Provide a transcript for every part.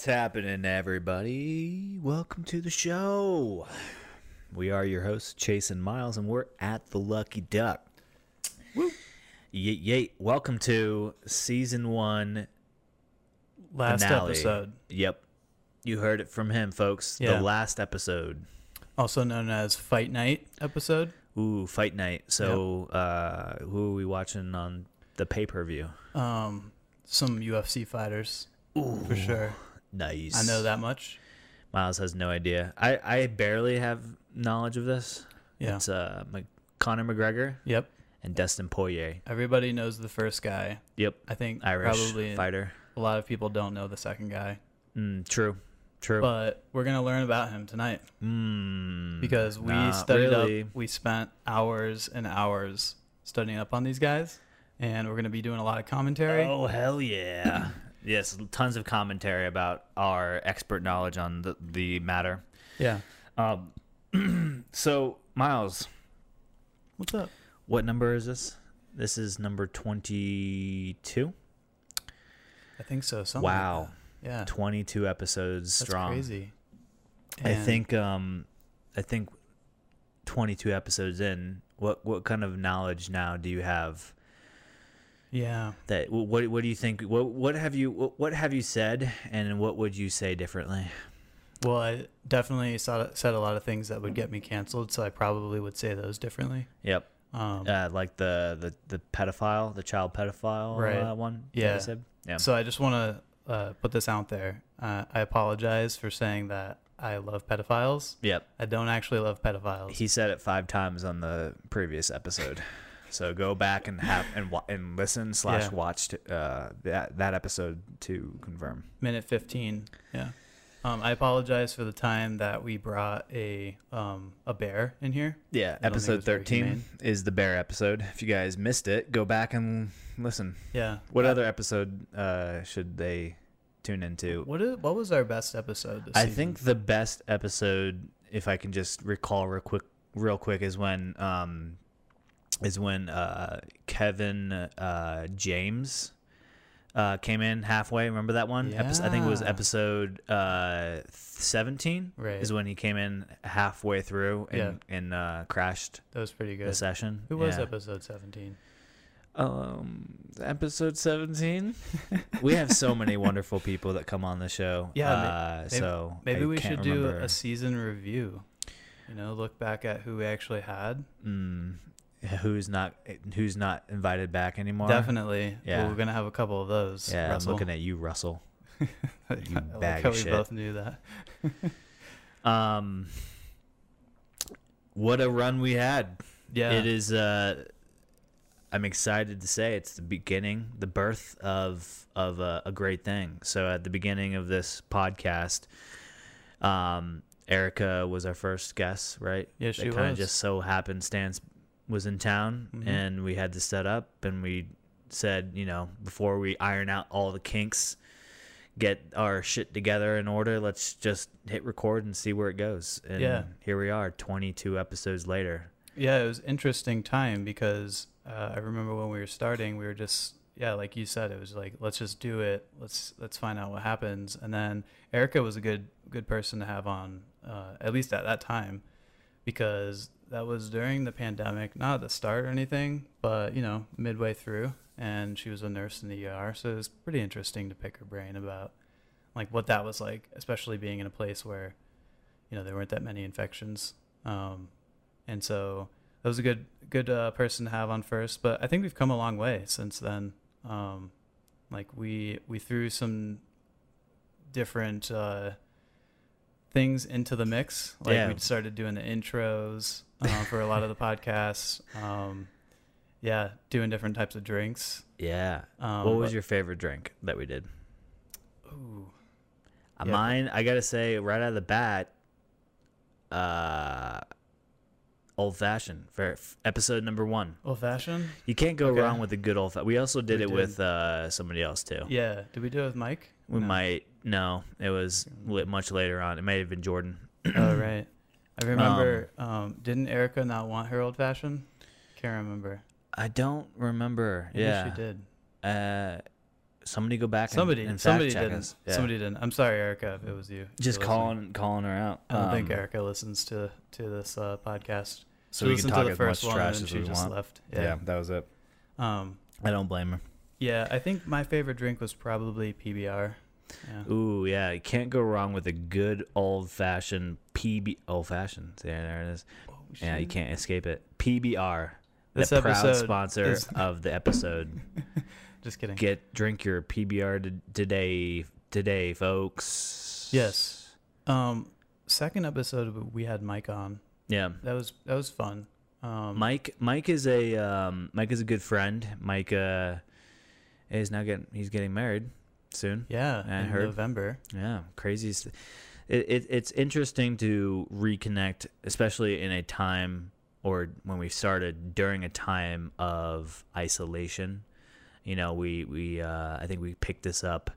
What's happening, everybody? Welcome to the show. We are your hosts, Chase and Miles, and we're at the Lucky Duck. Woo! Yay, yay. Welcome to season one Last finale. episode, Yep. You heard it from him, folks. Yeah. The last episode. also known as Fight Night episode. Ooh, fight night. So, uh, who are we watching on the pay per view? Um, some UFC fighters, Ooh. for sure. Nice. I know that much. Miles has no idea. I, I barely have knowledge of this. Yeah. It's uh, Mc- Conor McGregor Yep. and Dustin Poirier. Everybody knows the first guy. Yep. I think Irish probably fighter. a lot of people don't know the second guy, Mm, true. True. but we're gonna learn about him tonight mm, because we studied really. up. We spent hours and hours studying up on these guys, and we're gonna be doing a lot of commentary. Oh hell yeah! yes, tons of commentary about our expert knowledge on the the matter. Yeah. Um, so Miles, What's up? what number is this? This is number twenty-two. I think so. Something like Wow, that. Yeah. twenty-two episodes That's strong. crazy. I think um I think 22 episodes in what what kind of knowledge now do you have Yeah. that what what do you think what what have you what, what have you said and what would you say differently Well, I definitely saw, said a lot of things that would get me canceled, so I probably would say those differently. yep Um, uh, like the, the the pedophile the child pedophile Right. uh, one Yeah. yeah So I just want to uh, put this out there. Uh, I apologize for saying that I love pedophiles. yep I don't actually love pedophiles. he said it five times on the previous episode so go back and have and and listen slash Yeah. watch to, uh that that episode to confirm Minute 15. Yeah. Um, I apologize for the time that we brought a um, a bear in here. Yeah, I don't think it episode 13 is the bear episode. If you guys missed it, go back and listen. Yeah. What Uh, other episode uh, should they tune into? What is, what was our best episode this I season? think the best episode, if I can just recall real quick, real quick, is when um, is when uh, Kevin uh, James uh, came in halfway. Remember that one? Epis- I think it was episode uh, 17 Right. is when he came in halfway through and, Yeah. and uh, crashed that was pretty the good. session. Who was Yeah. episode 17? Um, episode seventeen. we have so many wonderful people that come on the show. Yeah, may- uh, maybe- so Maybe I we can't should do a season review. You know, look back at who we actually had. Mm, who's not who's not invited back anymore. Definitely. Yeah. Well, we're gonna have a couple of those. Yeah, Russell. I'm looking at you, Russell. You like bag of we shit. both knew that. Um, what a run we had. Yeah. It is. Uh, I'm excited to say it's the beginning, the birth of of a, a great thing. So at the beginning of this podcast, um, Erica was our first guest, right? Yeah, she It kind of just so happenstance was in town, Mhm. and we had to set up, and we said, you know, before we iron out all the kinks, get our shit together in order. Let's just hit record and see where it goes. And Yeah. here we are, 22 episodes later. Yeah, it was interesting time because uh, I remember when we were starting, we were just yeah, like you said, it was like let's just do it. Let's let's find out what happens. And then Erica was a good good person to have on, uh, at least at that time, because that was during the pandemic, not at the start or anything, but you know midway through, and she was a nurse in the ER, so it was pretty interesting to pick her brain about like what that was like, especially being in a place where you know there weren't that many infections. Um, and so that was a good good uh, person to have on first. But I think we've come a long way since then. Um, like we we threw some different uh, things into the mix. Like Yeah. we started doing the intros uh, for a lot of the podcasts. Um, yeah, doing different types of drinks. Yeah. Um, what was but- your favorite drink that we did? Ooh, Uh, Yeah. Mine, I gotta say, right out of the bat, uh, old fashioned for f- episode number one. old fashioned? You can't go Okay. wrong with a good old. Fa- we also did We it did. with uh, somebody else too. Yeah. Did we do it with Mike? We No. might. No, it was lit much later on. It may have been Jordan. oh right. I remember. Um, didn't Erica not want her old fashioned? Can't remember. I don't remember. Maybe yeah. she did. Uh, somebody go back Somebody, and, and somebody fact didn't. us. Yeah. Somebody didn't. I'm sorry, Erica, if it was you. just you're listening. calling calling her out. I don't think Um, Erica listens to to this uh, podcast. So she we can talk to the as first much one trash and as she we just want. left. Yeah. Yeah. that was it. Um. I don't blame her. Yeah, I think my favorite drink was probably PBR. Yeah. Ooh, yeah, you can't go wrong with a good old fashioned PB old fashioned. Yeah, there it is. Yeah, you can't escape it. PBR, This the proud sponsor is- of the episode. Just kidding. Get drink your PBR t- today, today, folks. Yes. Um, second episode we had Mike on. Yeah. That was that was fun. Um, Mike Mike is a um, Mike is a good friend. Mike uh, is now getting he's getting married soon. Yeah, I in heard. November. Yeah, crazy. st- It, it it's interesting to reconnect, especially in a time or when we started during a time of isolation. You know, we we uh, I think we picked this up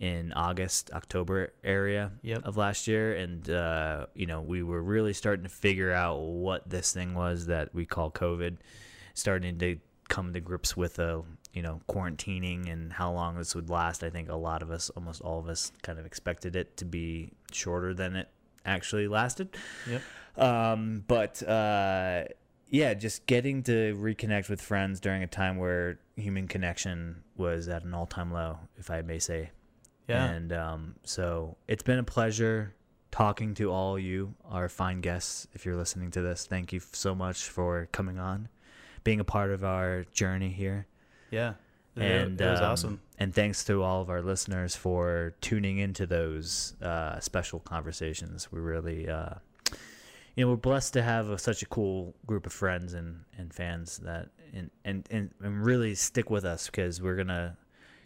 in August, October area Yep. of last year, and uh, you know we were really starting to figure out what this thing was that we call COVID, starting to come to grips with uh, you know quarantining and how long this would last. I think a lot of us, almost all of us, kind of expected it to be shorter than it actually lasted. Yep. Um, but uh, yeah, just getting to reconnect with friends during a time where human connection was at an all-time low, if I may say. Yeah. And um, so it's been a pleasure talking to all you, our fine guests. If you're listening to this, thank you so much for coming on, being a part of our journey here. Yeah. And it was um, awesome. And thanks to all of our listeners for tuning into those uh, special conversations. We really, uh, you know, we're blessed to have a, such a cool group of friends and, and fans that and, and and and really stick with us because we're gonna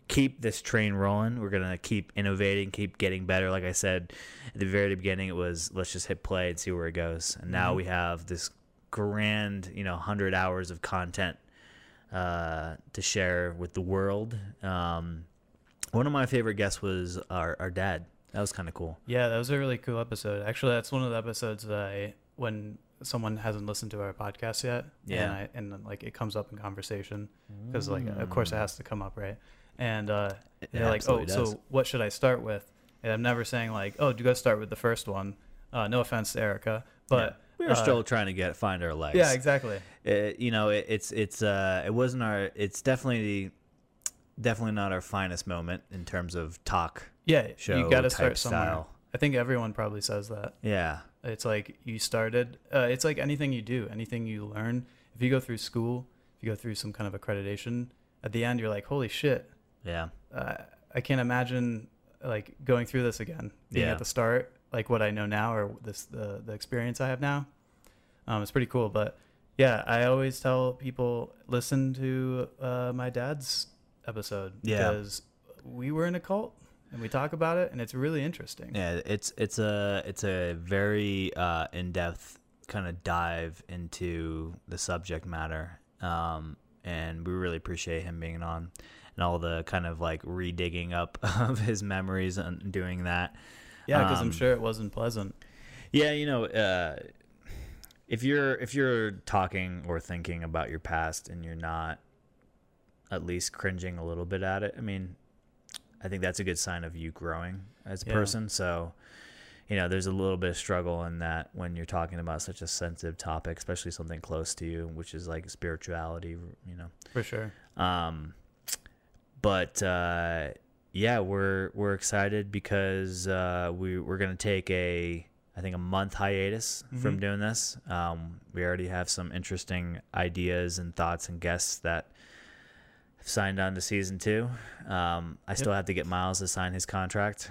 keep this train rolling. We're gonna keep innovating, keep getting better. Like I said at the very beginning, it was let's just hit play and see where it goes. And now Mhm. we have this grand, you know, hundred hours of content uh, to share with the world. Um, one of my favorite guests was our, our dad. That was kind of cool. Yeah, that was a really cool episode. Actually, that's one of the episodes that I when someone hasn't listened to our podcast yet, Yeah. and I and like it comes up in conversation because like of course it has to come up, right? And uh, they're like, oh, does. so what should I start with? And I'm never saying like, oh, do you to start with the first one. Uh, no offense to Erica, but we were uh, still trying to get find our legs. yeah, exactly. It, you know, it, it's it's uh, it wasn't our. It's definitely definitely not our finest moment in terms of talk Yeah, show you got to start somewhere. style. I think everyone probably says that. Yeah, It's like you started. Uh, it's like anything you do, anything you learn. If you go through school, if you go through some kind of accreditation, at the end you're like, holy shit, yeah, uh, I can't imagine like going through this again. Being Yeah. at the start, like what I know now or this the the experience I have now, um, it's pretty cool. But yeah, I always tell people listen to uh, my dad's episode Yeah. because we were in a cult and we talk about it and it's really interesting. yeah. It's it's a it's a very uh, in depth kind of dive into the subject matter, um, and we really appreciate him being on and all the kind of like redigging up of his memories and doing that. Yeah, because I'm Um, sure it wasn't pleasant. Yeah, you know, uh, if you're if you're talking or thinking about your past and you're not at least cringing a little bit at it, I mean, I think that's a good sign of you growing as a Yeah. person. So, you know, there's a little bit of struggle in that when you're talking about such a sensitive topic, especially something close to you, which is like spirituality, you know. For sure. Um, but uh, yeah, we're we're excited because uh, we we're gonna take a I think a month hiatus from Mhm. doing this. Um, we already have some interesting ideas and thoughts and guests that have signed on to season two. Um, I still have to get Miles to sign his contract.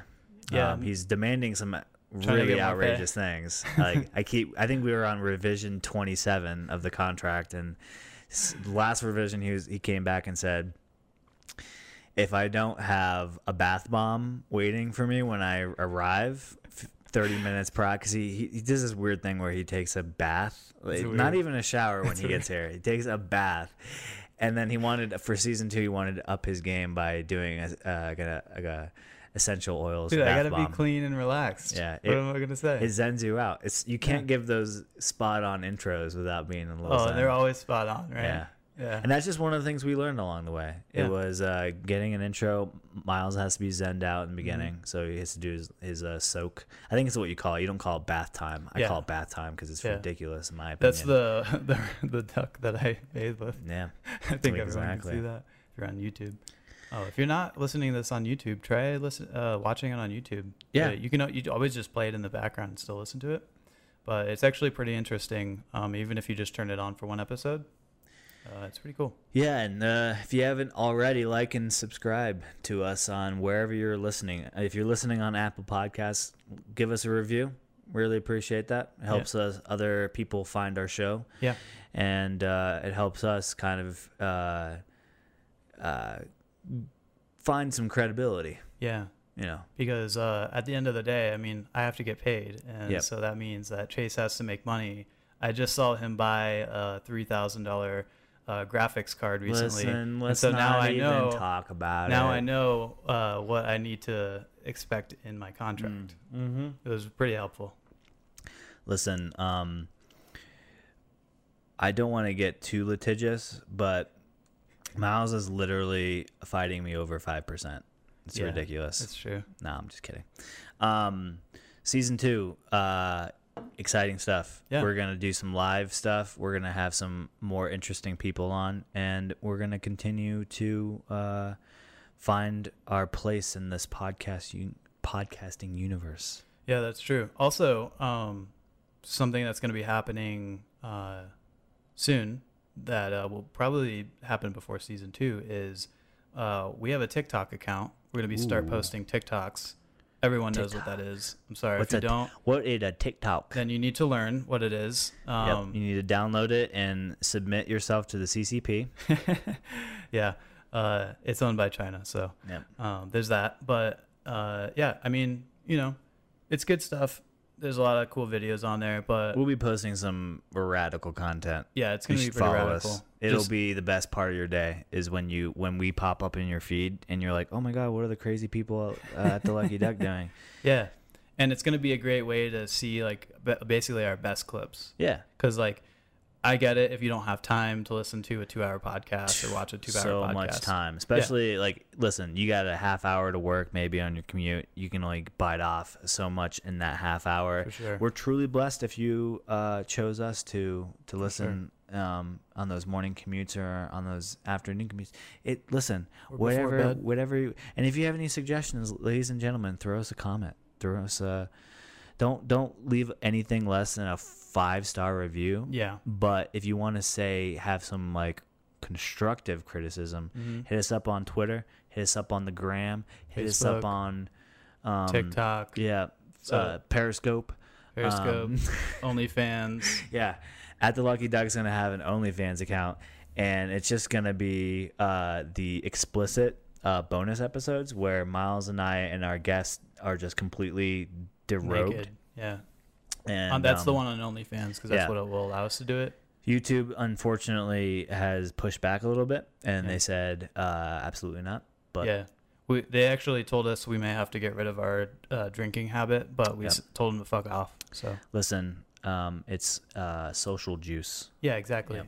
Yeah. um, he's demanding some really get more pay. outrageous things. Like I keep, I think we were on revision twenty seven of the contract, and last revision he was he came back and said if i don't have a bath bomb waiting for me when i arrive 30 minutes prior because he, he, he does this weird thing where he takes a bath like, weird. not even a shower when he gets here he takes a bath and then he wanted for season two he wanted to up his game by doing a, uh, like a, like a essential oils Dude, I gotta bomb. be clean and relaxed. Yeah, What it- am I gonna say? it zens you out it's you can't Yeah. give those spot on intros without being a little oh, zen. they're always spot on, right? yeah Yeah. And that's just one of the things we learned along the way. Yeah. It was uh, getting an intro. Miles has to be zenned out in the Mm-hmm. beginning, so he has to do his, his uh, soak. I think it's what you call it. You don't call it bath time. I Yeah. call it bath time because it's ridiculous in my opinion. That's the, the the duck that I bathe with. yeah. I think everyone Exactly. can see that if you're on YouTube. Oh, if you're not listening to this on YouTube, try listen uh, watching it on YouTube. Yeah. You can you always just play it in the background and still listen to it, but it's actually pretty interesting. Um, even if you just turn it on for one episode, uh, it's pretty cool. Yeah, and uh, if you haven't already, like and subscribe to us on wherever you're listening. If you're listening on Apple Podcasts, give us a review. Really appreciate that. It helps us other people find our show, Yeah. and uh, it helps us kind of uh, uh, find some credibility. Yeah. You know, because uh, at the end of the day, I mean, I have to get paid, and Yep. so that means that Chase has to make money. I just saw him buy a three thousand dollar uh, graphics card recently, listen, and let's so not now I even know. talk about Now it. I know uh, what I need to expect in my contract. Mm-hmm. It was pretty helpful. Listen, um, I don't want to get too litigious, but Miles is literally fighting me over five percent. It's Yeah, ridiculous. That's true. No, I'm just kidding. Um, season two, uh, exciting stuff. Yeah. We're gonna do some live stuff. We're gonna have some more interesting people on, and we're gonna continue to uh, find our place in this podcast un- podcasting universe. Yeah, that's true. Also, um, something that's going to be happening uh, soon that uh, will probably happen before season two is uh, we have a TikTok account. We're going to be start Ooh. posting TikToks. Everyone knows what that is. I'm sorry What's if you a- don't. What is a TikTok? Then you need to learn what it is. Yep. Um, You need to download it and submit yourself to the CCP. yeah, uh, it's owned by China, so Yep. um, there's that. But uh, yeah, I mean, you know, it's good stuff. There's a lot of cool videos on there, but We'll be posting some radical content. yeah, it's gonna be pretty follow radical. us. It'll Just- be the best part of your day is when you when we pop up in your feed and you're like, oh my god, what are the crazy people uh, at the Lucky Duck doing? Yeah, and it's gonna be a great way to see like basically our best clips. Yeah, Because like, I get it if you don't have time to listen to a two-hour podcast or watch a two-hour so podcast. So much time. Especially like, listen, you got a half hour to work maybe on your commute. You can only bite off so much in that half hour. For sure. We're truly blessed if you uh, chose us to to listen um, on those morning commutes or on those afternoon commutes. It listen Or whatever whatever. You, and if you have any suggestions, ladies and gentlemen, throw us a comment. Throw us a don't don't leave anything less than a five star review. Yeah. But if you want to say have some like constructive criticism, Mhm. hit us up on Twitter, hit us up on the gram, hit us up on um, TikTok, yeah, So- uh, Periscope. Periscope, Um, OnlyFans. yeah, at the Lucky Duck's gonna have an OnlyFans account, and it's just gonna be uh, the explicit uh, bonus episodes where Miles and I and our guests are just completely derobed. Naked. Yeah. And Um, that's the um, one on OnlyFans because that's yeah. what it will allow us to do it. YouTube unfortunately has pushed back a little bit, and Yeah. they said uh, absolutely not. But yeah. We, they actually told us we may have to get rid of our uh, drinking habit, but we Yep. s- told them to fuck off. So listen, um, it's uh, social juice. yeah, exactly. Yep.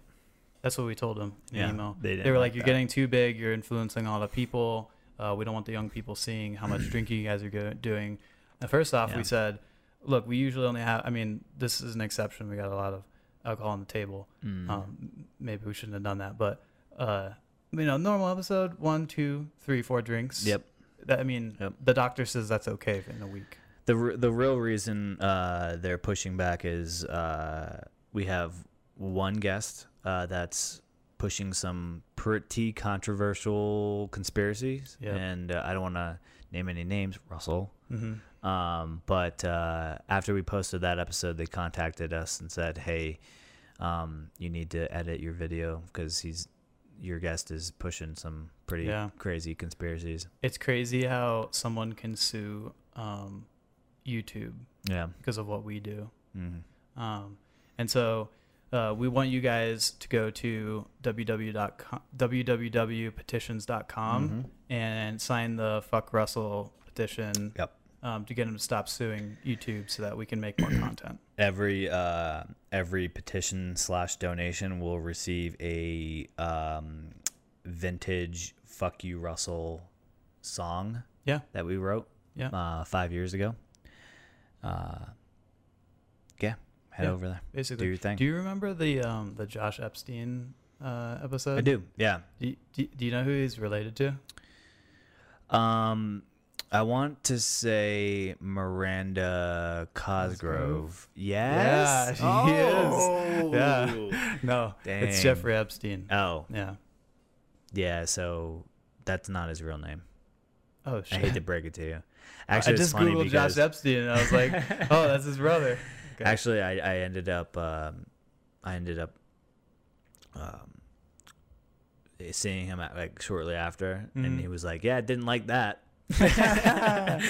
That's what we told them in Yeah, the email. they They, were like like, "You're that. getting too big. You're influencing a lot of people. Uh, we don't want the young people seeing how much drinking you guys are go- doing." And first off, Yeah. we said, "Look, we usually only have. I mean, this is an exception. We got a lot of alcohol on the table. Mm. Um, maybe we shouldn't have done that, but uh, you know, normal episode: one, two, three, four drinks. Yep. That, I mean, Yep. the doctor says that's okay in a week. The the real reason uh, they're pushing back is uh, we have one guest uh, that's pushing some pretty controversial conspiracies, Yep. and uh, I don't want to name any names, Russell. Mm-hmm. Um, but uh, after we posted that episode, they contacted us and said, "Hey, um, you need to edit your video because he's your guest is pushing some pretty Yeah. crazy conspiracies." It's crazy how someone can sue um, YouTube Yeah. because of what we do. hmm Um, and so uh, we want you guys to go to www.petitions.com Mhm. and sign the fuck Russell petition. Yep. Um, to get him to stop suing YouTube so that we can make more content. every uh, every petition slash donation will receive a um, vintage "Fuck You Russell" song. Yeah. that we wrote. Yeah. uh, five years ago. Uh, yeah, head Yeah. over there. Basically, Do your thing. do you remember the um, the Josh Epstein uh, episode? I do. Yeah. Do you, do, do you know who he's related to? Um, I want to say Miranda Cosgrove. Yes. Yeah, she is. Oh. Yeah. No, Dang. it's Jeffrey Epstein. Oh, Yeah. yeah. So that's not his real name. Oh shit. I hate to break it to you. Actually, I just googled because Josh Epstein and I was like, oh, that's his brother. Okay. actually, I, I ended up, um, I ended up, um, seeing him at, like shortly after, and Mhm. he was like, "Yeah, I didn't like that."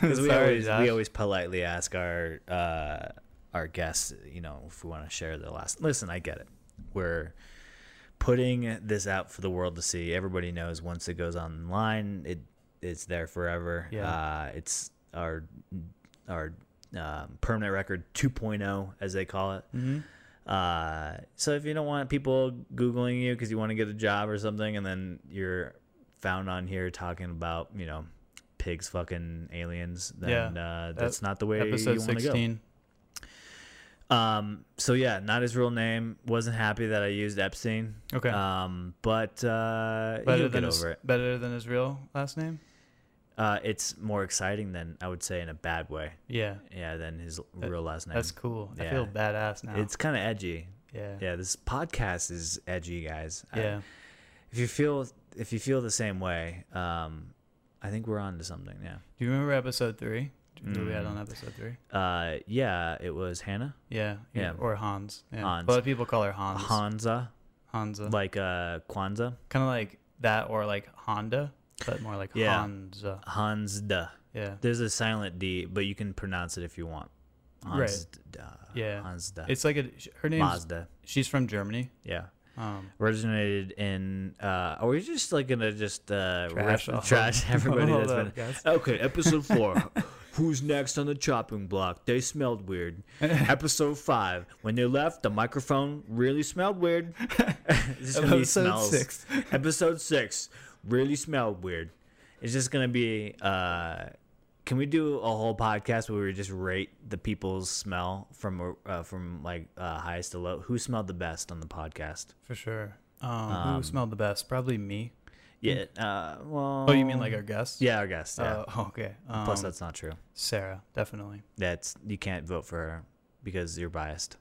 Because we always Josh. we always politely ask our uh, our guests, you know, if we want to share the last. Listen, I get it. We're putting this out for the world to see. Everybody knows once it goes online, it it's there forever. Yeah. Uh, it's our our um, permanent record 2.0, as they call it. hmm Uh, so if you don't want people googling you because you want to get a job or something, and then you're found on here talking about you know pigs fucking aliens, then uh, that's not the way Episode you want to go. Um, so yeah, not his real name. Wasn't happy that I used Epstein. Okay. Um, but uh, better than get his, it. better than his real last name. Uh, it's more exciting than I would say in a bad way. Yeah, Yeah, than his That- real last name. that's cool. I feel badass now. It's kind of edgy. yeah, Yeah, this podcast is edgy, guys. I- yeah. if you feel if you feel the same way, um, I think we're on to something. Yeah. Do you remember episode three? Do you we had Mm. on episode three? Uh, yeah, it was Hannah Yeah, Yeah. Or Hans. Yeah. Hans. A lot of people call her Hans. Hansa, Hansa. like uh, Kwanzaa. kind of like that, or like Honda, but more like Yeah. Hansa. Hansda. Yeah. There's a silent D, but you can pronounce it if you want. Right. Yeah. Hansda. It's like a. Her name's. Mazda. She's from Germany. Yeah. Um, Originated in. Uh, are we just like gonna just uh, trash. trash everybody that's that, been. guys. Okay, episode four. Who's next on the chopping block? They smelled weird. episode five. When they left, the microphone really smelled weird. it's just gonna be Episode six. Episode six really smelled weird. It's just gonna be. Uh, can we do a whole podcast where we just rate the people's smell from uh, from like uh, highest to low? Who smelled the best on the podcast? For sure. Um, Um, who smelled the best? Probably me. Yeah. Uh, well. Oh, you mean like our guest? Yeah, our guest. Yeah. Uh, okay. Um, Plus, that's not true. Sarah, definitely. That's you can't vote for her because you're biased.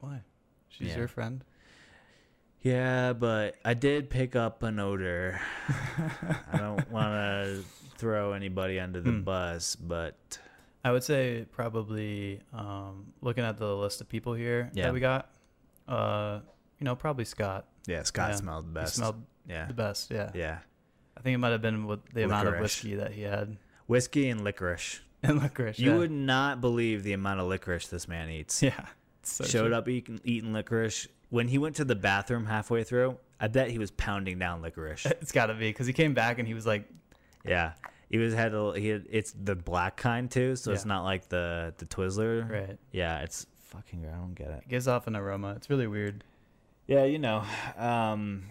Why? She's Yeah. your friend. Yeah, but I did pick up an odor. I don't want to throw anybody under the Hmm. bus, but I would say probably um, looking at the list of people here Yeah. that we got. Uh, you know, probably Scott. yeah, Scott Yeah. smelled the He best. smelled yeah, the best. Yeah. yeah, I think it might have been with the amount of whiskey that he had whiskey and licorice. and licorice. You yeah. would not believe the amount of licorice this man eats. Yeah. So Showed true. up eating, eating licorice. When he went to the bathroom halfway through, I bet he was pounding down licorice. It's got to be because he came back and he was like, Yeah, he was had a, he had, it's the black kind too, so it's not like the the Twizzler. right. Yeah, it's fucking. I don't get it. It gives off an aroma. It's really weird. Yeah, you know. Um,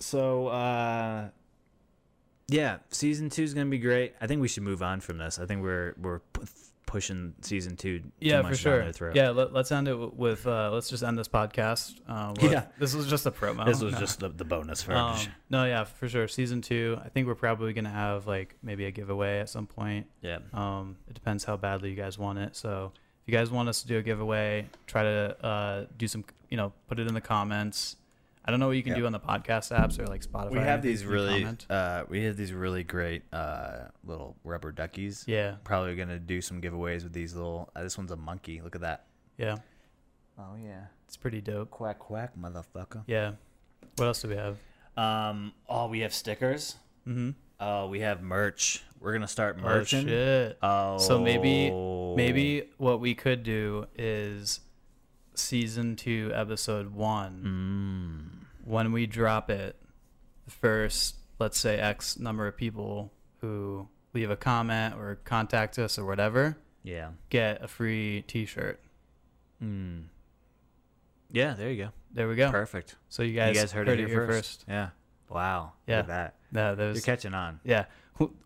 so uh, yeah, season two is gonna be great. I think we should move on from this. I think we're we're pushing season two. too Yeah, much for sure. Yeah, let, us end it with. Uh, let's just end this podcast. Uh, with- Yeah. This was just a promo. this was No. just the, the bonus for Um, no, yeah, for sure. Season two. I think we're probably gonna have like maybe a giveaway at some point. yeah. Um, it depends how badly you guys want it. So if you guys want us to do a giveaway, try to uh, do some, you know, put it in the comments. I don't know what you can Yeah. do on the podcast apps or like Spotify. We have these really uh, we have these really great uh, little rubber duckies. Yeah, Probably gonna do some giveaways with these little. Uh, this one's a monkey. Look at that. yeah, Oh yeah. it's pretty dope. Quack quack, motherfucker. Yeah. What else do we have? Um. Oh, we have stickers. Mm-hmm. Oh, we have merch. We're gonna start Oh merching. shit. Oh. So maybe- Maybe what we could do is season two, episode one. Mm. When we drop it, the first, let's say X number of people who leave a comment or contact us or whatever, Yeah. get a free T-shirt. Mm. Yeah, there you go. There we go. Perfect. So you guys, you guys heard, it here first. Yeah. Wow. Yeah. Look at that. No, You're catching on. yeah.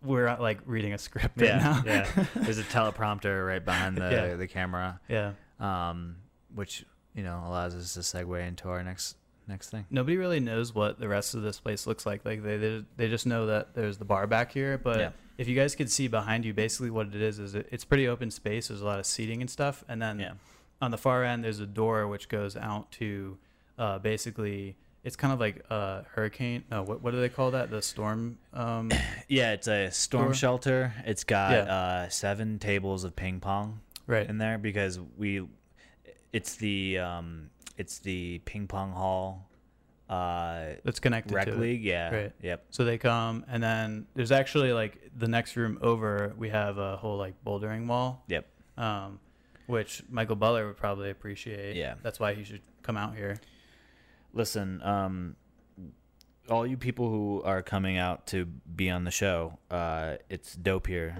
We're uh, like reading a script right Yeah. now. yeah. There's a teleprompter right behind the Yeah. the camera, yeah. um, which you know allows us to segue into our next next thing. Nobody really knows what the rest of this place looks like. Like they they, they just know that there's the bar back here, but Yeah. if you guys could see behind you, basically what it is is it, it's pretty open space. There's a lot of seating and stuff, and then Yeah. on the far end there's a door which goes out to uh, basically it's kind of like a hurricane. No, what what do they call that? The storm. Um, Yeah, it's a storm Door. shelter. It's got Yeah. uh, seven tables of ping pong right. in there because we, it's the um, it's the ping pong hall, uh, That's connected rec to it. league. Yeah. Right. Yep. So they come, and then there's actually like the next room over. We have a whole like bouldering wall. Yep. Um, which Michael Butler would probably appreciate. Yeah. That's why he should come out here. Listen, um, all you people who are coming out to be on the show, uh, it's dope here.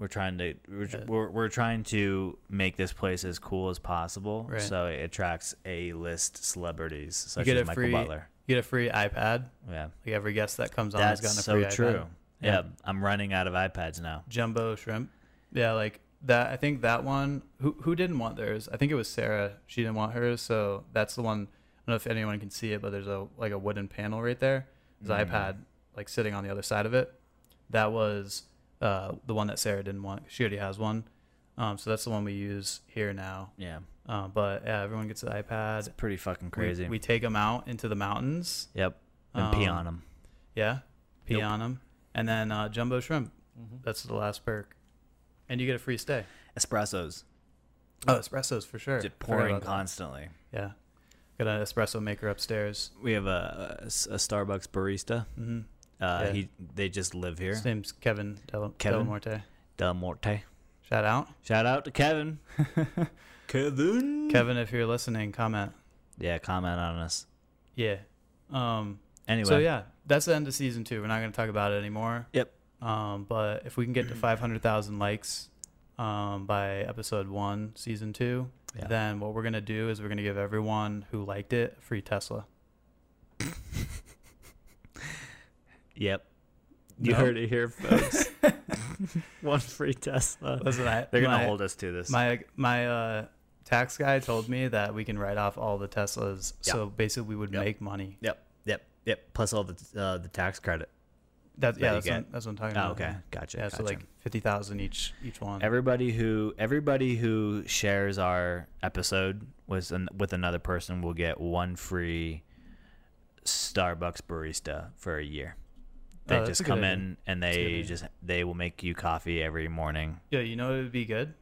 We're trying to we're, Yeah. we're, we're trying to make this place as cool as possible, Right. so it attracts a list celebrities such get as a Michael free- Butler. You get a free iPad. Yeah, Like every guest that comes on that's has gotten a so free iPad. That's so true. Yeah. Yeah. I'm running out of iPads now. Jumbo shrimp. Yeah, like that. I think that one. Who who didn't want theirs? I think it was Sarah. She didn't want hers, so that's the one. I don't know if anyone can see it, but there's a like a wooden panel right there. There's an Mm. iPad like sitting on the other side of it. That was uh, the one that Sarah didn't want. She already has one. Um, so that's the one we use here now. Yeah, Uh, but yeah, everyone gets an iPad. it's pretty fucking crazy. We, take them out into the mountains. yep, and pee Um, on them. Yeah, pee Nope. on them, and then uh, jumbo shrimp. That's the last perk, and you get a free stay. Espressos, Oh, espressos for sure. just Forgot pouring about that. constantly. Yeah, got an espresso maker upstairs. We have a, a, a Starbucks barista. Mm-hmm. Uh, Yeah. He they just live here. His name's Kevin Del, Kevin? Del Morte. Del Morte. Shout out, Shout out to Kevin. Kevin. Kevin, if you're listening, comment. Yeah, comment on us. Yeah. Um. Anyway. So yeah, that's the end of season two. We're not going to talk about it anymore. Yep. Um. But if we can get to 500,000 likes, um, by episode one, season two, Yeah. then what we're gonna do is we're gonna give everyone who liked it a free Tesla. Yep. You No. heard it here, folks. One free Tesla. Listen, I, They're gonna my- hold us to this. My my uh, tax guy told me that we can write off all the Teslas, Yeah. so basically we would Yep. make money. yep. Yep. Yep. Plus all the uh, the tax credit. That's That yeah, that's what, that's what I'm talking Oh, about. okay. Gotcha. Yeah, gotcha. so like fifty thousand each each one. everybody who everybody who shares our episode with an, with another person will get one free Starbucks barista for a year. They Oh, just come idea. in and they just they will make you coffee every morning. yeah, you know it would be good?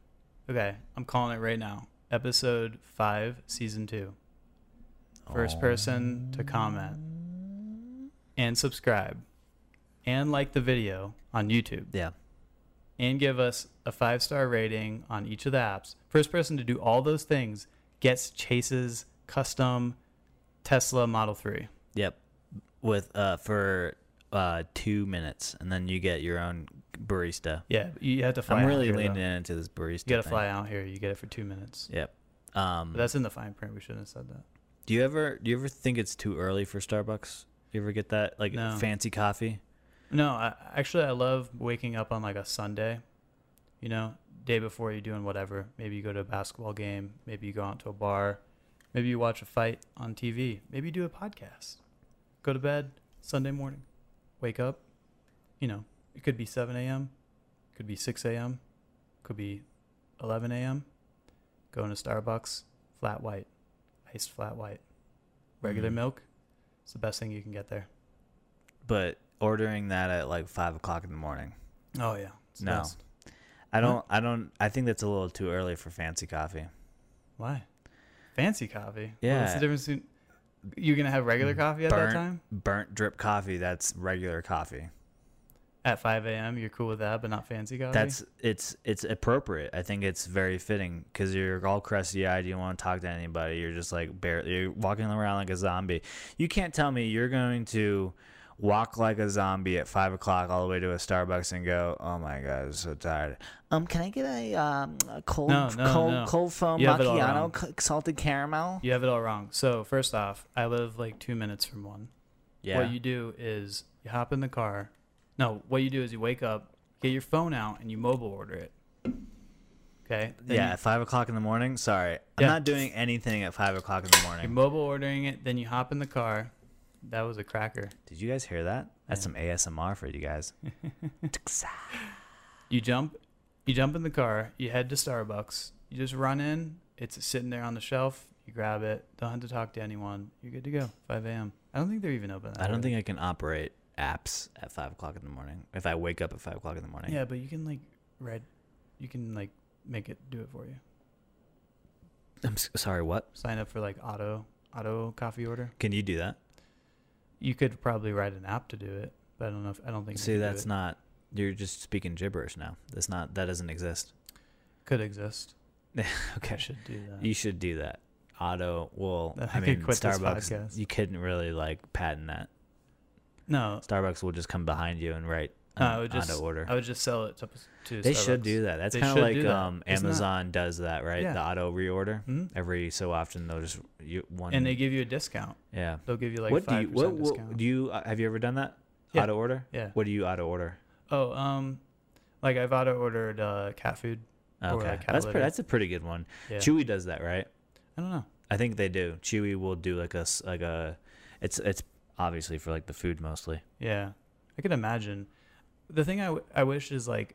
Okay, I'm calling it right now. Episode five, season two. First person to comment and subscribe and like the video on YouTube. Yeah. and give us a five star rating on each of the apps. First person to do all those things gets Chase's custom Tesla Model 3. Yep. With uh for uh 2 minutes and then you get your own barista. Yeah, you have to fly. I'm really here, leaning though. into this barista. You got to fly out here. You get it for two minutes. Yep. Um But that's in the fine print. We shouldn't have said that. Do you ever do you ever think it's too early for Starbucks? You ever get that like No. fancy coffee? No, I, actually, I love waking up on like a Sunday. You know, day before you're doing whatever. Maybe you go to a basketball game. Maybe you go out to a bar. Maybe you watch a fight on TV. Maybe you do a podcast. Go to bed Sunday morning. Wake up. You know, it could be 7 a.m. Could be 6 a.m. Could be 11 a.m. Going to Starbucks. Flat white. Iced flat white. Regular Mhm. milk. It's the best thing you can get there. But ordering that at like five o'clock in the morning. Oh yeah. It's No. best. I don't I don't I think that's a little too early for fancy coffee. Why? Fancy coffee. What's Yeah. the difference between you're gonna have regular mm. coffee at Burnt- that time? Burnt drip coffee, that's regular coffee. At five AM, you're cool with that, but not fancy coffee? That's it's it's appropriate. I think it's very fitting because you're all crusty eyed. You don't want to talk to anybody. You're just like barely you're walking around like a zombie. You can't tell me you're going to walk like a zombie at five o'clock all the way to a Starbucks and go, "Oh my god, I'm so tired." Um, can I get a um a cold No, no, cold no. cold foam You have it all wrong. macchiato, salted caramel? You have it all wrong. So first off, I live like two minutes from one. Yeah. What you do is you hop in the car. No, what you do is you wake up, get your phone out, and you mobile order it. Okay. Then yeah, you- at five o'clock in the morning. Sorry, I'm not doing anything at five o'clock in the morning. You're mobile ordering it, then you hop in the car. That was a cracker. Did you guys hear that? That's Yeah. some ASMR for you guys. You jump, you jump in the car. You head to Starbucks. You just run in. It's sitting there on the shelf. You grab it. Don't have to talk to anyone. You're good to go. 5 a.m. I don't think they're even open. that I don't early. think I can operate apps at five o'clock in the morning. If I wake up at five o'clock in the morning. Yeah, but you can like read. You can like make it do it for you. I'm sorry. What? Sign up for like auto auto coffee order. Can you do that? You could probably write an app to do it, but I don't know if I don't think. See, that's not. You're just speaking gibberish now. That's not. That doesn't exist. could exist. I okay. should do that. You should do that. Auto. Well, I I mean, Starbucks. You couldn't really like patent that. no, Starbucks will just come behind you and write No, I would just- order. I would just sell it to. to They should do that. That's kind of like um, Isn't that- Amazon does that, right? Yeah. The auto reorder. Hmm? Every so often they'll just you one. And they give you a discount. yeah. They'll give you like what do five you what, percent what discount. do you uh, have you ever done that? Yeah. Auto order. yeah. What do you auto order? Oh, um, like I've auto ordered uh, cat food. Or, Okay, like, cat that's pretty, that's a pretty good one. Yeah. Chewy does that, right? I don't know. I think they do. Chewy will do like a like a. It's it's obviously for like the food mostly. Yeah, I could imagine. The thing I, w- I wish is like,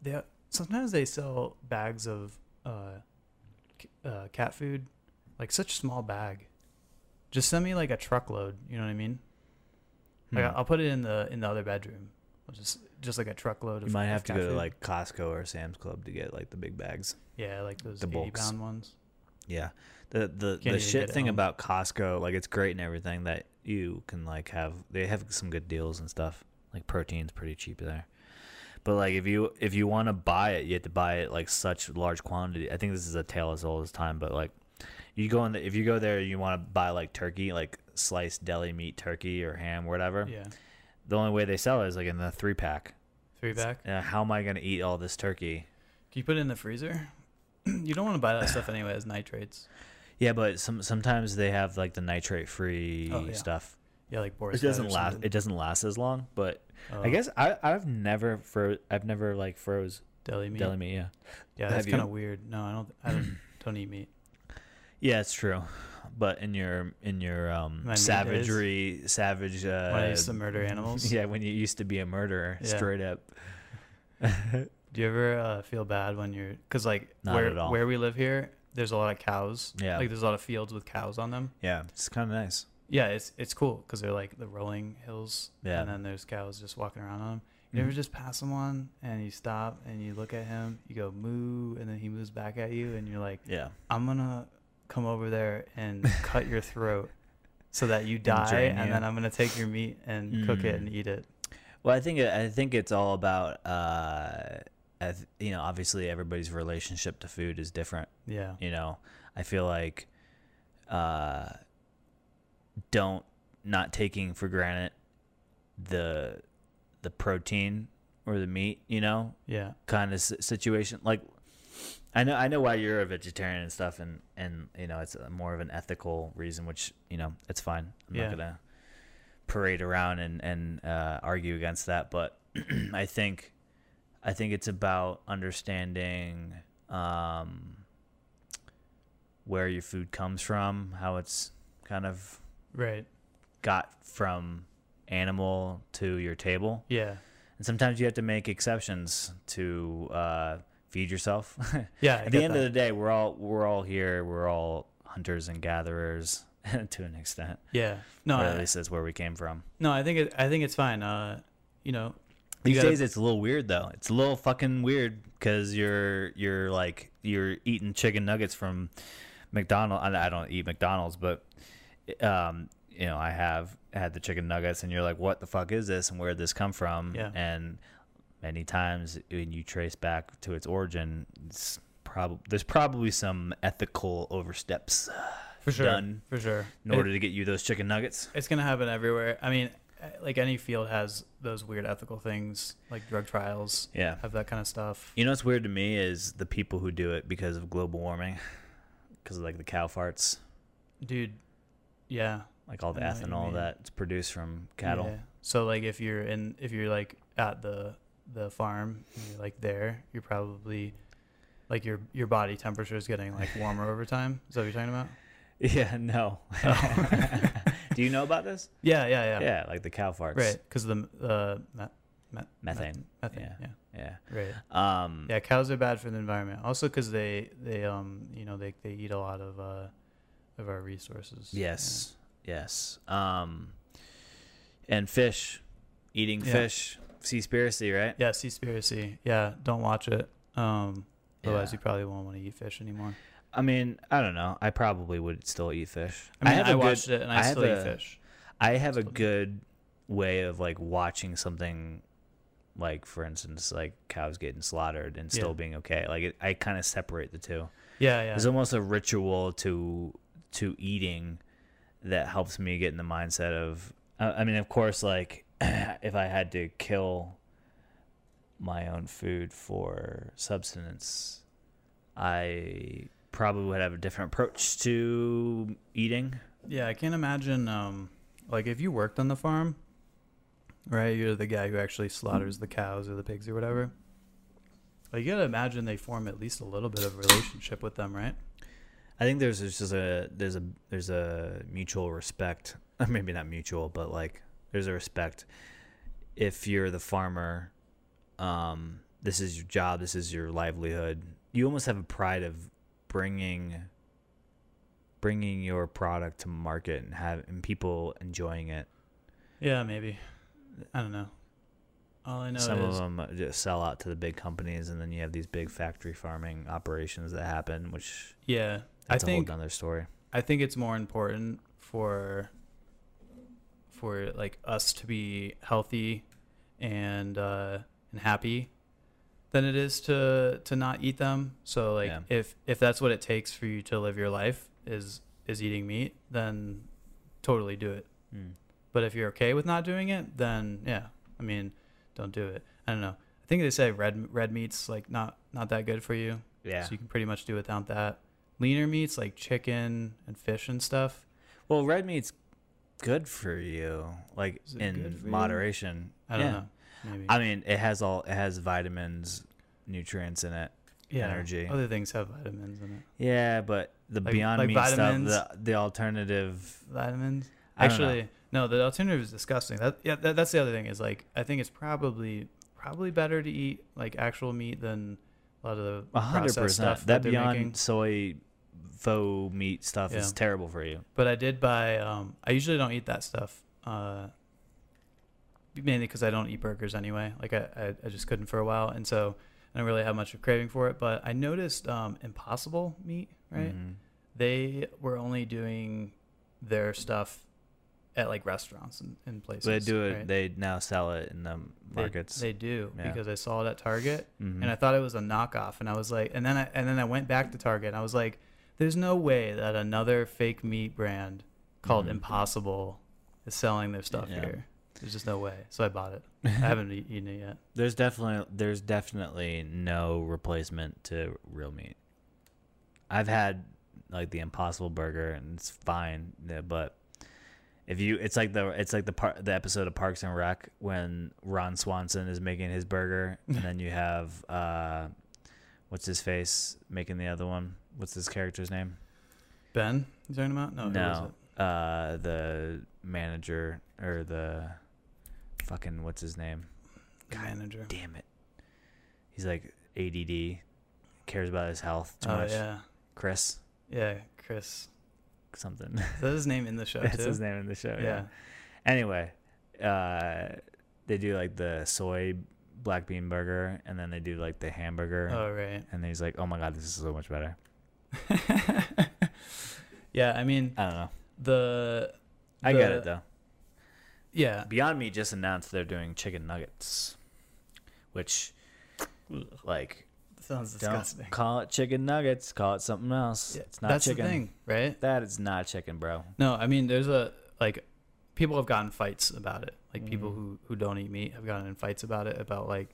they sometimes they sell bags of uh, c- uh, cat food, like such small bag. Just send me like a truckload. You know what I mean? Like Hmm. I'll put it in the in the other bedroom. I'll just just like a truckload of. You might have to go to like Costco or Sam's Club to get like the big bags. yeah, like those the eighty bulks. pound ones. Yeah. The the the shit thing about Costco, like it's great and everything that you can like have they have some good deals and stuff. Like protein's pretty cheap there. But like if you if you want to buy it, you have to buy it like such large quantity. I think this is a tale as old as time, but like you go in the, if you go there you want to buy like turkey, like sliced deli meat turkey or ham, whatever. Yeah, The only way they sell it is like in the three pack. three pack. Uh, how am I gonna eat all this turkey? Can you put it in the freezer? you don't want to buy that stuff anyway as nitrates. Yeah, but some sometimes they have like the nitrate free Oh, yeah. stuff. Yeah, like Boris. It doesn't last. It doesn't last as long, but Oh. I guess I I've never fro I've never like froze deli meat. deli meat. Yeah, Yeah, that's kind of weird. No, I don't. I don't, don't eat meat. yeah, it's true. But in your in your um My savagery, savage. Uh, when I used to murder animals. Yeah, when you used to be a murderer, Yeah. straight up. Do you ever uh, feel bad when you're? Cause like Not where where we live here, there's a lot of cows. Yeah. Like there's a lot of fields with cows on them. Yeah, it's kind of nice. Yeah, it's it's cool because they're like the rolling hills. Yeah. And then there's cows just walking around on them. You ever Mhm. just pass someone and you stop and you look at him, you go moo, and then he moves back at you, and you're like, Yeah, I'm gonna come over there and cut your throat so that you die, drain and you. then I'm gonna take your meat and cook it Mm. and eat it. Well, I think I think it's all about uh, you know, obviously everybody's relationship to food is different. Yeah. You know, I feel like uh, don't not taking for granted the the protein or the meat. You know, Yeah. kind of situation. Like, I know I know why you're a vegetarian and stuff, and and you know it's a, more of an ethical reason, which you know it's fine. I'm Yeah. not gonna parade around and and uh, argue against that, but I think I think it's about understanding um, where your food comes from, how it's kind of Right. got from animal to your table. Yeah. And sometimes you have to make exceptions to uh, feed yourself. Yeah. I At the end that. of the day, we're all we're all here. We're all hunters and gatherers to an extent. yeah. No. or I, at least that's where we came from. no. I think it. I think it's fine. Uh, you know. you These gotta- days, it's a little weird though. It's a little fucking weird because you're you're like you're eating chicken nuggets from McDonald's. I I don't eat McDonald's, but um, you know, I have had the chicken nuggets, and you're like, what the fuck is this, and where did this come from? Yeah. And many times when you trace back to its origin, it's prob- there's probably some ethical oversteps for sure. done For sure. in order to get you those chicken nuggets. it's gonna happen everywhere. I mean, like any field has those weird ethical things, like drug trials Yeah. have that kind of stuff. You know what's weird to me is the people who do it because of global warming, because of like the cow farts, Dude, yeah. like all the I know what you ethanol mean. that's produced from cattle. Yeah. So like if you're in if you're like at the the farm, and you're like there, you're probably like your your body temperature is getting like warmer over time. Is that what you're talking about? Yeah, no. Oh. do you know about this? Yeah, yeah, yeah. Yeah, like the cow farts. Right, because the uh, me- me- Methane. methane. Yeah. Yeah. Yeah. Right. Um, Yeah, cows are bad for the environment. Also, because they they um you know they they eat a lot of uh of our resources. Yes. Yes. Um, and fish, eating Yeah. fish, seaspiracy, right? Yeah, Seaspiracy. Yeah, don't watch it. Um, otherwise Yeah. you probably won't want to eat fish anymore. I mean, I don't know. I probably would still eat fish. I mean, I, have a good- watched it and I, I have still eat a- fish. I have a good way of like watching something, like for instance, like cows getting slaughtered and still Yeah. being okay. Like it, I kind of separate the two. Yeah, yeah. There's almost a ritual to to eating that helps me get in the mindset of. I mean, of course, like if I had to kill my own food for subsistence, I probably would have a different approach to eating. Yeah, I can't imagine. Um, like if you worked on the farm, right? You're the guy who actually slaughters the cows or the pigs or whatever. Like you gotta imagine they form at least a little bit of a relationship with them, right? I think there's there's just a there's a there's a mutual respect. Maybe not mutual, but like there's a respect. If you're the farmer, um, this is your job. This is your livelihood. You almost have a pride of bringing bringing your product to market and have and people enjoying it. Yeah, maybe. I don't know. All I know Some is of them just sell out to the big companies, and then you have these big factory farming operations that happen, which yeah. That's I a think whole other story. I think it's more important for for like us to be healthy and uh, and happy than it is to to not eat them. So like Yeah. if if that's what it takes for you to live your life is is eating meat, then totally do it. Mm. But if you're okay with not doing it, then yeah, I mean, don't do it. I don't know. I think they say red red meat's like not not that good for you. Yeah. So you can pretty much do without that. Leaner meats like chicken and fish and stuff. Well, red meat's good for you, like Is it good in for you? moderation. I don't Yeah. know. Maybe. I mean, it has all it has vitamins, nutrients in it. yeah. energy. Other things have vitamins in it. Yeah, but the Like- Beyond like Meat vitamins? stuff, the the alternative. Vitamins. Actually, no. The alternative is disgusting. That yeah. That, that's the other thing is like I think it's probably probably better to eat like actual meat than a lot of the A hundred processed percent. stuff That they're Beyond making. soy faux meat stuff is terrible for you. But I did buy. Um, I usually don't eat that stuff. Uh, mainly because I don't eat burgers anyway. Like I, I, I just couldn't for a while, and so I don't really have much of craving for it. But I noticed um, Impossible meat, right? Mhm. They were only doing their stuff at like restaurants and, and places. They do it. right? They now sell it in the markets. They, do Yeah. because I saw it at Target Mhm. and I thought it was a knockoff, and I was like, and then I and then I went back to Target and I was like, there's no way that another fake meat brand called Mhm. Impossible is selling their stuff Yeah. here. There's just no way. So I bought it. I haven't eaten it yet. There's definitely there's definitely no replacement to real meat. I've had like the Impossible Burger and it's fine, but if you, it's like the it's like the part the episode of Parks and Rec when Ron Swanson is making his burger, and then you have uh, what's his face making the other one. What's his character's name? Ben, you talking about? No, no, it? uh, the manager or the fucking what's his name? God manager. damn it. He's like ADD, cares about his health too Oh much. yeah, Chris yeah, Chris. Something. Is that his name in the show That's too? his name in the show. Yeah. Yeah. Anyway, uh, they do like the soy black bean burger, and then they do like the hamburger, Oh right. and he's like, "Oh my god, this is so much better." yeah, I mean I don't know. the. I get it though. Yeah. Beyond Meat just announced they're doing chicken nuggets, which, like, Sounds don't call it chicken nuggets. Call it something else. Yeah, it's not That's chicken. the thing, right? That is not chicken, bro. No, I mean, there's a like, people have gotten fights about it. Like people Mhm. who who don't eat meat have gotten in fights about it. About like,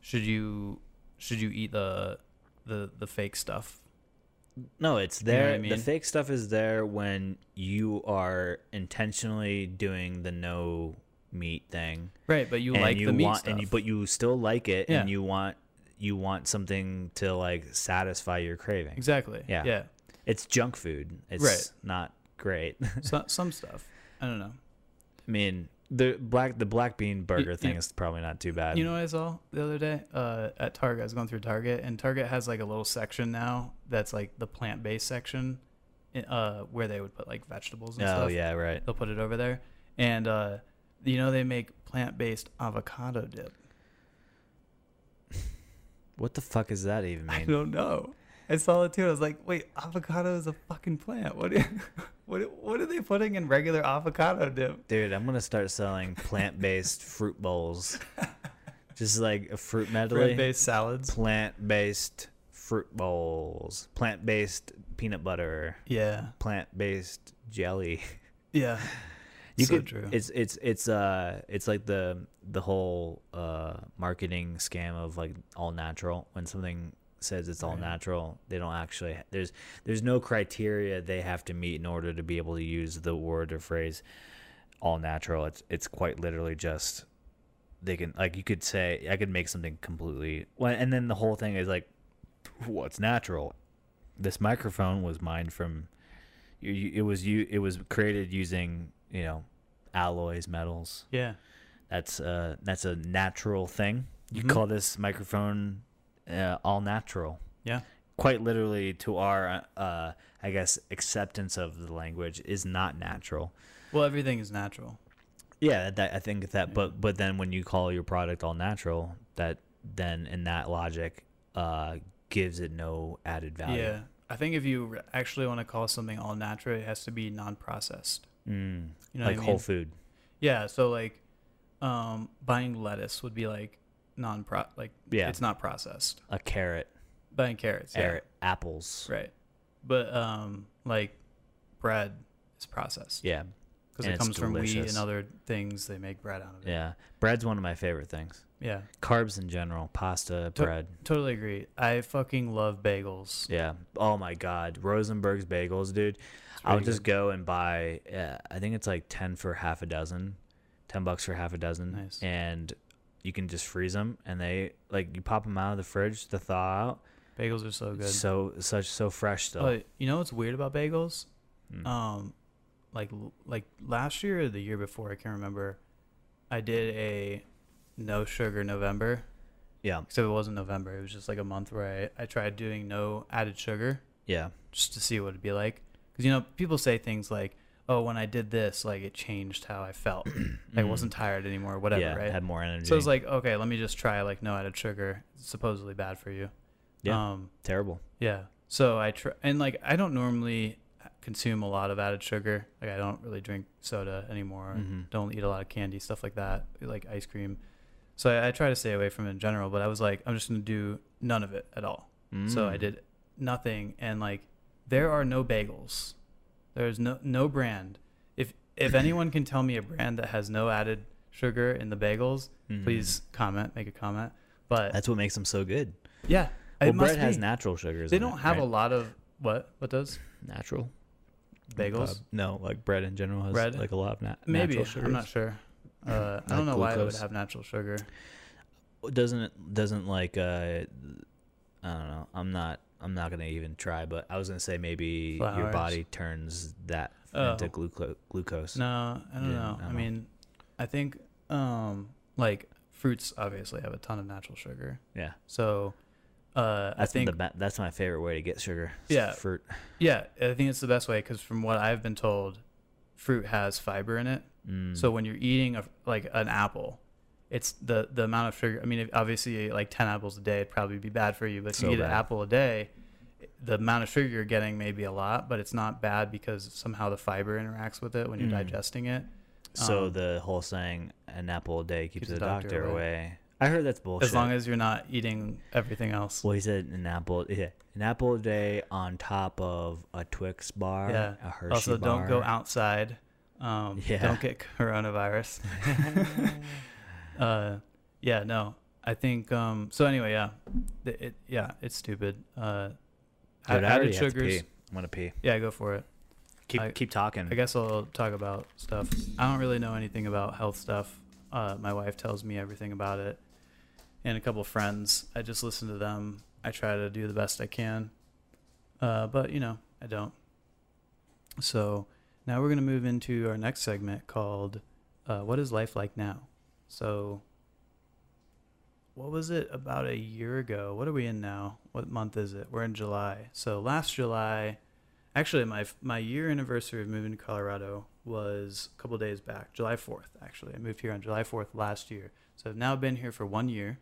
should you should you eat the the the fake stuff? No, it's You know what there. The fake stuff is there when you are intentionally doing the no meat thing. Right, but you like you the meat want, stuff. and you, but you still like it, and you want you want something to like satisfy your craving. exactly. Yeah. Yeah. It's junk food. It's Right. not great. So, some stuff. I don't know. I mean, the black the black bean burger you- thing is probably not too bad. You know what I saw the other day uh, at Target? I was going through Target, and Target has like a little section now that's like the plant based section, uh, where they would put like vegetables and oh stuff. yeah, right. They'll put it over there, and uh, you know they make plant based avocado dip. What the fuck does that even I don't know. I saw it too. I was like, wait, avocado is a fucking plant. What? Are, what? What are they putting in regular avocado dip? Dude, I'm gonna start selling plant based fruit bowls. Just like a fruit medley. Bread based salads. Plant based fruit bowls. Plant based peanut butter. Yeah. Plant based jelly. Yeah. You so could true. it's it's it's uh it's like the the whole uh marketing scam of like all natural when something says it's all Right. natural they don't actually there's there's no criteria they have to meet in order to be able to use the word or phrase all natural it's it's quite literally just they can like you could say I could make something completely well and then the whole thing is like what's natural this microphone was mined from it was you it was created using you know alloys metals yeah. that's uh that's a natural thing you Mhm. call this microphone uh, all natural Yeah. quite literally to our uh i guess acceptance of the language is not natural Well, everything is natural. yeah that i think that Yeah. but but then when you call your product all natural that then in that logic uh gives it no added value Yeah. I think if you actually want to call something all natural, it has to be non-processed. Mm, You know like I whole food Yeah. So like, um, buying lettuce would be like non-pro, like Yeah. it's not processed. a carrot Buying carrots, yeah, carrot apples right. But um, like bread is processed yeah because it comes from wheat and other things. They make bread out of it. Yeah, bread's one of my favorite things. Yeah. Carbs in general, pasta, To- bread. Totally agree. I fucking love bagels. Yeah. Oh my God, Rosenberg's bagels, dude. I'll just good. go and buy. Uh, I think it's like ten for half a dozen, ten bucks for half a dozen, Nice. and you can just freeze them, and they like you pop them out of the fridge to thaw out. bagels are so good. So such so fresh still. But you know what's weird about bagels? Mm. Um, like like last year or the year before, I can't remember. I did a no sugar November. yeah, Except it wasn't November. It was just like a month where I, I tried doing no added sugar yeah, just to see what it'd be like. Because you know people say things like, "Oh, when I did this, like it changed how I felt. I Mm. wasn't tired anymore. Whatever." yeah, right. had more energy. So it's like, okay, let me just try like no added sugar. It's supposedly bad for you. Yeah. Um, terrible. yeah. So I try, and like I don't normally consume a lot of added sugar. Like I don't really drink soda anymore. Mhm. Don't eat a lot of candy, stuff like that, like ice cream. So I, I try to stay away from it in general. But I was like, I'm just gonna do none of it at all. So I Mm. did nothing, and like there are no bagels. There's no no brand. If if anyone can tell me a brand that has no added sugar in the bagels, Mhm. please comment, make a comment. But That's what makes them so good. yeah, Well, bread has natural sugars. They don't it, have a lot of what? What does natural bagels? Uh, no, like bread in general has Bread? like a lot of na- Maybe natural sugars. I'm not sure. Uh, I don't Like know why it would have natural sugar. Doesn't it doesn't like uh I don't know. I'm not I'm not gonna even try, but I was gonna say maybe your body turns that Oh. into glucose glucose. No, I don't Yeah, know. I I, don't know. mean, I think um, like fruits obviously have a ton of natural sugar. Yeah. So uh, I think the that's my favorite way to get sugar. Yeah. Fruit. yeah, I think it's the best way because from what I've been told, fruit has fiber in it. Mm. So when you're eating a, like an apple, it's the the amount of sugar. I mean, obviously, like ten apples a day, it'd probably be bad for you. But if So you eat an apple a day, the amount of sugar you're getting may be a lot, but it's not bad because somehow the fiber interacts with it when you're Mm. digesting it. so um, the whole saying an apple a day keeps, keeps the doctor doctor, away. away. I heard that's bullshit. As long as you're not eating everything else. well, he said an apple, yeah, an apple a day on top of a Twix bar, Yeah. a Hershey Also, don't go outside Um, Yeah. Don't get coronavirus. uh, yeah, no. I think um, so. Anyway, yeah, Th- it, yeah, it's stupid. Uh, Dude, added I already have to sugars. pee. I'm gonna pee. Yeah, go for it. Keep I- keep talking. I guess I'll talk about stuff. I don't really know anything about health stuff. Uh, my wife tells me everything about it, and a couple of friends. I just listen to them. I try to do the best I can, uh, but you know, I don't. So now we're gonna move into our next segment called uh, "What is life like now?" So, what was it about a year ago? What are we in now? What month is it? We're in July. So last July. Actually, my my year anniversary of moving to Colorado was a couple days back, July 4th. Actually, I moved here on July 4th last year, so I've now been here for one year.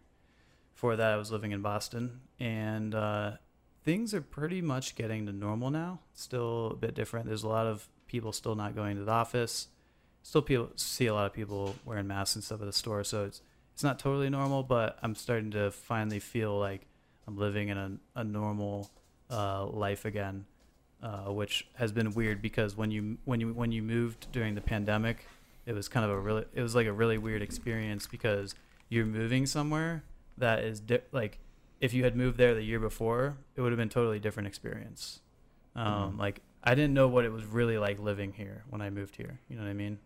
Before that, I was living in Boston, and uh, things are pretty much getting to normal now. Still a bit different. There's a lot of people still not going to the office. Still, people see a lot of people wearing masks and stuff at the store, so it's it's not totally normal. But I'm starting to finally feel like I'm living in a, a normal uh, life again uh, which has been weird because when you when you when you moved during the pandemic, it was kind of a really it was like a really weird experience because you're moving somewhere that is di- like if you had moved there the year before, it would have been totally different experience. Um, Mhm. Like I didn't know what it was really like living here when I moved here. You know what I mean?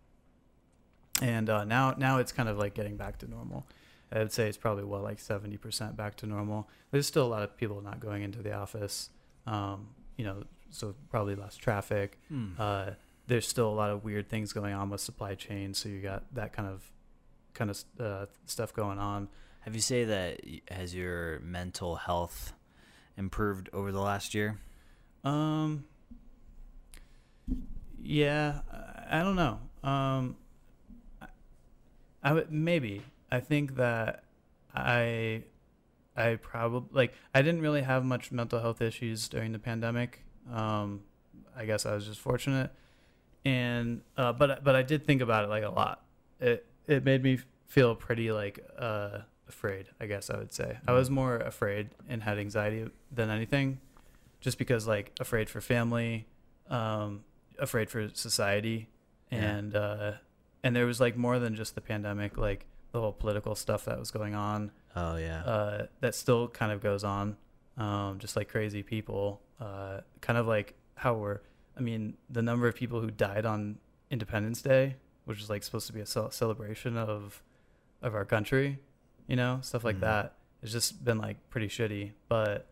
And uh, now now it's kind of like getting back to normal. I would say it's probably well like seventy percent back to normal. There's still a lot of people not going into the office. Um, you know, so probably less traffic. Hmm. Uh, there's still a lot of weird things going on with supply chain, so you got that kind of kind of uh, stuff going on. Have you say that has your mental health improved over the last year? Um, yeah, I don't know. Um, I would maybe. I think that I, I probably like I didn't really have much mental health issues during the pandemic. Um, I guess I was just fortunate, and uh, but but I did think about it like a lot. It it made me feel pretty like uh afraid. I guess I would say I was more afraid and had anxiety than anything just because like afraid for family, um, afraid for society, Yeah. and uh, and there was like more than just the pandemic, like the whole political stuff that was going on, Oh yeah. uh, that still kind of goes on, um, just like crazy people, uh, kind of like how we're. I mean, the number of people who died on Independence Day, which is like supposed to be a cel- celebration of of our country, you know, stuff like Mhm. that. It's just been like pretty shitty, but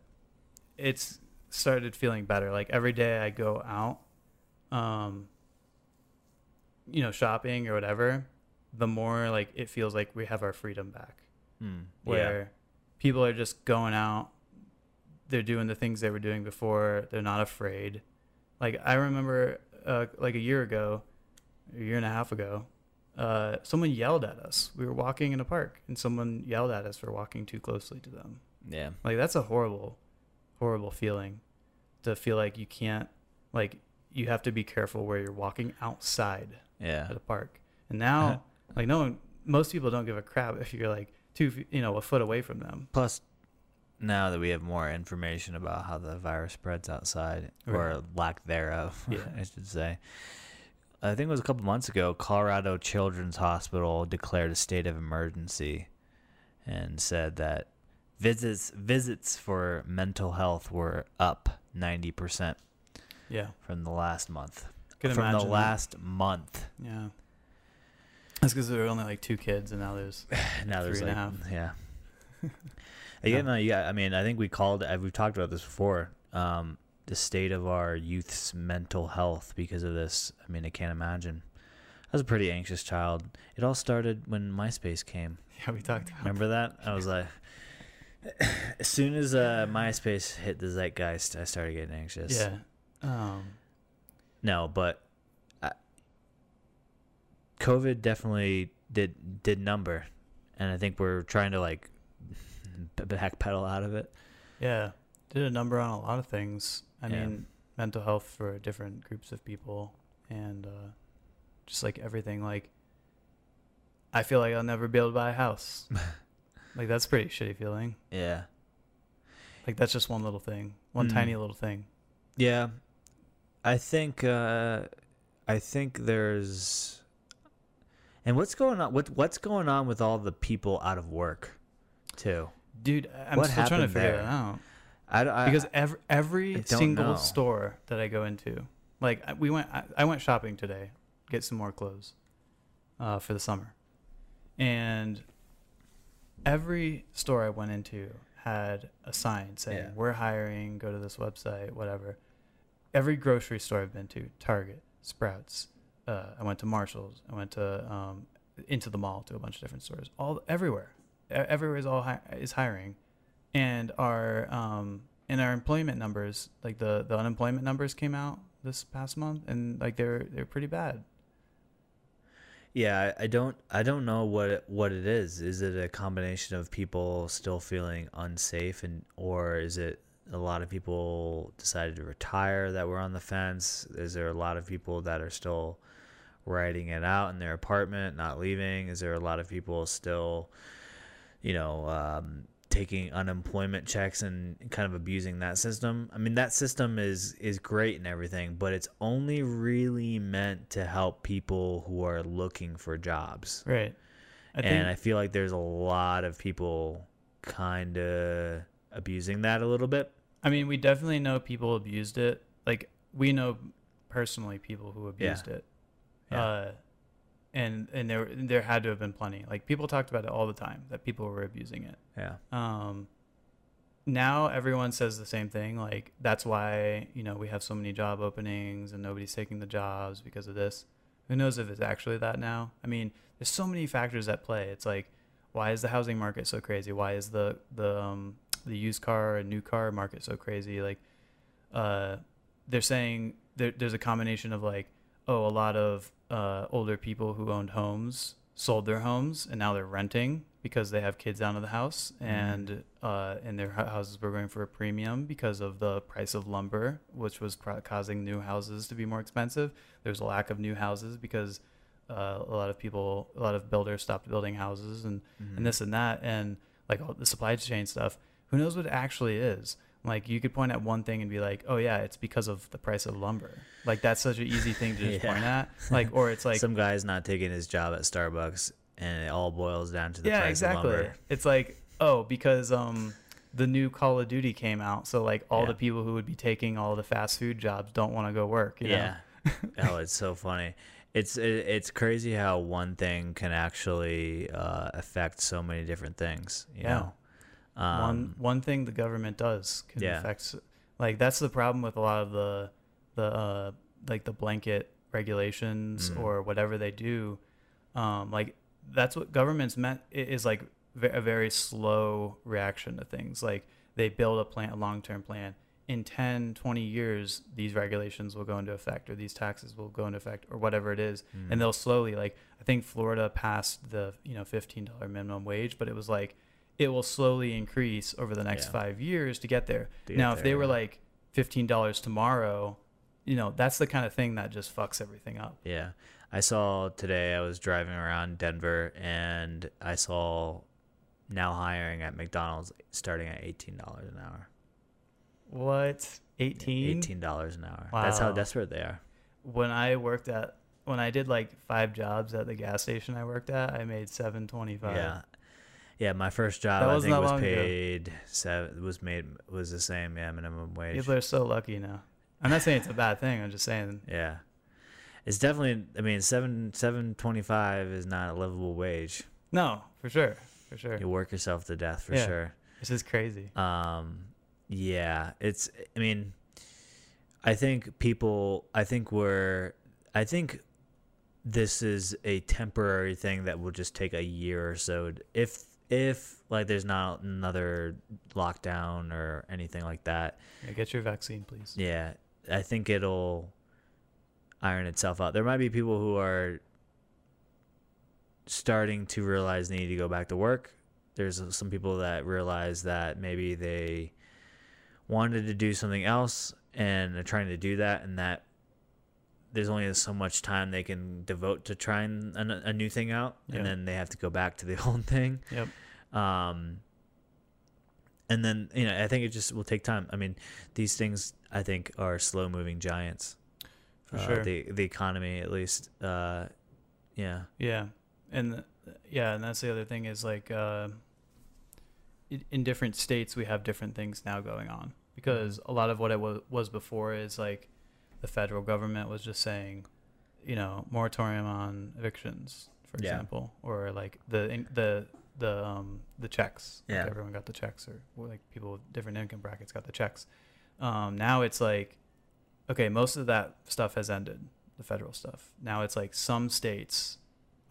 it's started feeling better. Like every day I go out, um, you know, shopping or whatever, the more like it feels like we have our freedom back. Hmm. Where people are just going out, they're doing the things they were doing before. They're not afraid. Like I remember, uh, like a year ago, a year and a half ago, uh, someone yelled at us. We were walking in a park, and someone yelled at us for walking too closely to them. Yeah. Like that's a horrible, horrible feeling to feel like you can't, like you have to be careful where you're walking outside Yeah. at a park. And now, like no one, most people don't give a crap if you're like two, you know, a foot away from them. Plus, now that we have more information about how the virus spreads outside, Right. or lack thereof, Yeah. I should say. I think it was a couple months ago, Colorado Children's Hospital declared a state of emergency and said that visits visits for mental health were up 90% Yeah, from the last month. Can from imagine. the that. last month. Yeah, that's because there were only like two kids, and now there's now there's Three like and a half. yeah. Yeah. yeah, no, yeah. I mean, I think we called. uh, We've talked about this before. Um, the state of our youth's mental health because of this. I mean, I can't imagine. I was a pretty anxious child. It all started when MySpace came. yeah we talked about Remember that? I was like, as soon as uh, MySpace hit the zeitgeist, I started getting anxious. yeah. Um, No, but I, COVID definitely did did number, and I think we're trying to like backpedal out of it. yeah, did a number on a lot of things. I Yeah. mean, mental health for different groups of people, and uh, just like everything. Like, I feel like I'll never be able to buy a house. like that's a pretty shitty feeling. Yeah. Like that's just one little thing, one Mm. tiny little thing. Yeah. I think uh I think there's and what's going on what what's going on with all the people out of work too? Dude, I'm What still trying to figure there? it out. I, I because every every single know. store that I go into, like we went, I, I went shopping today, get some more clothes, uh, for the summer, and every store I went into had a sign saying Yeah. "We're hiring. Go to this website. Whatever." Every grocery store I've been to, Target, Sprouts, uh, I went to Marshalls, I went to um, into the mall to a bunch of different stores, all everywhere, everywhere is all hi- is hiring. And our um and our employment numbers like the the unemployment numbers came out this past month and like they're they're pretty bad. Yeah, I I don't I don't know what it, what it is. Is it a combination of people still feeling unsafe and or is it a lot of people decided to retire that were on the fence? Is there a lot of people that are still writing it out in their apartment, not leaving? Is there a lot of people still you know, um, taking unemployment checks and kind of abusing that system. I mean, that system is is great and everything, but it's only really meant to help people who are looking for jobs. right i and I feel like there's a lot of people kind of abusing that a little bit. i mean we definitely know people abused it. Like we know personally people who abused it. Yeah. uh and and there there had to have been plenty. Like people talked about it all the time that people were abusing it. Yeah. um now everyone says the same thing like that's why you know we have so many job openings and nobody's taking the jobs because of this. Who knows if it's actually that now? I mean there's so many factors at play. It's like why is the housing market so crazy? Why is the the um the used car and new car market so crazy like uh they're saying there, there's a combination of like oh a lot of uh older people who owned homes sold their homes and now they're renting because they have kids out of the house and uh and their houses were going for a premium because of the price of lumber which was pro- causing new houses to be more expensive. There's a lack of new houses because uh, a lot of people a lot of builders stopped building houses and Mhm. and this and that. And like all the supply chain stuff who knows what it actually is like you could point at one thing and be like oh yeah it's because of the price of lumber like that's such an easy thing to just Yeah. point at like or it's like Some guy's not taking his job at Starbucks, and it all boils down to the yeah price exactly of lumber. it's like oh because um the new call of duty came out so like all Yeah. the people who would be taking all the fast food jobs don't want to go work you know? Yeah. oh, it's so funny. It's it, it's crazy how one thing can actually uh, affect so many different things. You Yeah. know. Um, one one thing the government does can Yeah. affect like that's the problem with a lot of the the uh like the blanket regulations Mm. or whatever they do. Um like that's what government's meant is like a very slow reaction to things. Like they build a plan a long-term plan. In 10 20 years these regulations will go into effect or these taxes will go into effect or whatever it is. Mm, and they'll slowly like i think florida passed the you know $15 minimum wage but it was like it will slowly increase over the next Yeah. five years to get there To get now if they were like $15 tomorrow you know that's the kind of thing that just fucks everything up Yeah. I saw today I was driving around Denver and I saw now hiring at McDonald's starting at eighteen dollars an hour. what 18 Eighteen dollars an hour. Wow. That's how desperate they are. when i worked at when i did like five jobs at the gas station i worked at i made 725 Yeah. Yeah, my first job That I think was long ago. paid seven was made was the same, yeah, minimum wage. people are so lucky now i'm not saying it's a bad thing i'm just saying Yeah. It's definitely I mean seven seven twenty five is not a livable wage. no for sure for sure You work yourself to death for Yeah. sure. this is crazy Um yeah, it's I mean I think people I think we're I think this is a temporary thing that will just take a year or so if if like there's not another lockdown or anything like that. yeah, get your vaccine please Yeah, I think it'll iron itself out. There might be people who are starting to realize they need to go back to work. There's some people that realize that maybe they wanted to do something else and are trying to do that, and that there's only so much time they can devote to trying a, a new thing out, and then they have to go back to the old thing. yep Um, and then you know, I think it just will take time. I mean, these things I think are slow moving giants. For uh, sure. the the economy at least. Uh, yeah. Yeah, and th- yeah, and that's the other thing is like uh, in, in different states we have different things now going on because a lot of what it was was before is like the federal government was just saying, you know, moratorium on evictions, for Yeah. example, or like the in, the the um the checks. Like Yeah. everyone got the checks, or or, like people with different income brackets got the checks. Um, now it's like, okay, most of that stuff has ended, the federal stuff. Now it's like some states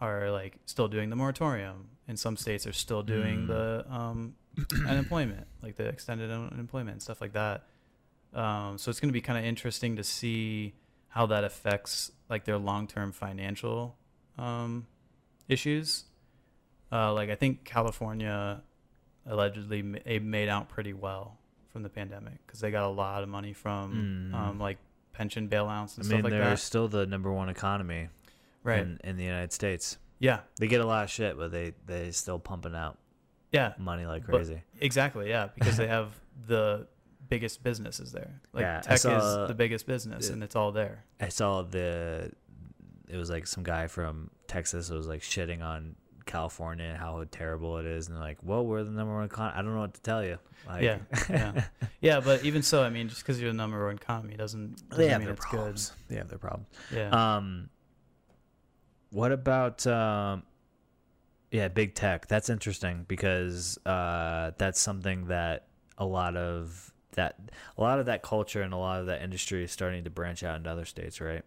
are like still doing the moratorium, and some states are still doing Mm. the um, unemployment, like the extended un- unemployment and stuff like that. Um, so it's going to be kind of interesting to see how that affects like their long-term financial um, issues. Uh, like I think California allegedly ma- made out pretty well from the pandemic because they got a lot of money from Mm. um, like pension bailouts I and mean, stuff like that. they're still the number one economy Right? in, in the United States. yeah. They get a lot of shit, but they they still pumping out Yeah. money like But- crazy. Exactly. Yeah, because they have the biggest businesses there. Like Yeah, tech saw- is the biggest business, and it's all there. I saw the it was like some guy from Texas was like shitting on California and how terrible it is, and like, "Well, we're the number one economy." I don't know what to tell you. Like, yeah, yeah, yeah. But even so, I mean, just because you're the number one economy doesn't, doesn't they have mean their it's problems. They have their problems. Yeah. Um, what about um, yeah, big tech? That's interesting because uh, that's something that a lot of that a lot of that culture and a lot of that industry is starting to branch out into other states, right?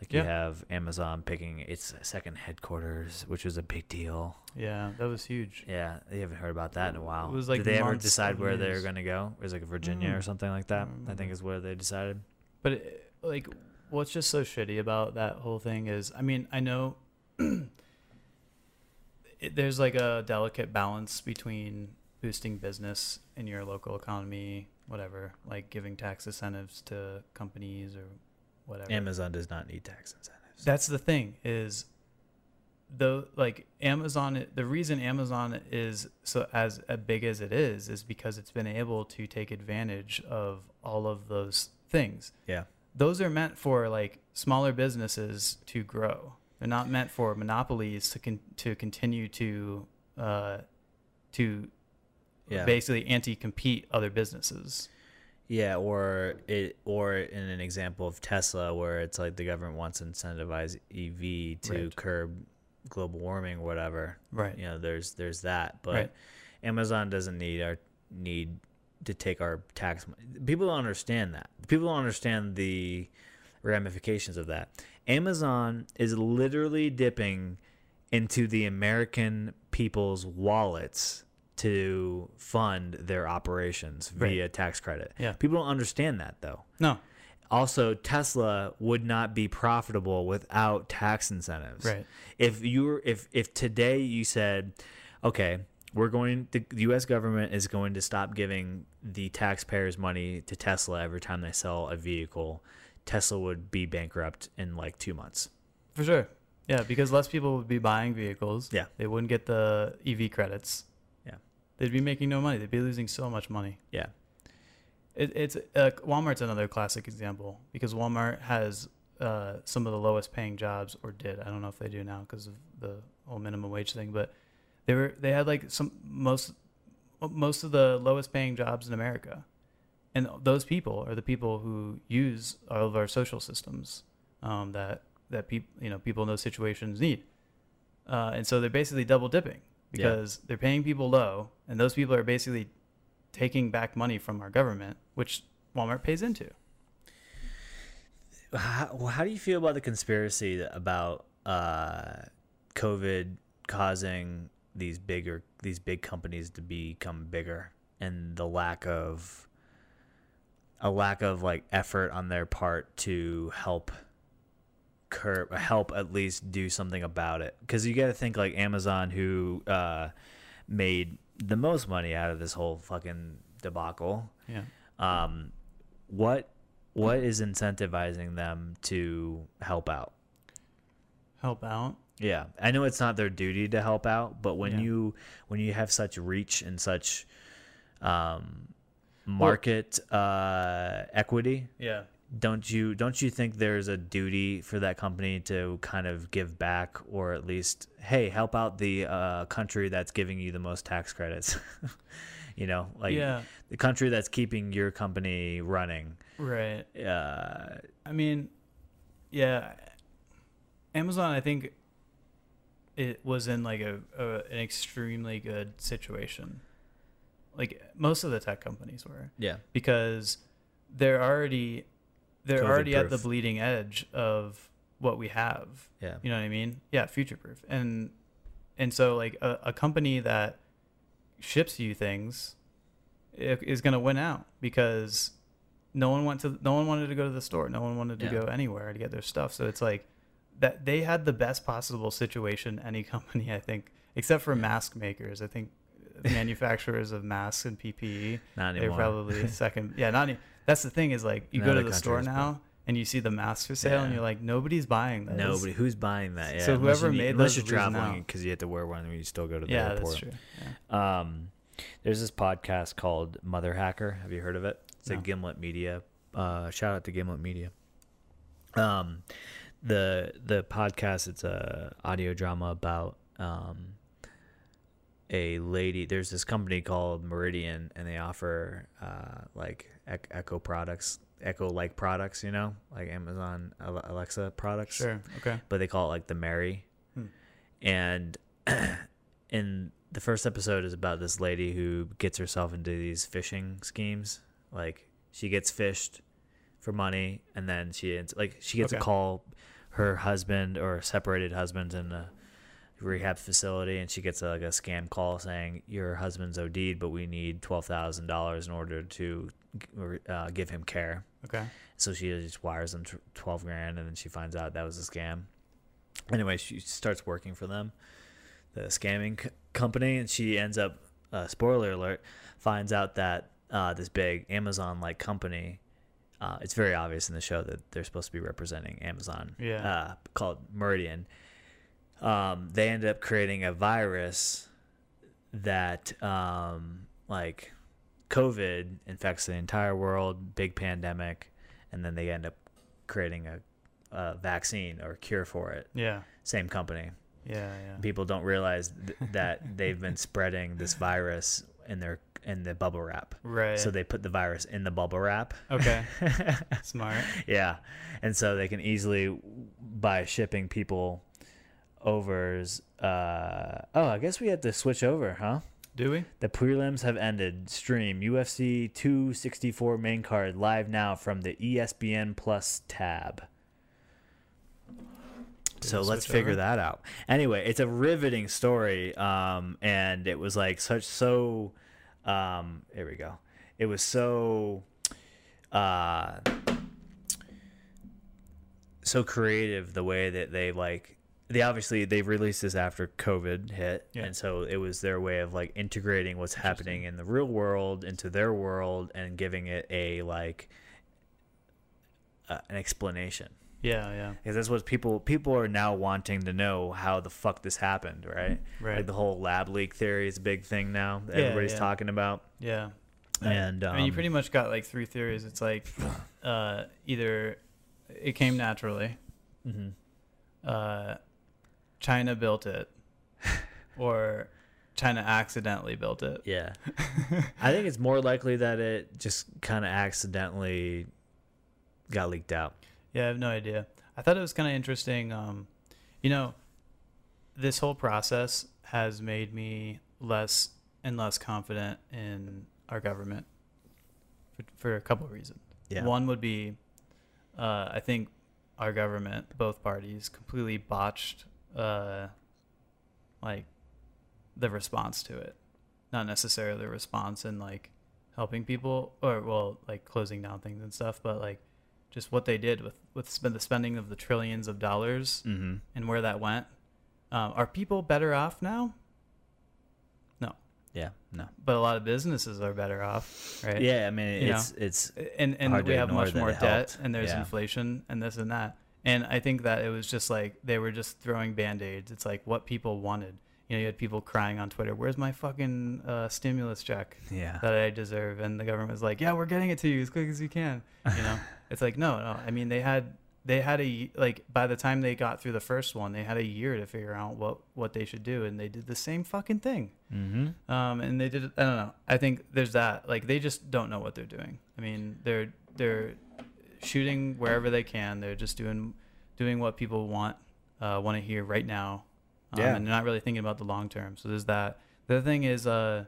Like you have Amazon picking its second headquarters, which was a big deal. yeah, that was huge. Yeah, you haven't heard about that in a while. was like Did they ever decide where they were going to go? It was like Virginia or Mm, something like that. don't I think is where they decided. But it, like, what's just so shitty about that whole thing is, I mean, I know it, there's like a delicate balance between boosting business in your local economy, whatever, like giving tax incentives to companies or whatever. Amazon does not need tax incentives. That's the thing is the like Amazon the reason Amazon is so as, as big as it is is because it's been able to take advantage of all of those things. yeah. Those are meant for like smaller businesses to grow. They're not meant for monopolies to con- to continue to uh, to Yeah. basically anti-compete other businesses. Yeah, or it, or in an example of Tesla, where it's like the government wants to incentivize EV to Right. curb global warming, or whatever. Right. You know, there's there's that, but Right. Amazon doesn't need our need to take our tax. money. People don't understand that. People don't understand the ramifications of that. Amazon is literally dipping into the American people's wallets to fund their operations Right. via tax credit. Yeah. People don't understand that though. No. Also, Tesla would not be profitable without tax incentives. Right. If you were, if if today you said, okay, we're going, the U.S. government is going to stop giving the taxpayers money to Tesla every time they sell a vehicle, Tesla would be bankrupt in like two months. For sure. Yeah, because less people would be buying vehicles. Yeah. They wouldn't get the EV credits. They'd be making no money. They'd be losing so much money. Yeah. It, it's uh, Walmart's another classic example because Walmart has uh, some of the lowest paying jobs, or did. I don't know if they do now because of the whole minimum wage thing, but they were they had like some most most of the lowest paying jobs in America, and those people are the people who use all of our social systems um, that that people you know people in those situations need, uh, and so they're basically double dipping Yeah. because they're paying people low, and those people are basically taking back money from our government, which Walmart pays into. How, how do you feel about the conspiracy about uh, COVID causing these bigger these big companies to become bigger and the lack of a lack of like effort on their part to help curb help at least do something about it because you got to think like Amazon who uh, made the most money out of this whole fucking debacle Yeah. um, what what is incentivizing them to help out? Help out. Yeah, I know it's not their duty to help out, but when Yeah. you when you have such reach and such um, market uh, equity, Yeah. Don't you don't you think there's a duty for that company to kind of give back or at least hey help out the uh, country that's giving you the most tax credits you know like yeah, the country that's keeping your company running right. uh, I mean, yeah, Amazon. I think it was in like a, a an extremely good situation. Like most of the tech companies were, yeah because they're already they're COVID already at the bleeding edge of what we have. yeah You know what I mean? Yeah, future proof. And and so like a, a company that ships you things is going to win out because no one went to no one wanted to go to the store. No one wanted to Yeah. go anywhere to get their stuff. So it's like that they had the best possible situation any company I think except for mask makers. I think manufacturers of masks and PPE not anymore. they're probably second. Yeah, not. e- That's the thing is like you go to the store now and you see the masks for sale and you're like nobody's buying those. nobody who's buying that yeah So unless whoever you made unless you're traveling because you have to wear one when you still go to the Yeah, airport that's true. Yeah. Um, there's this podcast called Mother Hacker. Have you heard of it? It's a Gimlet Media. Uh, shout out to Gimlet Media. Um, the the podcast. It's a audio drama about um a lady. There's this company called Meridian, and they offer uh like Echo products, Echo like products. You know, like Amazon Alexa products Sure. Okay. but they call it like the Mary. Hmm. And in the first episode is about this lady who gets herself into these phishing schemes. Like she gets phished for money, and then she like she gets a call her husband or separated husband in a rehab facility, and she gets a, like a scam call saying your husband's OD'd, but we need twelve thousand dollars in order to uh, give him care. Okay. So she just wires them tw- 12 grand and then she finds out that was a scam. Anyway, she starts working for them, the scamming c- company, and she ends up, uh, spoiler alert, finds out that uh, this big Amazon like company, uh, it's very obvious in the show that they're supposed to be representing Amazon, Yeah. uh, called Meridian. Um, they ended up creating a virus that, um, like, COVID infects the entire world, big pandemic, and then they end up creating a, a vaccine or cure for it. Yeah. Same company. Yeah. Yeah. People don't realize th- that they've been spreading this virus in their in the bubble wrap. Right. So they put the virus in the bubble wrap. Okay. Smart. yeah, and so they can easily by shipping people overs. Uh, oh, I guess we have to switch over, huh? Do we? The prelims have ended. Stream UFC 264 main card live now from the ESPN Plus tab. Did So let's figure over? that out. Anyway, it's a riveting story, um, and it was like such so. Um, here we go. It was so. Uh, so creative the way that they like they obviously they released this after covid hit Yeah. and so it was their way of like integrating what's happening in the real world into their world and giving it a like uh, an explanation Yeah. Yeah. because that's what people people are now wanting to know how the fuck this happened right Right. like the whole lab leak theory is a big thing now that Yeah, everybody's yeah. talking about Yeah. and um, I mean, you pretty much got like three theories. It's like uh, either it came naturally, mhm. uh, China built it, or China accidentally built it. Yeah. I think it's more likely that it just kind of accidentally got leaked out. Yeah, I have no idea. I thought it was kind of interesting. Um, you know, this whole process has made me less and less confident in our government for, for a couple of reasons. Yeah. One would be, uh, I think our government, both parties, completely botched, uh, like, the response to it. Not necessarily the response in like helping people or well, like closing down things and stuff, but like just what they did with with spend the spending of the trillions of dollars Mm-hmm. and where that went. Um, are people better off now? No. Yeah. No. But a lot of businesses are better off, right? Yeah. I mean, You it's it's and and we have much more debt helped. and there's Yeah. inflation and this and that and i think that it was just like they were just throwing band-aids it's like what people wanted you know, you had people crying on Twitter, "Where's my fucking uh, stimulus check Yeah. that I deserve?" And the government was like, "Yeah, we're getting it to you as quick as you can." You know, it's like no, no. I mean, they had they had a like by the time they got through the first one, they had a year to figure out what what they should do, and they did the same fucking thing. Mm-hmm. Um, and they did. I don't know. I think there's that. Like they just don't know what they're doing. I mean, they're they're shooting wherever they can. They're just doing doing what people want uh, want to hear right now. Um, Yeah. And they're not really thinking about the long term. So there's that. The other thing is, uh,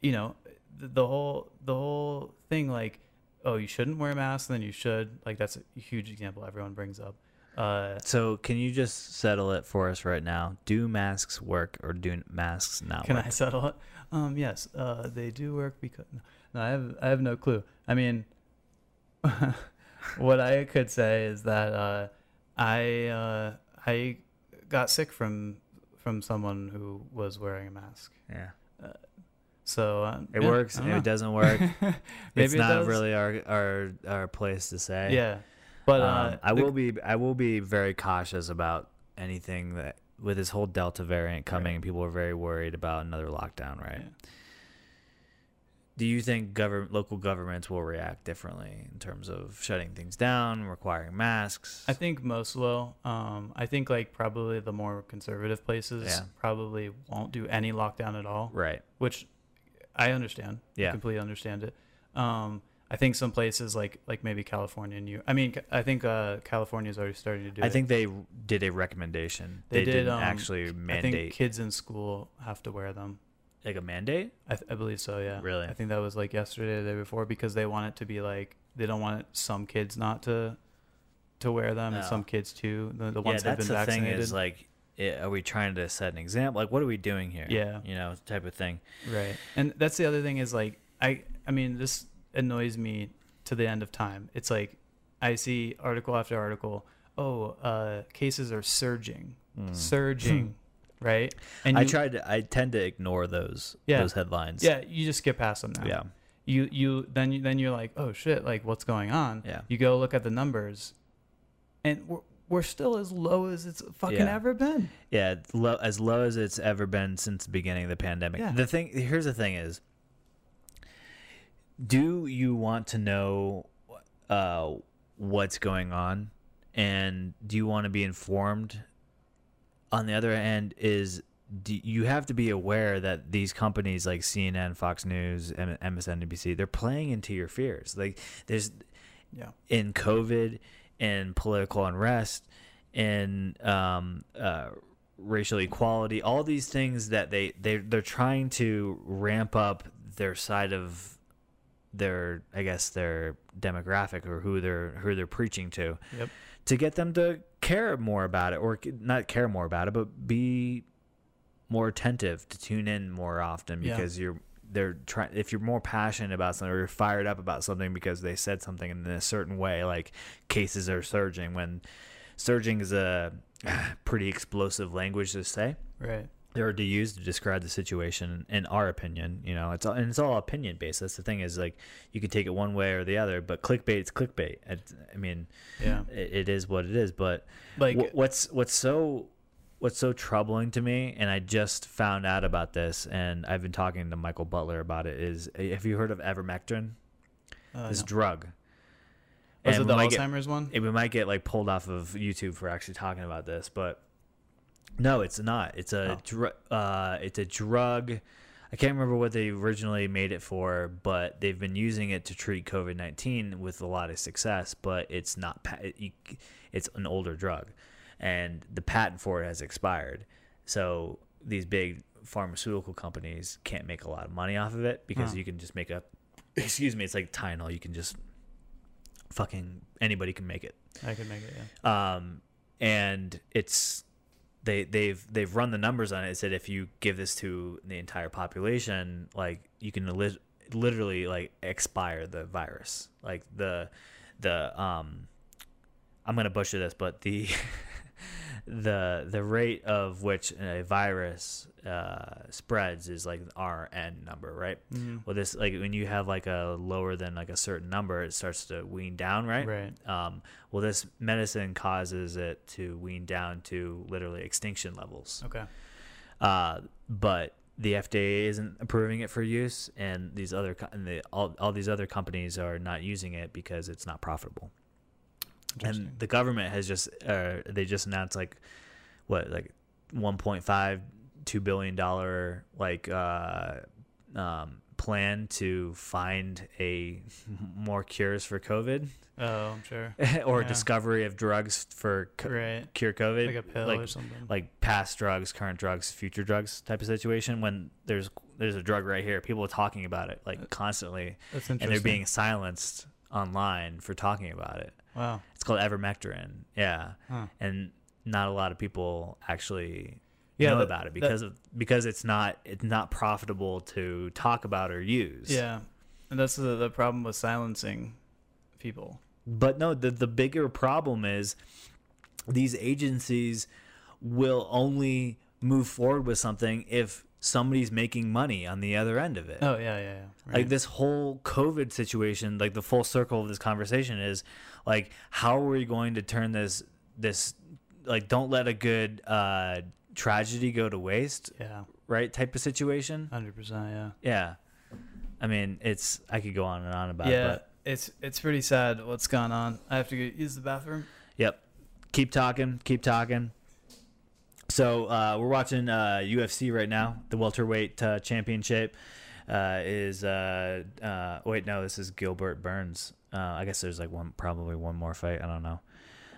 you know, the, the whole the whole thing like, oh, you shouldn't wear masks, and then you should. Like that's a huge example everyone brings up. Uh, So can you just settle it for us right now? Do masks work or do masks not Can work? I settle it? Um, yes, uh, they do work because no, I have I have no clue. I mean, what I could say is that uh, I uh, I got sick from from someone who was wearing a mask. yeah. So um, It yeah, works. It know. doesn't work. Maybe it's it not does. really our our our place to say. Yeah, but uh, um, I the- will be I will be very cautious about anything that with this whole Delta variant coming. Right. People are very worried about another lockdown. Right? Yeah. Do you think government local governments will react differently in terms of shutting things down, requiring masks? I think most will. Um, I think like probably the more conservative places Yeah. probably won't do any lockdown at all. right. which I understand. I Yeah. completely understand it. Um, I think some places like like maybe California and you. I mean, I think uh, California is already starting to do it. I it. think they did a recommendation. They They, did, not um, actually I think mandate kids in school have to wear them. Like a mandate. I, th- I believe so. Yeah. Really? I think that was like yesterday, or the day before, because they want it to be like they don't want some kids not to to wear them, and No. some kids too. The, the yeah, ones that have that's been the thing vaccinated. is like, i- are we trying to set an example? Like, what are we doing here? Yeah. you know, type of thing. Right. And that's the other thing is like I I mean this annoys me to the end of time. It's like I see article after article, oh, uh cases are surging. Mm. Surging, right? And I you, tried to. I tend to ignore those Yeah. those headlines. Yeah, you just skip past them now. yeah, You you then you then you're like, "Oh shit, like what's going on?" yeah. You go look at the numbers and we're we're still as low as it's fucking Yeah. ever been. Yeah, low, as low as it's ever been since the beginning of the pandemic. Yeah. The thing here's the thing is do you want to know uh, what's going on and do you want to be informed? On the other end is do you have to be aware that these companies like CNN, Fox News, MSNBC, they're playing into your fears. Like there's Yeah. in COVID and political unrest and um, uh, racial equality, all these things that they they they're trying to ramp up their side of their I guess their demographic or who they're who they're preaching to Yep. to get them to care more about it or not care more about it but be more attentive to tune in more often Yeah. because you're they're trying if you're more passionate about something or you're fired up about something because they said something in a certain way like cases are surging when surging is a pretty explosive language to say Right. Or to use to describe the situation in our opinion you know it's all and it's all opinion based that's the thing is like you could take it one way or the other but clickbait's clickbait It's- i mean Yeah. it, it is what it is but Like Wh- what's what's so what's so troubling to me and i just found out about this and i've been talking to michael butler about it is have you heard of ivermectin uh, this no. drug was And it the might get- Alzheimer's one? it, we might get like pulled off of youtube for actually talking about this but no it's not it's a Oh. dr- uh, it's a drug i can't remember what they originally made it for but they've been using it to treat covid-19 with a lot of success but it's not pa- it, you, it's an older drug and the patent for it has expired so these big pharmaceutical companies can't make a lot of money off of it because you can just make a excuse me it's like Tylenol you can just fucking anybody can make it I can make it. Yeah. um, and it's they they've they've run the numbers on it. It said if you give this to the entire population, like you can li- literally like expire the virus. Like the the um, I'm gonna butcher this, but the the the rate of which a virus uh, spreads is like an RN number, right? Mhm. Well, this like when you have like a lower than like a certain number, it starts to wean down, right? Right. Um, well, this medicine causes it to wean down to literally extinction levels. Okay. uh, but the FDA isn't approving it for use, and these other and the, all all these other companies are not using it because it's not profitable. And the government has just uh, they just announced like what like 1.5 2 billion dollar like uh, um, plan to find a more cures for COVID oh, I'm sure. or Yeah. discovery of drugs for co- Right. cure COVID, Like a pill like or something. like past drugs, current drugs, future drugs type of situation. When there's there's a drug right here, people are talking about it like constantly, That's and they're being silenced online for talking about it. Wow. It's called ivermectin, yeah, Huh. and not a lot of people actually Yeah, know that- about it that- because of because it's not it's not profitable to talk about or use. Yeah, and that's the the problem with silencing people. But no, the the bigger problem is these agencies will only move forward with something if somebody's making money on the other end of it. Oh yeah, yeah, yeah. Right. Like this whole COVID situation, like the full circle of this conversation is like how are we going to turn this this like don't let a good uh tragedy go to waste, yeah, right? Type of situation. hundred percent. Yeah. Yeah. I mean, it's I could go on and on about it, yeah, but it's it's pretty sad what's gone on. I have to go use the bathroom. Yep. Keep talking. Keep talking. So uh, we're watching uh, UFC right now. The welterweight uh, championship uh, is. Uh, uh, wait, no, this is Gilbert Burns. Uh, I guess there's like one, probably one more fight. I don't know.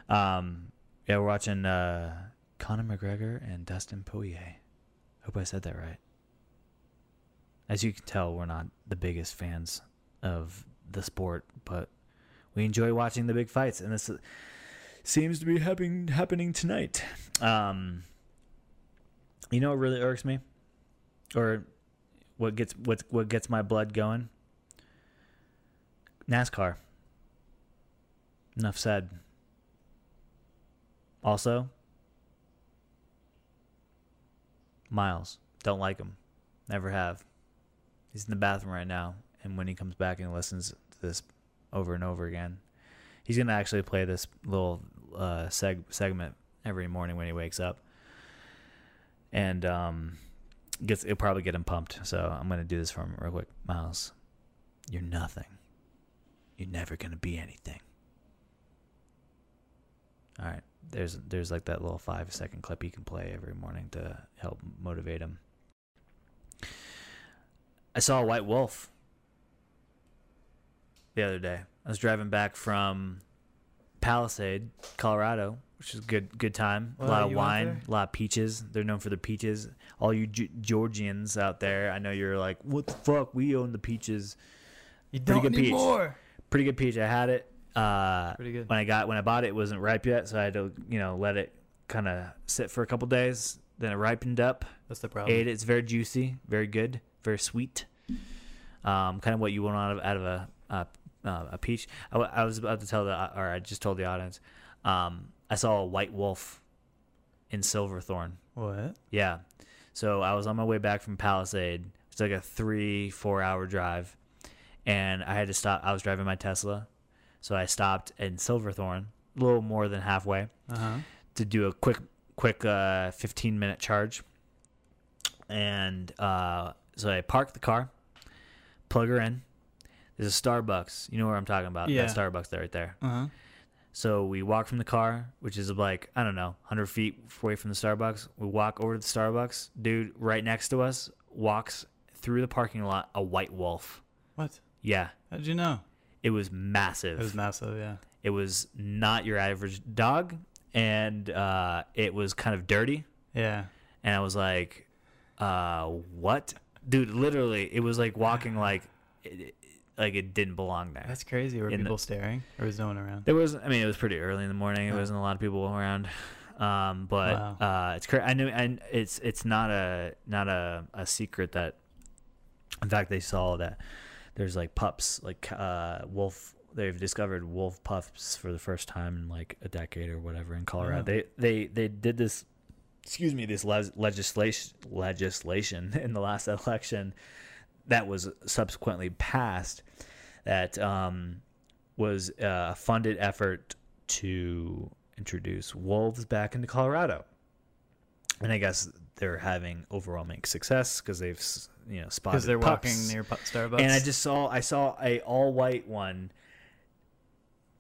Um, yeah, we're watching uh, Conor McGregor and Dustin Poirier. Hope I said that right. As you can tell, we're not the biggest fans of the sport, but we enjoy watching the big fights, and this seems to be happening happening tonight. Um, you know what really irks me, or what gets what what gets my blood going? NASCAR. Enough said. Also, Miles. Don't like him. Never have. He's in the bathroom right now, and when he comes back and listens to this over and over again, he's gonna actually play this little uh, seg- segment every morning when he wakes up, and um, gets it'll probably get him pumped. So I'm gonna do this for him real quick. Miles, you're nothing. You're never gonna be anything. All right, there's there's like that little five second clip you can play every morning to help motivate him. I saw a white wolf the other day. I was driving back from Palisade, Colorado, which is good good time. Wow, a lot of wine, a lot of peaches. They're known for the peaches. All you G- Georgians out there, I know you're like, "What the fuck? We own the peaches." You Pretty don't good need peach. more. Pretty good peach. I had it. Uh, Pretty good. when I got when I bought it, it wasn't ripe yet, so I had to you know let it kind of sit for a couple days. Then it ripened up. That's the problem. Ate it. It's very juicy, very good, very sweet. Um, kind of what you want out of out of a uh, uh, a peach. I was about to tell the or I just told the audience. Um, I saw a white wolf in Silverthorne. What? Yeah. So I was on my way back from Palisade. It's like a three, four hour drive. And I had to stop. I was driving my Tesla. So I stopped in Silverthorne, a little more than halfway, Uh huh. to do a quick, quick uh, 15 minute charge. And uh, so I parked the car, plug her in. There's a Starbucks. You know where I'm talking about? Yeah. That Starbucks there, right there. Uh huh. So we walk from the car, which is like, I don't know, 100 feet away from the Starbucks. We walk over to the Starbucks. Dude, right next to us, walks through the parking lot a white wolf. What? Yeah, How'd you know? It was massive. It was massive. Yeah. It was not your average dog, and uh, it was kind of dirty. Yeah. And I was like, uh, what? Dude, literally, it was like walking like, it, like it didn't belong there. That's crazy. Were In the- people staring, or was no one around? There was, I mean, it was pretty early in the morning. There Oh. wasn't a lot of people around, um, but Wow. uh, it's cra- I knew, and it's it's not a not a, a secret that, in fact, they saw that there's like pups, like uh, wolf. They've discovered wolf pups for the first time in like a decade or whatever in Colorado. Wow. They they they did this, excuse me, this le- legislation legislation in the last election that was subsequently passed that um, was a funded effort to introduce wolves back into Colorado. and I guess they're having overwhelming success because they've you know spotted Because they're pups. walking near Starbucks. and I just saw I saw a all white one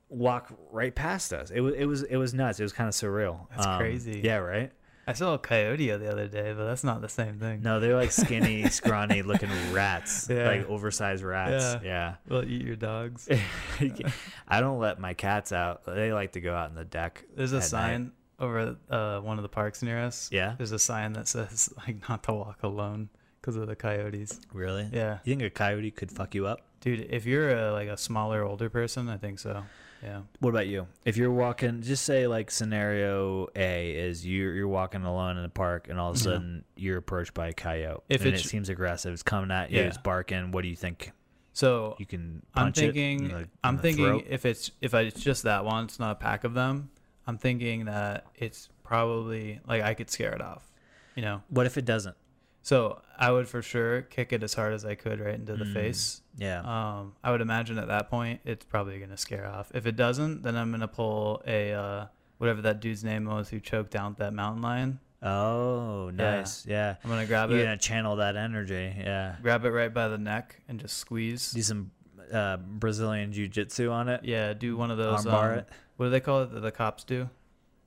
walk right past us. It was it was it was nuts. It was kind of surreal. That's crazy. Yeah, right. I saw a coyote the other day, but that's not the same thing. No, they're like skinny, scrawny looking rats, Yeah. like oversized rats. Yeah. Well, eat your dogs. I don't let my cats out. They like to go out in the deck. There's a at night. sign over uh, one of the parks near us. Yeah. There's a sign that says like not to walk alone because of the coyotes. Really? Yeah, You think a coyote could fuck you up? dude. If you're a, like a smaller, older person, I think so. Yeah. What about you? If you're walking, just say like scenario A is you're you're walking alone in the park, and all of a Yeah. sudden you're approached by a coyote, If and it seems aggressive, it's coming at you, Yeah. it's barking. What do you think? So You can I'm thinking. the- I'm thinking throat? if it's if I, it's just that one, it's not a pack of them. I'm thinking that it's probably like I could scare it off. You know. What if it doesn't? So I would for sure kick it as hard as I could right into the Mm. face. Yeah. Um, I would imagine at that point it's probably gonna scare off. If it doesn't, then I'm gonna pull a uh, whatever that dude's name was who choked down that mountain lion. oh, nice. Yeah. I'm gonna grab it You're gonna channel that energy. Yeah. grab it right by the neck, and just squeeze. Do some uh, Brazilian jiu-jitsu on it. Yeah, do one of those. Armbar um, it. What do they call it that the cops do?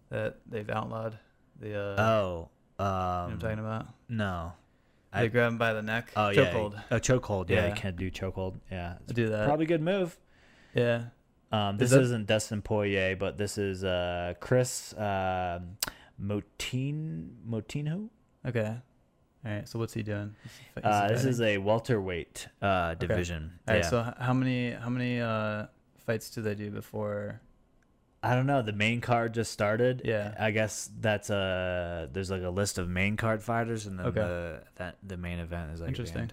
That they've outlawed. The uh, Oh. you know what I'm Um, talking about. no. They I- grab him by the neck. Oh yeah. chokehold. A chokehold. Yeah, Yeah. you can't do chokehold. Yeah. I do that. Probably good move. Yeah. Um, Is this that- isn't Dustin Poirier, but this is uh, Kris um Motin Moutinho. Okay. All right. So what's he doing? He's- he's Uh, this is a welterweight uh, division. All right. yeah. So how many how many uh fights do they do before? I don't know. The main card just started. Yeah. I guess that's a there's like a list of main card fighters, and then Okay. the that the main event is like Interesting.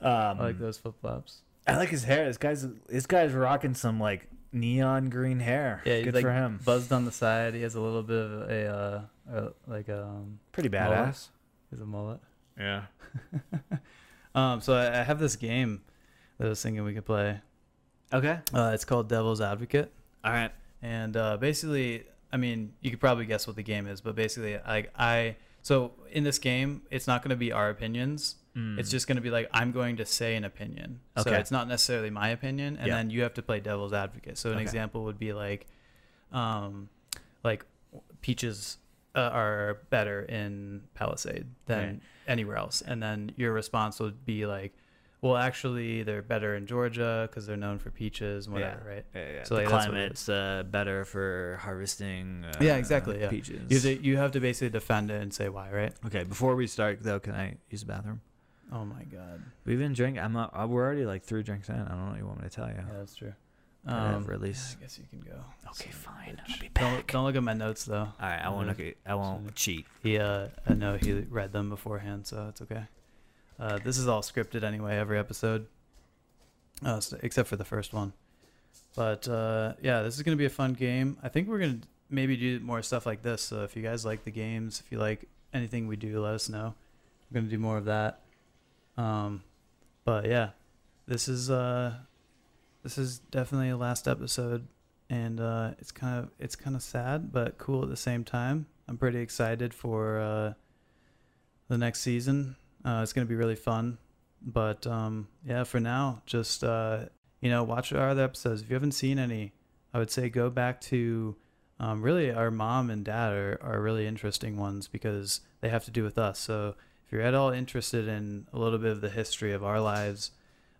Um, I like those flip flops. I like his hair. This guy's this guy's rocking some like neon green hair. Yeah, he's good like for him. buzzed on the side. He has a little bit of a uh, uh like um Pretty badass. He's a mullet. Yeah. Um. So I, I have this game that I was thinking we could play. Okay. Uh, it's called Devil's Advocate. All right. And uh, basically, I mean, you could probably guess what the game is, but basically, I, I so in this game, it's not going to be our opinions. It's just going to be like I'm going to say an opinion. So. Okay. it's not necessarily my opinion, and Yeah. then you have to play devil's advocate. So an Okay. example would be like, um, like peaches uh, are better in Palisade than Right. anywhere else, and then your response would be like, well, actually, they're better in Georgia because they're known for peaches and whatever, right? Yeah, yeah. So, the like, that's what it climate's uh, better for harvesting. Uh, Yeah, exactly, yeah. Peaches. You have, to, you have to basically defend it and say why, right? Okay, before we start though, can I use the bathroom? Oh my god. We've been drinking. I'm not. uh, We're already like three drinks in. I don't know what you want me to tell you. Yeah, that's true. Um, release. I guess you can go. Okay, So, fine. I'll be Don't, don't look at my notes though. All right, I won't. Yeah. Look at, I won't cheat. He, uh, I know he read them beforehand, so it's okay. Uh, this is all scripted anyway, every episode, uh, except for the first one. But uh, yeah, this is gonna be a fun game. I think we're gonna maybe do more stuff like this. So if you guys like the games, if you like anything we do, let us know. We're gonna do more of that. Um, but yeah, this is uh, this is definitely a last episode, and uh, it's kind of it's kind of sad but cool at the same time. I'm pretty excited for uh, the next season. Uh, it's gonna be really fun. But um, yeah, for now, just uh, you know, watch our other episodes. If you haven't seen any, I would say go back to um, really our mom and dad are, are really interesting ones because they have to do with us. So if you're at all interested in a little bit of the history of our lives,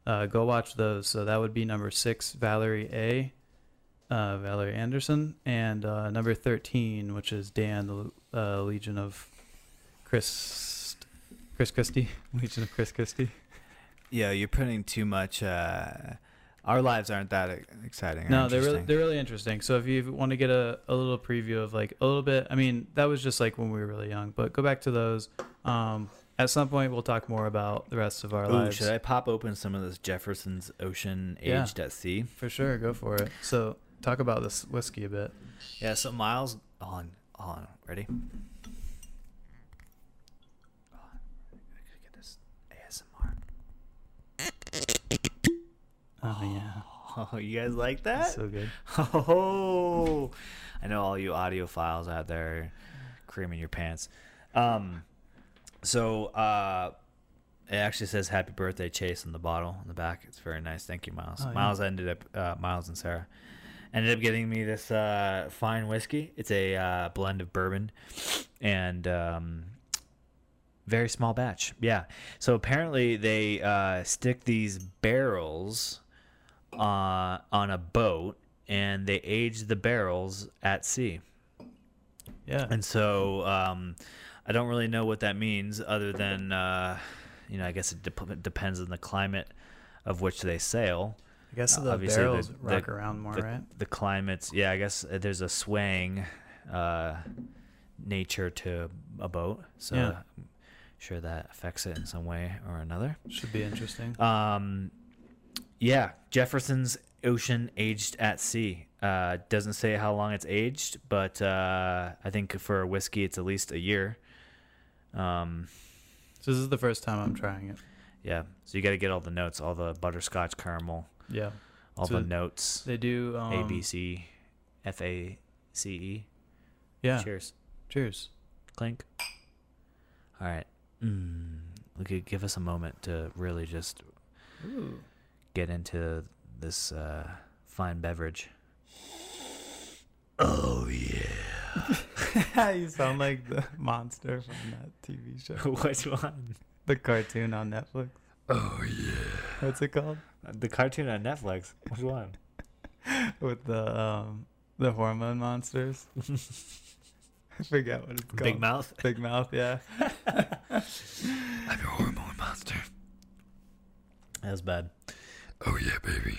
uh, go watch those. So that would be number six, Valerie A. Uh, Valerie Anderson, and uh, number thirteen, which is Dan, the uh, Legion of Chris, Chris Christie, Legion of Chris Christie. Yeah, you're putting too much. Uh, our lives aren't that exciting. No, they're really interesting. they're really interesting. So if you want to get a, a little preview of like a little bit, I mean that was just like when we were really young, but go back to those. Um, at some point we'll talk more about the rest of our Ooh, lives. should I pop open some of this Jefferson's Ocean Yeah. Aged at Sea? For sure, go for it. So talk about this whiskey a bit. Yeah. So Miles, on, on, ready? Get this ASMR. Oh yeah, Oh, you guys like that? that's so good. Oh, I know all you audiophiles out there cream in your pants. Um, so uh, it actually says "Happy Birthday, Chase" on the bottle on the back. It's very nice. Thank you, Miles. Oh, yeah. Miles ended up uh, Miles and Sarah ended up getting me this uh, fine whiskey. It's a uh, blend of bourbon and um, very small batch. Yeah. So apparently they uh, stick these barrels uh, on a boat and they age the barrels at sea. Yeah. And so um, I don't really know what that means other than, uh, you know, I guess it dep- depends on the climate of which they sail. I guess uh, the the- barrels the- rock around more, the, right? the climates, yeah, I guess uh, there's a swaying uh, nature to a boat. So Yeah. I'm sure that affects it in some way or another. Should be interesting. Um, yeah, Jefferson's Ocean aged at sea. Uh, doesn't say how long it's aged, but uh, I think for a whiskey, it's at least a year. Um, So this is the first time I'm trying it. yeah, so you got to get all the notes, all the butterscotch caramel, Yeah. all So the notes. They do um, A B C F A C E. Yeah. Cheers. Cheers. Clink. All right. Mm, give us a moment to really just Ooh. Get into this uh, fine beverage. Oh yeah. you sound like the monster from that TV show. Which one? The cartoon on Netflix. Oh yeah. What's it called? The cartoon on Netflix. Which one? With the um the hormone monsters. I forget what it's called. Big Mouth. Big mouth, yeah. I'm your hormone monster. That was bad. Oh yeah, baby.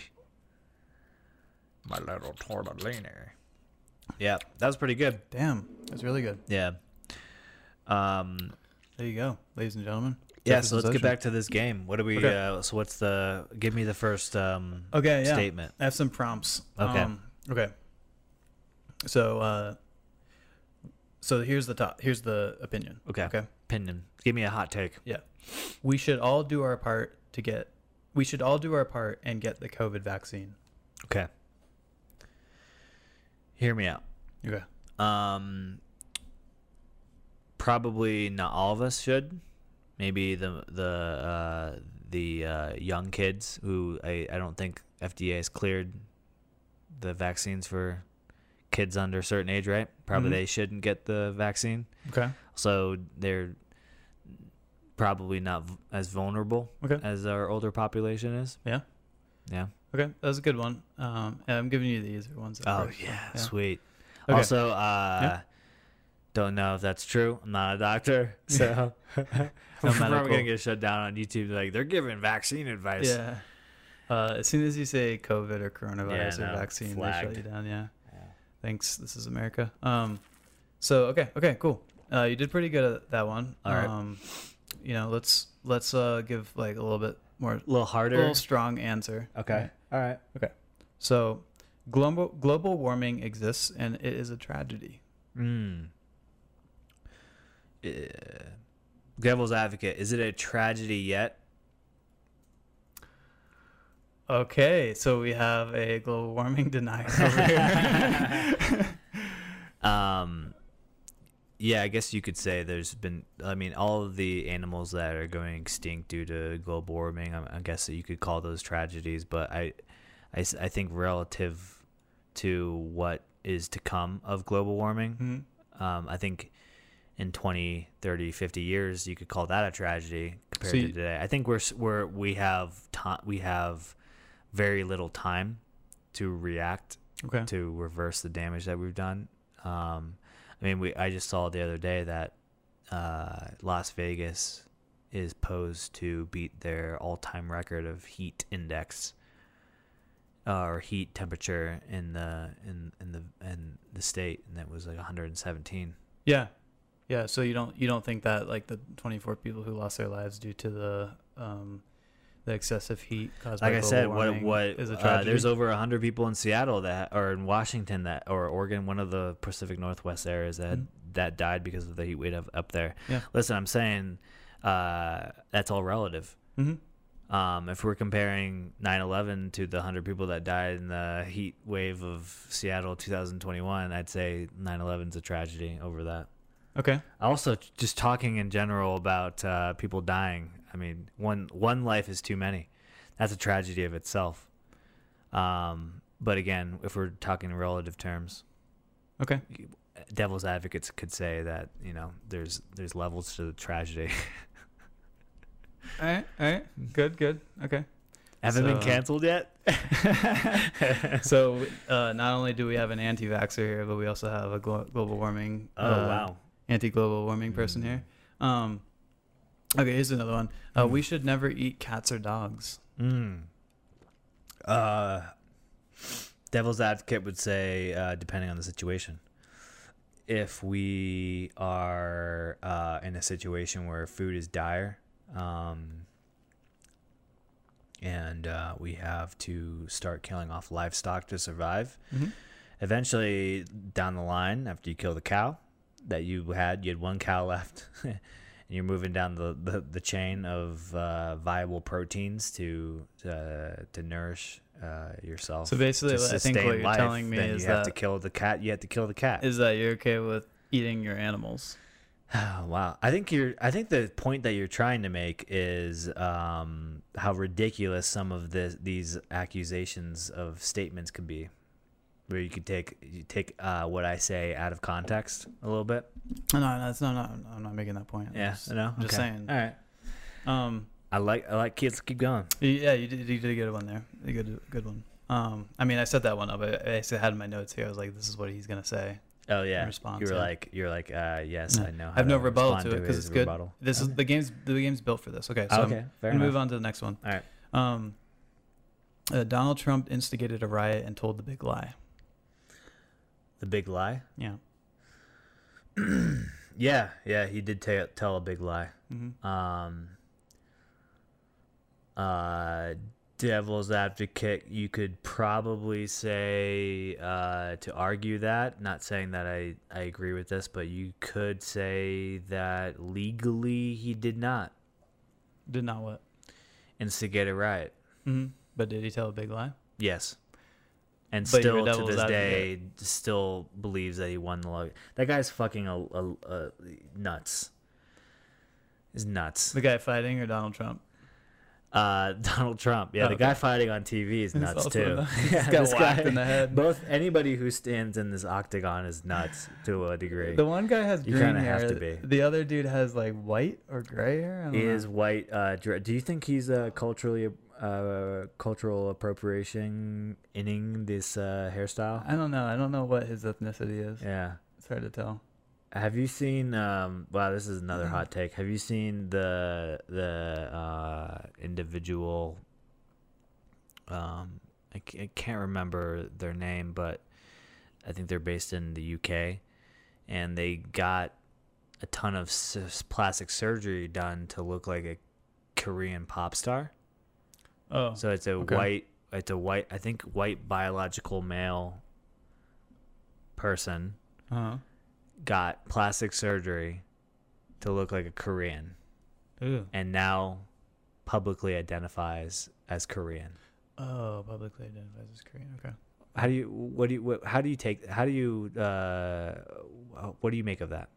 My little tortellini. Yeah, that was pretty good. Damn. That's really good. Yeah. Um. There you go, ladies and gentlemen. Yeah. So let's get back to this game. What do we? Okay. Uh, so what's the? Give me the first um, Okay, yeah. statement. I have some prompts. Okay. Um, okay. So, uh, so here's the top. Here's the opinion. Okay. Okay. Opinion. Give me a hot take. Yeah. We should all do our part to get. We should all do our part and get the COVID vaccine. Okay. Hear me out. Okay. Um, probably not all of us should. Maybe the the uh, the uh, young kids who I, I don't think FDA has cleared the vaccines for kids under a certain age, right? Probably Mhm. they shouldn't get the vaccine. Okay. So they're probably not v- as vulnerable Okay. as our older population is. Yeah. Yeah. Okay. That was a good one. Um, I'm giving you the easier ones. Oh first, so, yeah, sweet. Okay. Also, uh, Yeah. don't know if that's true. I'm not a doctor, so we're probably gonna get shut down on YouTube. Like they're giving vaccine advice. Yeah. Uh, as soon as you say COVID or coronavirus Yeah, or no, vaccine, they shut you down. Yeah. Yeah. Thanks. This is America. Um, so okay, okay, cool. Uh, you did pretty good at that one. All right. Um, you know, let's let's uh give like a little bit more, A little harder, a little strong answer. okay. All right. Okay. So, global global warming exists and it is a tragedy. Mm. Uh, devil's advocate. Is it a tragedy yet? Okay, so we have a global warming denier over here. Um, yeah, I guess you could say there's been. I mean, all of the animals that are going extinct due to global warming. I, I guess that you could call those tragedies, but I, I, I think relative to what is to come of global warming, Mhm. um, I think in 20, 30, 50 years, you could call that a tragedy compared So to today. I think we're we're we have time. We have very little time to react Okay. to reverse the damage that we've done. Um, I mean, we I just saw the other day that uh, Las Vegas is posed to beat their all-time record of heat index uh, or heat temperature in the in in the in the state, and that was like 117. Yeah, yeah. So you don't you don't think that like the 24 people who lost their lives due to the um the excessive heat caused by Like I said, what what is a uh, tragedy? there's over 100 people in Seattle that or in Washington that or Oregon, one of the Pacific Northwest areas that Mhm. that died because of the heat wave up, there. Yeah. Listen, I'm saying uh, that's all relative. hmm Um, if we're comparing 9/11 to the 100 people that died in the heat wave of Seattle 2021, I'd say 9/11's a tragedy over that. Okay. Also, just talking in general about uh, people dying. I mean, one one life is too many. That's a tragedy of itself. Um, but again, if we're talking in relative terms, Okay. devil's advocates could say that you know there's there's levels to the tragedy. All right. All right. Good. Good. Okay. Haven't been canceled yet. so uh, not only do we have an anti-vaxxer here, but we also have a glo- global warming. oh uh, wow. Anti-global warming person Mm. here. Um, okay, here's another one. Uh, Mm. We should never eat cats or dogs. Mm. Uh, devil's advocate would say, uh, depending on the situation, if we are uh, in a situation where food is dire, um, and uh, we have to start killing off livestock to survive, Mm-hmm. eventually down the line, after you kill the cow that you had, you had one cow left. And you're moving down the, the, the chain of uh, viable proteins to uh, to nourish uh, yourself. So basically, I think what you're life, telling me is you have to kill the cat. You have to kill the cat. is that you're okay with eating your animals. wow. I think you're. I think the point that you're trying to make is um, how ridiculous some of this, these accusations of statements could be, where you could take you take uh, what I say out of context a little bit. No, no, that's no, no, I'm not making that point. I'm Yeah. just, I know. I'm just Okay. saying. All right. Um, I like. I like kids. Keep going. yeah, you did, you did a good one there. A good, good one. Um, I mean, I set that one up. I, I had in my notes here. I was like, this is what he's gonna say. Oh yeah. response, you were yeah. like. You're like. Uh, yes, Yeah. I know. I have no rebuttal to it because it's good. rebuttal. This is the game's the game's built for this. Okay, so okay. I'm Fair gonna enough. move on to the next one. All right. Um, uh, Donald Trump instigated a riot and told the big lie. The big lie. Yeah. Yeah. Yeah. He did ta- tell a big lie. hmm um uh devil's advocate you could probably say uh to argue that not saying that i i agree with this but you could say that legally he did not Did not what? instigate a riot hmm But did he tell a big lie? yes and But still to this day still believes that he won the lottery that guy's fucking a, a, a nuts is nuts The guy fighting or Donald Trump? Uh, Donald Trump. Yeah, Oh, the okay. guy fighting on TV is nuts too. nuts. He's Yeah, got this guy- in the head. Both anybody who stands in this octagon is nuts to a degree. The one guy has You green hair. have to be. The other dude has like white or gray hair. He know. is white. Uh, do you think he's uh, culturally uh, cultural appropriation inning this uh, hairstyle? I don't know. I don't know what his ethnicity is. Yeah. It's hard to tell. Have you seen? Um, wow, this is another Mm-hmm. hot take. Have you seen the the uh, individual? Um, I, can't remember their name, but I think they're based in the UK, and they got a ton of s- plastic surgery done to look like a Korean pop star. Oh, So it's a Okay. white, it's a white, I think white biological male person uh-huh. got plastic surgery to look like a Korean Ooh. and now publicly identifies as Korean. Oh, publicly identifies as Korean. Okay. How do you what do you what, how do you take how do you uh what do you make of that?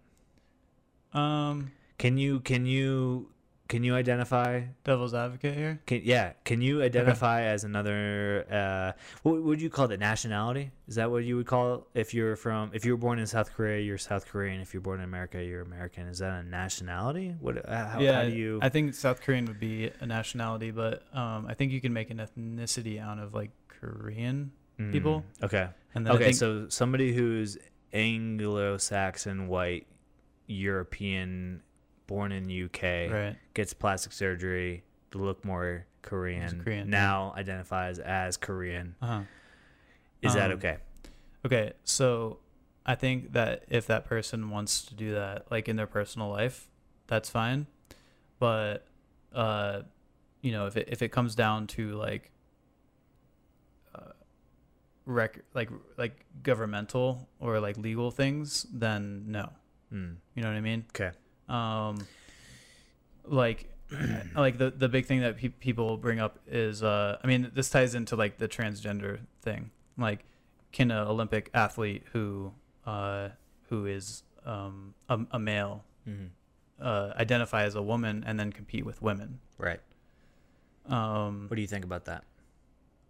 Um, Can you can you can you identify devil's advocate here. can yeah, can you identify as another uh what would you call the nationality? Is that what you would call it if you're from if you were born in South Korea, you're South Korean, if you're born in America, you're American. Is that a nationality? What uh, how, yeah, how do you I think South Korean would be a nationality, but um, I think you can make an ethnicity out of like Korean, Mm, people? Okay. and then Okay, think, so somebody who's Anglo-Saxon, white, European, born in UK, right. gets plastic surgery to look more Korean. Korean, yeah. now identifies as Korean. Uh-huh. Is that Um, okay? Okay, so I think that if that person wants to do that, like in their personal life, that's fine. But, uh, you know, if it if it comes down to like, uh, rec like like governmental or like legal things, then no. Mm. You know what I mean? Okay. Um like like the the big thing that pe- people bring up is uh i mean this ties into like the transgender thing like can an olympic athlete who uh who is um, a, a male hmm uh, identify as a woman and then compete with women. Right. Um, What do you think about that?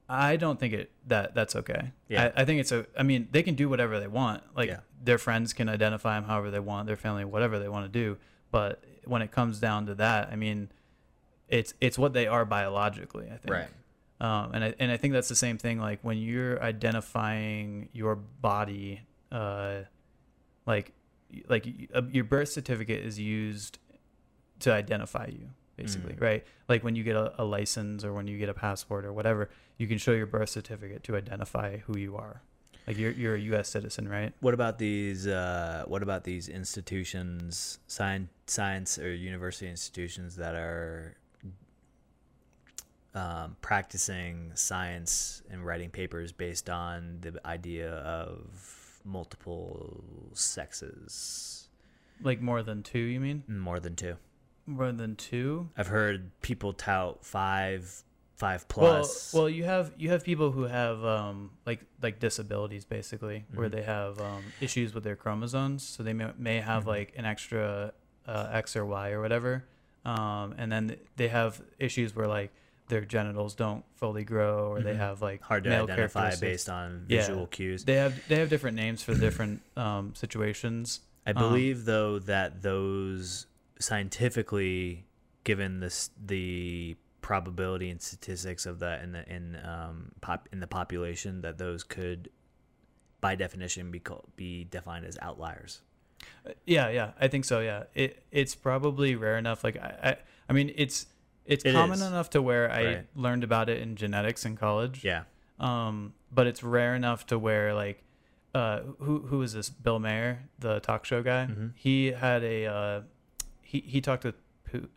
I don't think it that that's okay. Yeah. I, I think it's a. I mean, they can do whatever they want. Like Yeah. their friends can identify them however they want, their family whatever they want to do. But when it comes down to that, I mean, it's it's what they are biologically. I think. Right. Um, and I and I think that's the same thing. Like when you're identifying your body, uh, like like uh, your birth certificate is used to identify you, basically, Mm. right? Like when you get a, a license or when you get a passport or whatever, you can show your birth certificate to identify who you are. Like you're you're a U.S. citizen, right? What about these? Uh, what about these institutions, science, science or university institutions that are um, practicing science and writing papers based on the idea of multiple sexes, Like more than two, you mean? more than two? More than two? I've heard people tout five, five plus. well, you have you have people who have um, like like disabilities basically, where Mhm. they have um, issues with their chromosomes, so they may, may have Mhm. like an extra uh, X or Y or whatever, um, and then they have issues where like their genitals don't fully grow, or they Mhm. have like hard to identify based on Yeah. visual cues. They have they have different names for different um, situations. I Um, believe though that those scientifically, given this the probability and statistics of that in the in um pop in the population, that those could, by definition, be called, be defined as outliers. Uh, Yeah, yeah, I think so. Yeah, it it's probably rare enough. Like I, I, I mean, it's it's It common is. enough to where I Right. learned about it in genetics in college. Yeah. Um, but it's rare enough to where like, uh, who who is this? Bill Maher, the talk show guy. Mhm. He had a uh, he he talked with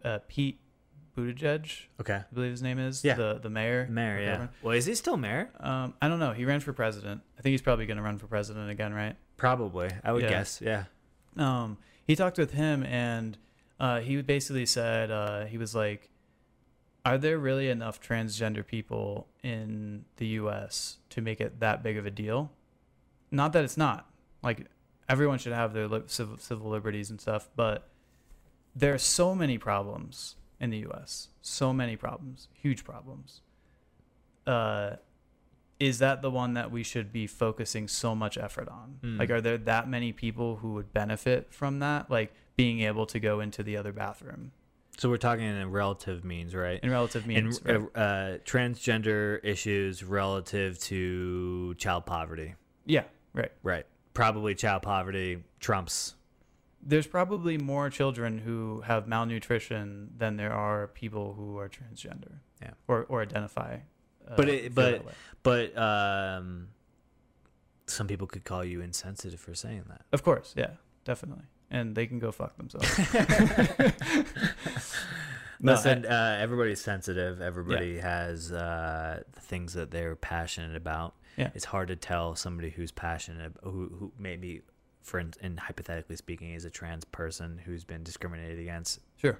uh, Pete Buttigieg, Okay. I believe his name is. Yeah. The the mayor. Mayor. Yeah. governor. Well, is he still mayor? Um, I don't know. He ran for president. I think he's probably going to run for president again, right? Probably. I would Yeah. guess. Yeah. um, he talked with him and uh, he basically said uh, he was like are there really enough transgender people in the us to make it that big of a deal not that it's not like everyone should have their li- civil, civil liberties and stuff but there are so many problems in the us so many problems huge problems uh, is that the one that we should be focusing so much effort on? Hmm. Like, are there that many people who would benefit from that? Like being able to go into the other bathroom So we're talking in relative means, right? in relative means. right? uh, uh, transgender issues relative to child poverty. yeah, right. Right. Probably child poverty trumps. There's probably more children who have malnutrition than there are people who are transgender. Yeah. Or or identify. Uh, But it- but- But um, some people could call you insensitive for saying that. of course, yeah, definitely, and they can go fuck themselves. No, Listen, uh, everybody's sensitive. Everybody has uh, things that they're passionate about. Yeah. It's hard to tell somebody who's passionate, who, who maybe, for in, and hypothetically speaking, is a trans person who's been discriminated against Sure,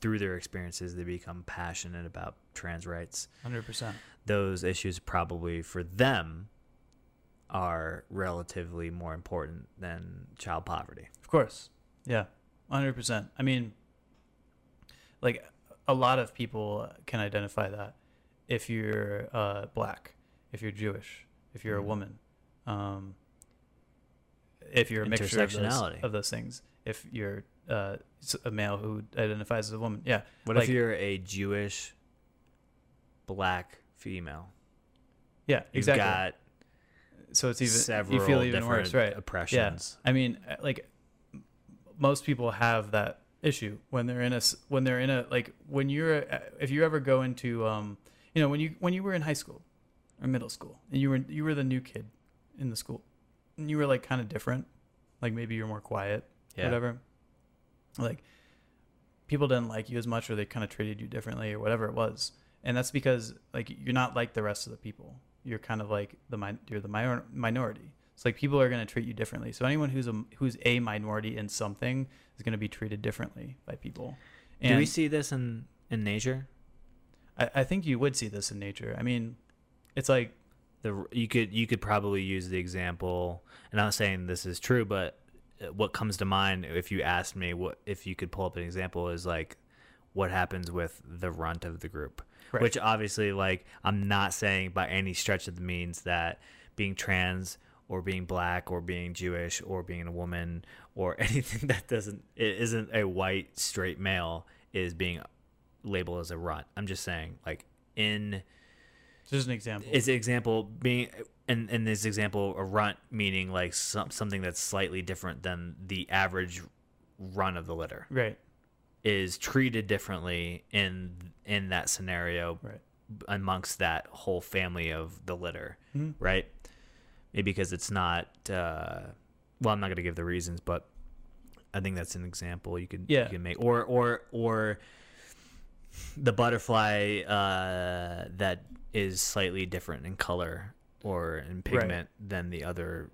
through their experiences. They become passionate about trans rights. hundred percent. Those issues probably for them are relatively more important than child poverty. Of course. Yeah. 100%. I mean, like a lot of people can identify that if you're uh, black, if you're Jewish, if you're a Mhm. woman, um, if you're a mixture of those, of those things, if you're uh, a male who identifies as a woman. Yeah. What Like- if you're a Jewish black female? Yeah. You've Exactly. got so it's even, several you feel even worse, right? oppressions. I mean, uh, like most people have that issue when they're in a when they're in a like when you're uh, if you ever go into um you know when you when you were in high school or middle school and you were you were the new kid in the school you were like kind of different. Like maybe you're more quiet Yeah. whatever. Like people didn't like you as much or they kind of treated you differently or whatever it was. And that's because like you're not like the rest of the people. You're kind of like the min- you're the minor- minority. It's like people are going to treat you differently. So anyone who's a who's a minority in something is going to be treated differently by people. And Do we see this in in nature? I, I think you would see this in nature. I mean it's like The you could you could probably use the example, and I'm not saying this is true, but uh, what comes to mind if you asked me what if you could pull up an example is like what happens with the runt of the group. Right. Which obviously, like, I'm not saying by any stretch of the means that being trans or being black or being Jewish or being a woman or anything that doesn't it isn't a white straight male is being labeled as a runt. I'm just saying, like, in Just an example. is an example being in in this example a runt meaning like some, something that's slightly different than the average run of the litter right. is treated differently in in that scenario Right. amongst that whole family of the litter Mhm. right maybe because it's not uh well i'm not going to give the reasons but i think that's an example you could Yeah. you can make or or or the butterfly uh that is slightly different in color or in pigment than the other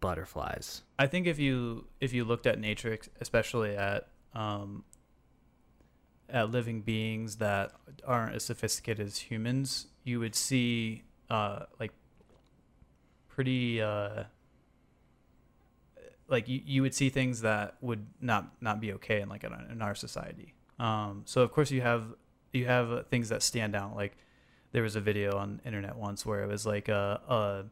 butterflies I think if you if you looked at nature, especially at um, at living beings that aren't as sophisticated as humans, you would see uh, like pretty uh, like you, you would see things that would not not be okay in like in, our- society. Um, so of course you have you have things that stand out. Like there was a video on internet once where it was like a, a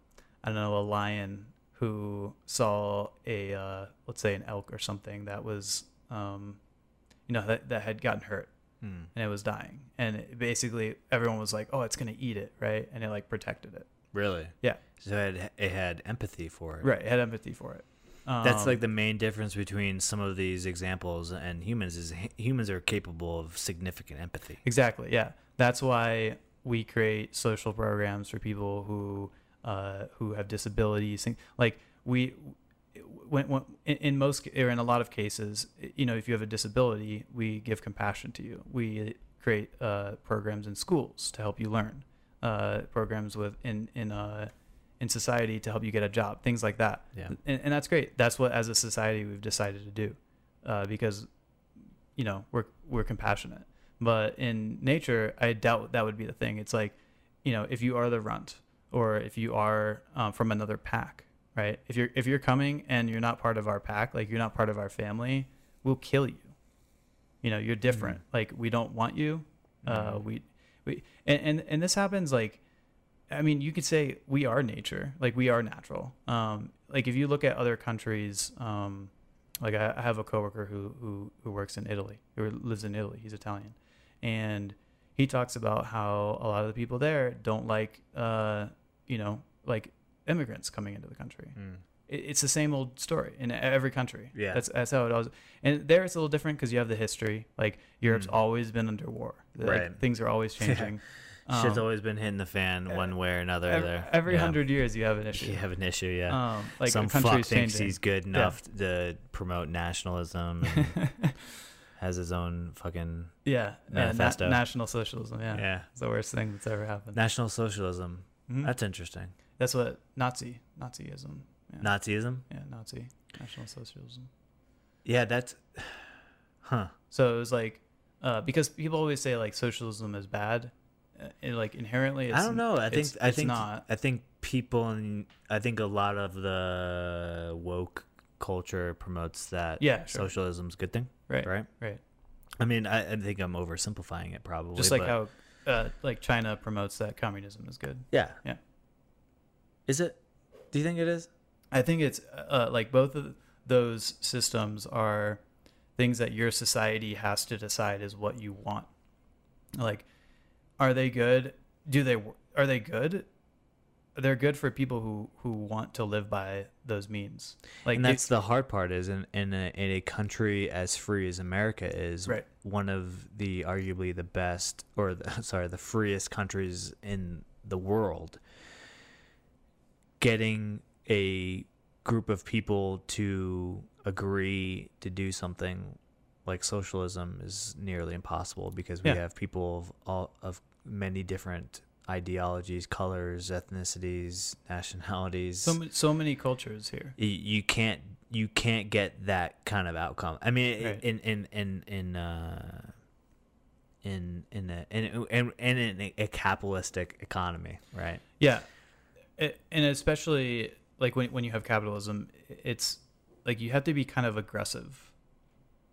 I don't know a lion who saw a uh, let's say an elk or something that was um, you know that, that had gotten hurt Hmm. and it was dying and it basically everyone was like oh it's gonna eat it right and it like protected it really Yeah. so it had, it had empathy for it right it had empathy for it That's Um, like the main difference between some of these examples and humans is h- humans are capable of significant empathy. Exactly. Yeah. That's why we create social programs for people who uh, who have disabilities. Like we, when, when in, most or in a lot of cases, you know, if you have a disability, we give compassion to you. We create uh, programs in schools to help you learn. Uh, programs with in in uh, in society to help you get a job. Things like that. Yeah. And, and that's great. That's what as a society we've decided to do, uh, because you know we're we're compassionate. But in nature, I doubt that would be the thing. It's like, you know, if you are the runt or if you are um, from another pack, right? If you're if you're coming and you're not part of our pack, like you're not part of our family, we'll kill you. You know, you're different. Like we don't want you. Uh, Mhm. we we and, and and this happens like, I mean, you could say we are nature. Like we are natural. Um, like if you look at other countries, um, like I, I have a coworker who who who works in Italy, who lives in Italy. He's Italian, and he talks about how a lot of the people there don't like, uh, you know, like immigrants coming into the country. Mm. It, it's the same old story in every country. Yeah. that's that's how it always. And there it's a little different because you have the history. Like Europe's Mm. always been under war. Like, Right. things are always changing. Shit's Um, always been hitting the fan one way or another. every, there, every Yeah. hundred years you have an issue. you have an issue. Yeah, Um, like some fuck thinks changing. he's good enough to promote nationalism and has his own fucking yeah, uh, na- national socialism. Yeah. yeah. it's the worst thing that's ever happened. National socialism. Mhm. That's interesting. That's what Nazi Nazism. Yeah. Nazism. yeah, Nazi National Socialism. Yeah, that's. Huh. So it was like uh, because people always say like socialism is bad, uh, and like inherently. It's, I don't know. I think it's, I it's think not. I think people and I think a lot of the woke culture promotes that Yeah, sure. socialism's a good thing, Right, right? right. I mean, I, I think I'm oversimplifying it probably. Just like how uh, like China promotes that communism is good. yeah, Yeah. Is it? Do you think it is? I think it's uh, like both of those systems are things that your society has to decide is what you want. Like, are they good? Do they are they good? They're good for people who who want to live by those means. Like and that's the hard part is in in a, in a country as free as America is, Right. one of the arguably the best or the, sorry the freest countries in the world. Getting a group of people to agree to do something like socialism is nearly impossible because we Yeah. have people of all of many different ideologies, colors, ethnicities, nationalities so so many cultures here. you can't you can't get that kind of outcome. I mean, Right. in in in in uh, in in a, in in, in, in a capitalistic economy, right? Yeah, it, and especially like when when you have capitalism, it's like you have to be kind of aggressive.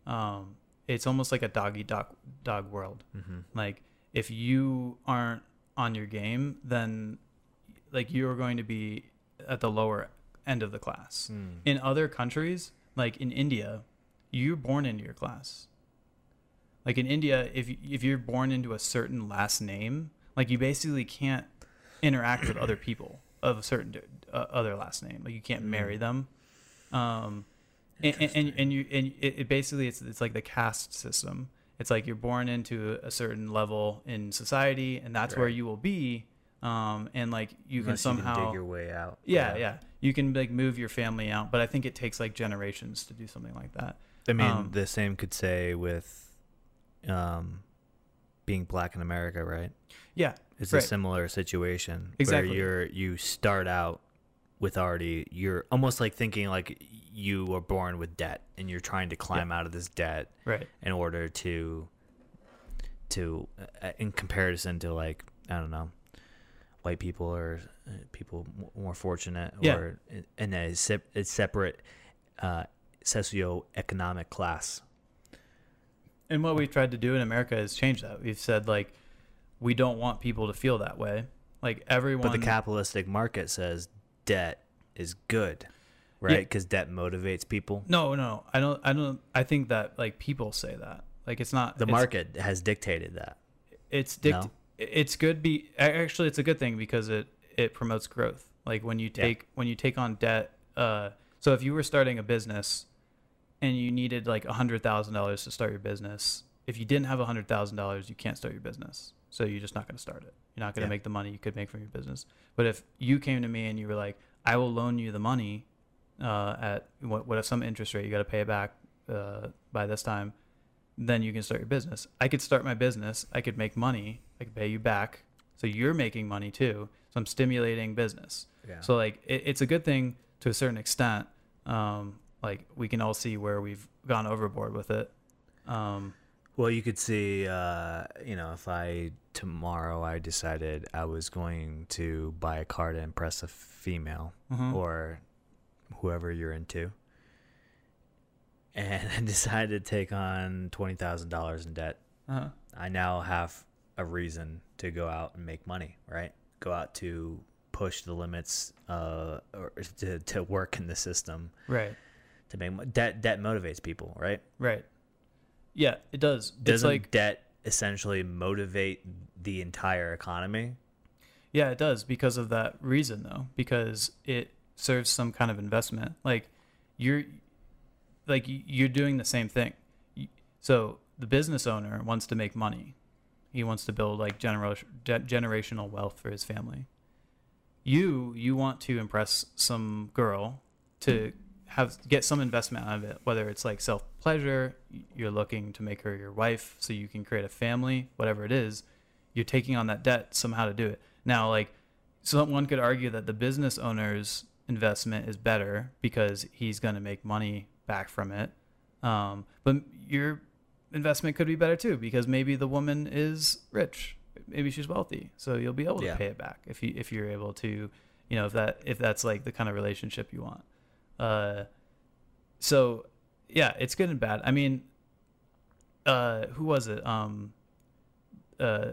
Um, it's almost like a doggy dog dog world. Mm-hmm. Like if you aren't on your game, then like you're going to be at the lower end of the class. Mm. In other countries, like in India, you're born into your class. Like in India, if you- if you're born into a certain last name, like you basically can't interact with other people of a certain uh, other last name. Like you can't Mm. marry them. Um, and, and, and and you and it, it basically it's it's like the caste system. It's like you're born into a certain level in society, and that's where you will be. Um, and like you can Unless somehow dig your way out. yeah, yeah. You can like move your family out, but I think it takes like generations to do something like that. I mean, Um, the same could say with um, being black in America, right? Yeah, It's Right. a similar situation Exactly. where you're you start out with already you're almost like thinking like you were born with debt and you're trying to climb out of this debt right. in order to to uh, in comparison to like I don't know white people or uh, people more fortunate Yeah. or in- a, a separate uh, socioeconomic class. And what we've tried to do in America is change that. We've said like we don't want people to feel that way. Like everyone But the capitalistic market says debt is good, right? Yeah. Because debt motivates people. No, no. I don't I don't I think that like people say that. Like it's not The it's- market has dictated that. it's dict- No? it's good be actually it's a good thing because it it promotes growth like when you Yeah. take when you take on debt uh so if you were starting a business and you needed like a hundred thousand dollars to start your business if you didn't have a hundred thousand dollars you can't start your business so you're just not going to start it you're not going to Yeah. make the money you could make from your business but if you came to me and you were like i will loan you the money uh, at what, what some interest rate you got to pay it back uh, by this time then you can start your business. I could start my business. I could make money. I could pay you back. So you're making money too. So I'm stimulating business. Yeah. So like it, it's a good thing to a certain extent. Um, like we can all see where we've gone overboard with it. Um, Well, you could see, uh, you know, if I tomorrow I decided I was going to buy a car to impress a female mhm. or whoever you're into, and I decided to take on twenty thousand dollars in debt, uh-huh. I now have a reason to go out and make money, right? Go out to push the limits, uh, or to to work in the system Right. to make debt. Debt motivates people, right? Right. Yeah, it does. Doesn't like debt essentially motivate the entire economy? Yeah, it does because of that reason though, because it serves some kind of investment. Like you're like you're doing the same thing. So the business owner wants to make money. He wants to build like genera- generational wealth for his family. You you want to impress some girl to have get some investment out of it, whether it's like self pleasure, you're looking to make her your wife so you can create a family, whatever it is, you're taking on that debt somehow to do it. Now, like someone could argue that the business owner's investment is better because he's going to make money back from it. Um, but your investment could be better too because maybe the woman is rich, maybe she's wealthy, so you'll be able to Yeah. pay it back if you if you're able to, you know, if that if that's like the kind of relationship you want. Uh, so yeah, it's good and bad. I mean, uh, who was it? Um, uh,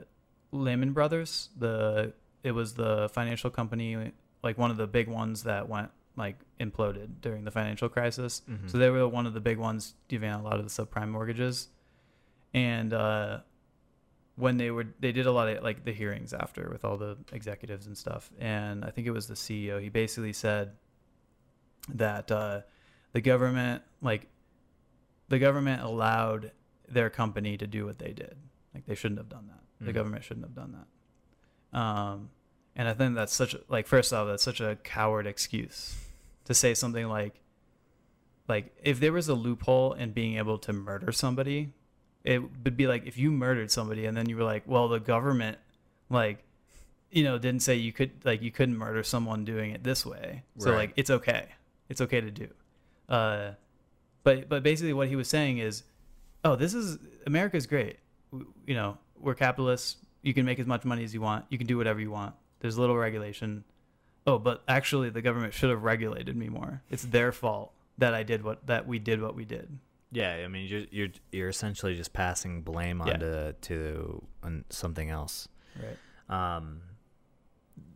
Lehman Brothers. The it was the financial company, like one of the big ones that went like imploded during the financial crisis. Mhm. So they were one of the big ones giving out a lot of the subprime mortgages, and uh, when they were they did a lot of like the hearings after with all the executives and stuff, and I think it was the CEO. He basically said that uh, the government like the government allowed their company to do what they did. Like they shouldn't have done that. The Mhm. government shouldn't have done that. Um, and I think that's such a, like first off, that's such a coward excuse to say something like, like if there was a loophole in being able to murder somebody, it would be like if you murdered somebody and then you were like, well, the government, like, you know, didn't say you could like you couldn't murder someone doing it this way. So like it's okay, it's okay to do. Uh, but but basically what he was saying is, oh, this is America's great. You know, we're capitalists. You can make as much money as you want. You can do whatever you want. There's little regulation. Oh, but actually, the government should have regulated me more. It's their fault that I did what that we did what we did. Yeah, I mean, you're you're you're essentially just passing blame Yeah. onto to on something else. Right. Um,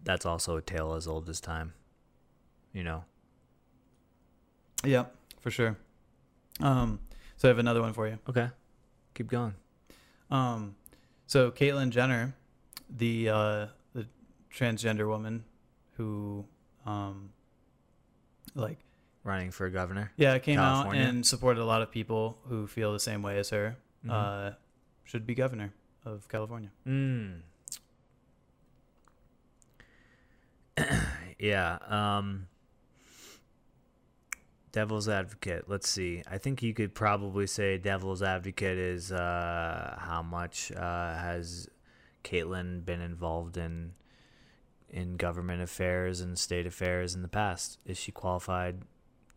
that's also a tale as old as time. You know. Yeah, for sure. Um, so I have another one for you. Okay, keep going. Um, so Caitlyn Jenner, the uh, the transgender woman who, um, like, Running for governor. yeah, came California. out and supported a lot of people who feel the same way as her. Mhm. Uh, should be governor of California. Mm. yeah. Um Devil's advocate. Let's see. I think you could probably say devil's advocate is uh how much uh has Caitlyn been involved in in government affairs and state affairs in the past? Is she qualified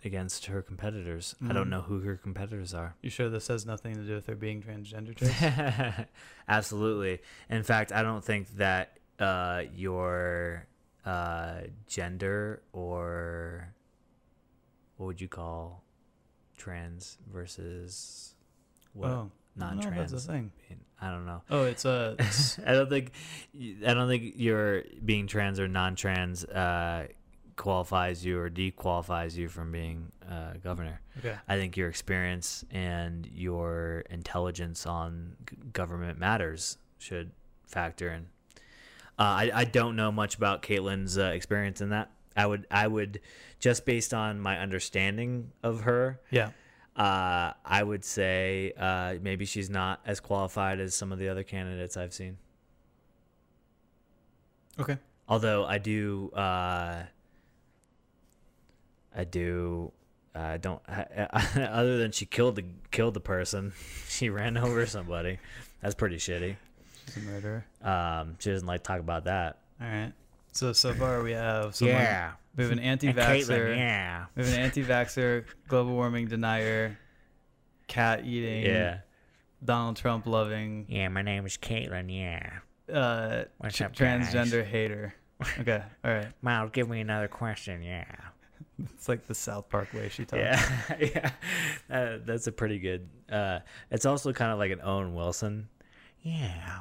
against her competitors? I don't Mhm. know who her competitors are. You sure this has nothing to do with her being transgender? Absolutely. In fact, I don't think that uh, your uh, gender or what would you call trans versus what oh, I non-trans? That's a thing. I don't know. Oh, it's a. it's- I don't think I don't think your being trans or non-trans uh, qualifies you or dequalifies you from being uh, governor. okay. I think your experience and your intelligence on g- government matters should factor in. Uh, I I don't know much about Caitlyn's uh, experience in that. I would I would just based on my understanding of her, Yeah. Uh, I would say uh, maybe she's not as qualified as some of the other candidates I've seen. Okay. Although I do, uh, I do, uh, don't. other than she killed the killed the person, she ran over somebody. That's pretty shitty. She's a murderer. Um, she doesn't like to talk about that. All right. So so far we have someone, we have an anti-vaxxer, yeah, we have an anti-vaxxer, global warming denier, cat eating, yeah, Donald Trump loving, yeah. My name is Caitlyn. Yeah. uh, What's up, guys? transgender hater. Okay. All right. Miles, give me another question. Yeah. It's like the South Park way she talks. Yeah, yeah. Uh, that's a pretty good. Uh, it's also kind of like an Owen Wilson. Yeah.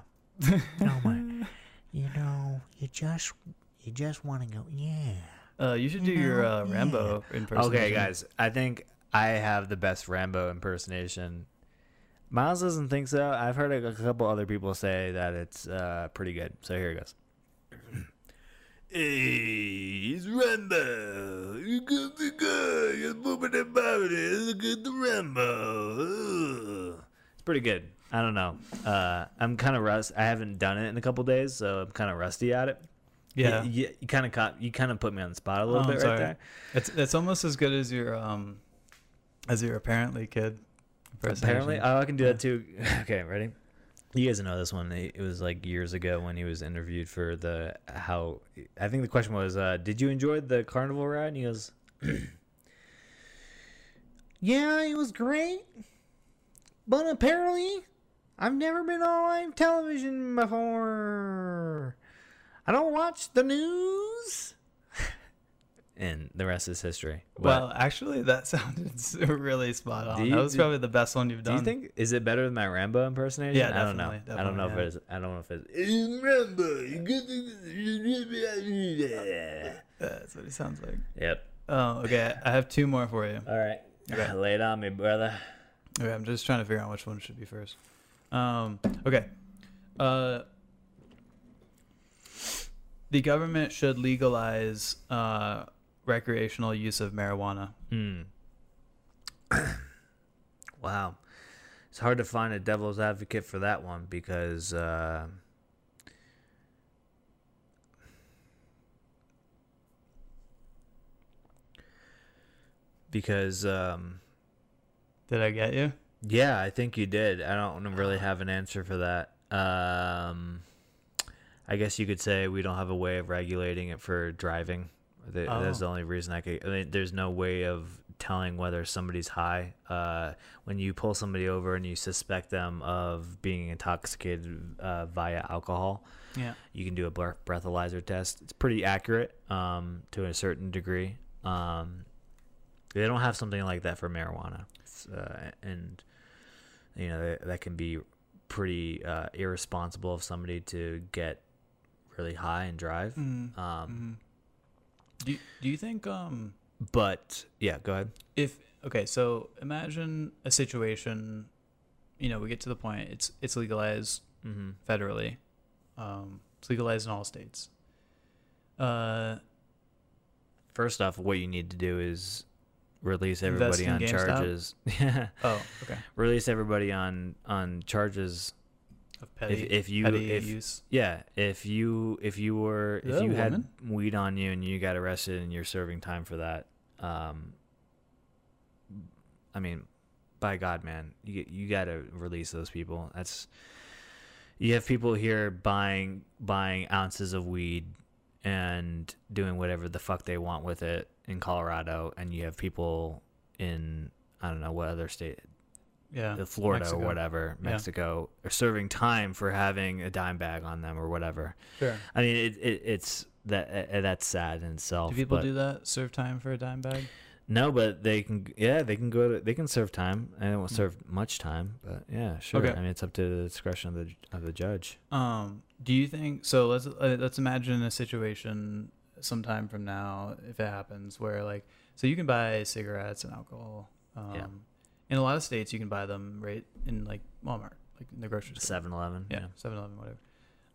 Oh my. You know, you just you just want to go. Yeah. Uh, you should do your know, uh, Rambo impersonation. Okay, guys. I think I have the best Rambo impersonation. Miles doesn't think so. I've heard a, a couple other people say that it's uh, pretty good. So here it goes. Hey, it's Rambo. You got the guy. You're moving and bobbing. Look at the Rambo. Ugh. It's pretty good. I don't know. Uh, I'm kind of rust. I haven't done it in a couple days, so I'm kind of rusty at it. Yeah. You, you, you kind of caught. You kind of put me on the spot a little Oh, bit right there. It's it's almost as good as your um, as your apparently kid. Apparently, oh, I can do Yeah. that too. Okay, ready? You guys know this one. It it was like years ago when he was interviewed for the how. I think the question was, uh, "Did you enjoy the carnival ride?" And he goes, "Yeah, it was great, but apparently, I've never been on live television before. I don't watch the news." and the rest is history. But- Well, actually, that sounded really spot on. you- that was do- probably the best one you've done. Do you think is it better than my Rambo impersonation? Yeah, I don't know. I don't know if it is. I don't know if it is. Rambo. you got the- That's what it sounds like. Yep. Oh, okay. I have two more for you. All right. Okay. Lay it on me, brother. Okay, I'm just trying to figure out which one should be first. Um, okay. Uh, the government should legalize uh, recreational use of marijuana. Hmm. wow. It's hard to find a devil's advocate for that one because uh, because um, Did I get you? Yeah, I think you did. I don't really have an answer for that. Um, I guess you could say we don't have a way of regulating it for driving. Th- That's the Oh. only reason I could. I mean, there's no way of telling whether somebody's high. Uh, when you pull somebody over and you suspect them of being intoxicated uh, via alcohol, Yeah. you can do a breath- breathalyzer test. It's pretty accurate um, to a certain degree. Um, They don't have something like that for marijuana, uh, and you know that, that can be pretty uh, irresponsible of somebody to get really high and drive. Mm. Um, Do you, do you think um But yeah, go ahead. if okay, so imagine a situation, you know, we get to the point it's it's legalized Mm-hmm. federally. Um, it's legalized in all states. Uh, First off, what you need to do is release everybody on GameStop? charges. Yeah, oh, okay. release everybody on on charges. Of petty, if you petty if use. yeah, if you if you were Is if that a you had woman? weed on you and you got arrested and you're serving time for that, um, I mean, by God, man, you you got to release those people. That's you have people here buying buying ounces of weed and doing whatever the fuck they want with it in Colorado, and you have people in I don't know what other state, Yeah, uh, Florida Mexico. or whatever, Yeah. Mexico, are serving time for having a dime bag on them or whatever. Sure. I mean, it, it it's that uh, that's sad in itself. Do people but- do that? Serve time for a dime bag? No, but they can. Yeah, they can go to. They can serve time. I don't Mm. serve much time, but yeah, sure. Okay. I mean, it's up to the discretion of the of the judge. Um, do you think so? Let's uh, let's imagine a situation sometime from now, if it happens, where like, so you can buy cigarettes and alcohol. Um, Yeah. In a lot of states, you can buy them right in like Walmart, like in the grocery store. 7-Eleven. Yeah, 7-Eleven, whatever.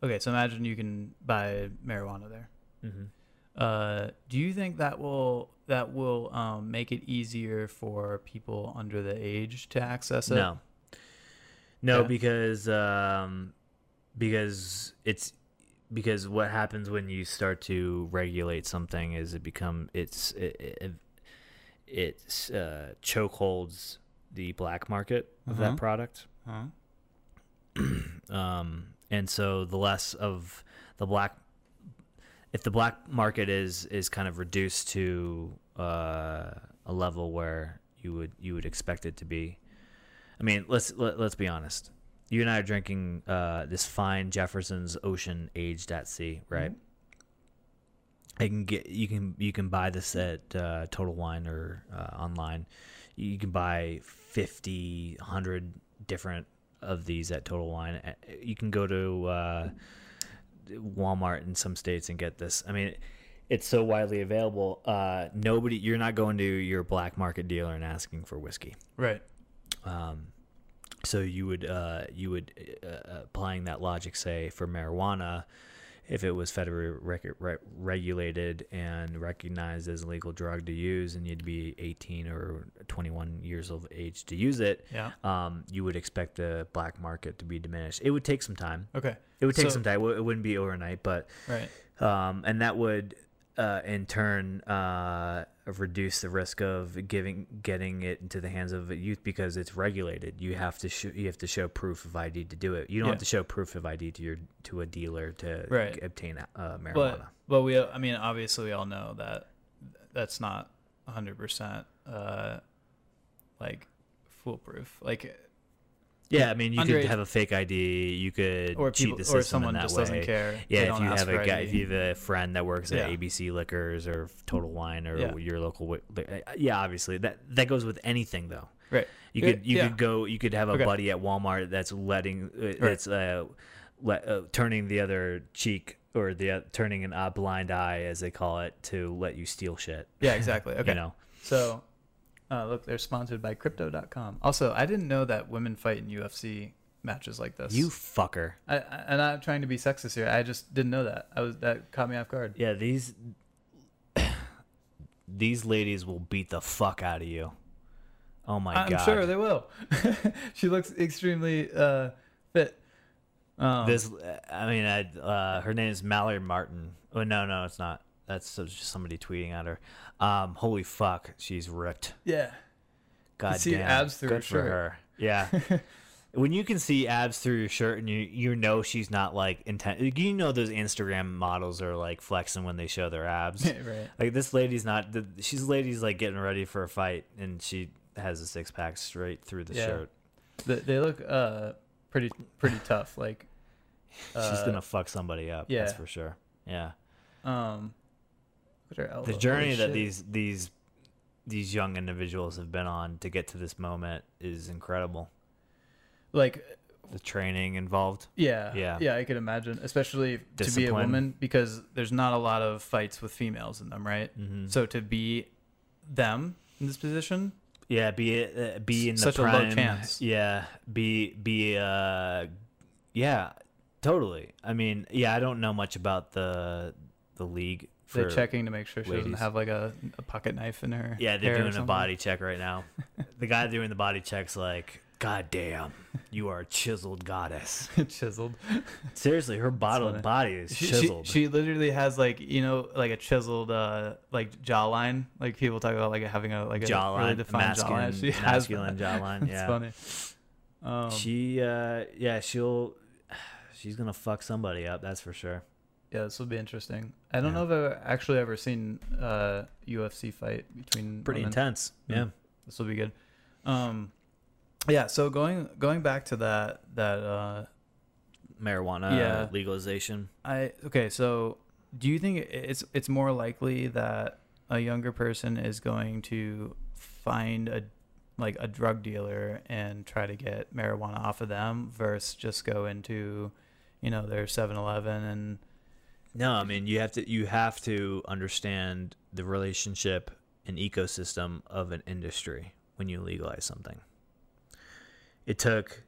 Okay, so imagine you can buy marijuana there. Mm-hmm. Uh, do you think that will that will um, make it easier for people under the age to access it? No. No, because um, because it's because what happens when you start to regulate something is it become it's it it, it uh, chokeholds the black market of Uh-huh. that product. Huh? um, and so the less of the black if the black market is is kind of reduced to uh, a level where you would you would expect it to be i mean let's let, let's be honest you and i are drinking uh, this fine jefferson's ocean aged at sea right I can get you can you can buy this at uh, Total Wine or uh, online. You can buy 50, 100 different of these at Total Wine. You can go to uh, Walmart in some states and get this. I mean, it's so widely available. Uh, nobody, you're not going to your black market dealer and asking for whiskey. Right. Um, so you would uh, you would uh, applying that logic say for marijuana, if it was federally rec- re- regulated and recognized as a legal drug to use, and you'd be 18 or 21 years of age to use it, Yeah. um, you would expect the black market to be diminished. It would take some time. Okay. It would take So- some time. It wouldn't be overnight, but Right. um, and that would uh, in turn uh, reduce the risk of giving getting it into the hands of a youth because it's regulated. You have to show you have to show proof of ID to do it. You don't Yeah. have to show proof of ID to your to a dealer to Right. g- obtain uh, marijuana. But but we I mean obviously we all know that that's not 100% uh like foolproof. Like yeah, I mean you underage- could have a fake ID. You could or cheat people the system or someone in that just way. doesn't care. Yeah, if you have a guy, if you have a friend that works at Yeah. ABC Liquors or Total Wine or Yeah. your local, uh, yeah, obviously that that goes with anything though. Right. You could you yeah. could go you could have a Okay. buddy at Walmart that's letting uh, that's uh, let, uh turning the other cheek or the uh, turning an blind eye as they call it to let you steal shit. Yeah, exactly. Okay. You know. So uh, look, they're sponsored by crypto.com. Also, I didn't know that women fight in UFC matches like this. You fucker. I, I, and I'm not trying to be sexist here. I just didn't know that. I was that caught me off guard. Yeah, these these ladies will beat the fuck out of you. Oh my god. I'm sure they will. she looks extremely uh, fit. Um, this I mean I, uh, her name is Mallory Martin. Oh no, no, it's not. That's just somebody tweeting at her. Um, holy fuck, she's ripped. yeah. God see damn. abs through Good her for shirt. her. Yeah. when you can see abs through your shirt and you you know she's not like intent you know those Instagram models are like flexing when they show their abs. right. like this lady's not the, she's lady's like getting ready for a fight and she has a six pack straight through the Yeah. shirt. They, they look uh pretty pretty tough. Like she's uh, gonna fuck somebody up, that's yeah. for sure. Yeah. um. Look at her elbow. The journey that these these these young individuals have been on to get to this moment is incredible. Like The training involved. Yeah, Yeah. yeah. I could imagine, especially to be a woman, because there's not a lot of fights with females in them, right? Mm-hmm. So to be them in this position, Yeah, be uh, be in the Such a low prime. chance. Yeah, be be uh, yeah, totally. I mean, yeah, I don't know much about the the league. They're checking to make sure she doesn't have like a, a pocket knife in her. Yeah, they're hair or doing a body check right now. the guy doing the body check's like, God damn, you are a chiseled goddess. chiseled. Seriously, her bottle body is She, she, chiseled. she literally has like you know like a chiseled uh like jawline. Like people talk about like having a like a jawline, really defined masculine, jawline. She has masculine that. jawline. It's Yeah, funny. Um, she, uh, yeah, she'll, she's gonna fuck somebody up. That's for sure. Yeah, this will be interesting. I don't Yeah. know if I've actually ever seen a UFC fight between Pretty women. intense. Mm. Yeah. This will be good. Um, yeah. So going going back to that that uh, Marijuana Yeah. legalization. I okay. So do you think it's it's more likely that a younger person is going to find a like a drug dealer and try to get marijuana off of them versus just go into you know their 7-Eleven and No, I mean you have to you have to understand the relationship and ecosystem of an industry when you legalize something. It took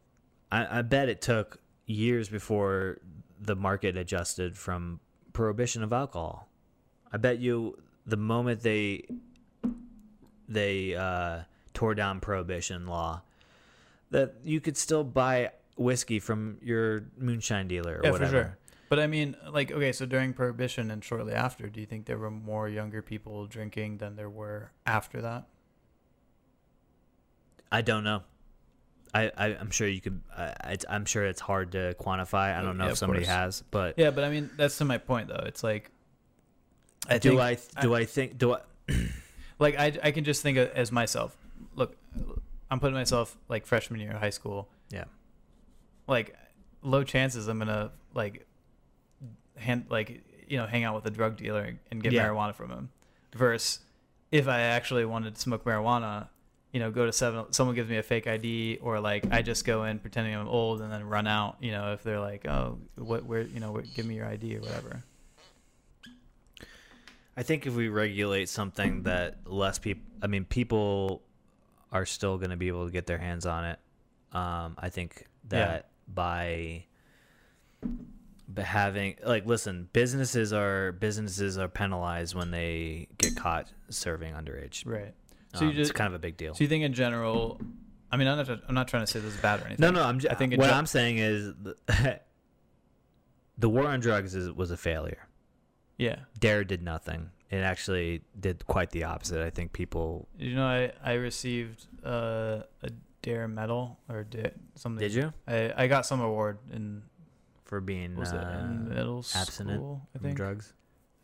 I, I bet it took years before the market adjusted from prohibition of alcohol. I bet you the moment they they uh, tore down prohibition law that you could still buy whiskey from your moonshine dealer or Yeah, for whatever. sure. But I mean, like, okay, so during Prohibition and shortly after, do you think there were more younger people drinking than there were after that? I don't know. I, I I'm sure you could. I, I- I'm sure it's hard to quantify. I don't know Yeah, if somebody course. has, but Yeah, but I mean, that's to my point, though. It's like, I do I do I think do I like, I, I can just think of, as myself. Look, I'm putting myself like freshman year of high school. Yeah. Like, low chances I'm gonna like, hand like you know hang out with a drug dealer and get Yeah. marijuana from him. Versus, if I actually wanted to smoke marijuana, you know, go to seven. Someone gives me a fake ID, or like I just go in pretending I'm old and then run out. You know, if they're like, oh, what, where, you know, where, give me your ID or whatever. I think if we regulate something that less people, I mean, people are still going to be able to get their hands on it. Um, I think Yeah. that by by having like, listen, businesses are businesses are penalized when they get caught serving underage. Right. So Um, you just it's kind of a big deal. So you think in general? I mean, I'm not. I'm not trying to say this is bad or anything. No, no. I'm. Just, I think what gen- I'm saying is, the, the war on drugs is, was a failure. Yeah. DARE did nothing. It actually did quite the opposite. I think people. You know, I I received uh, a DARE medal or did something. Did you I I got some award in for being was it uh, in middle abstinent school? I think drugs?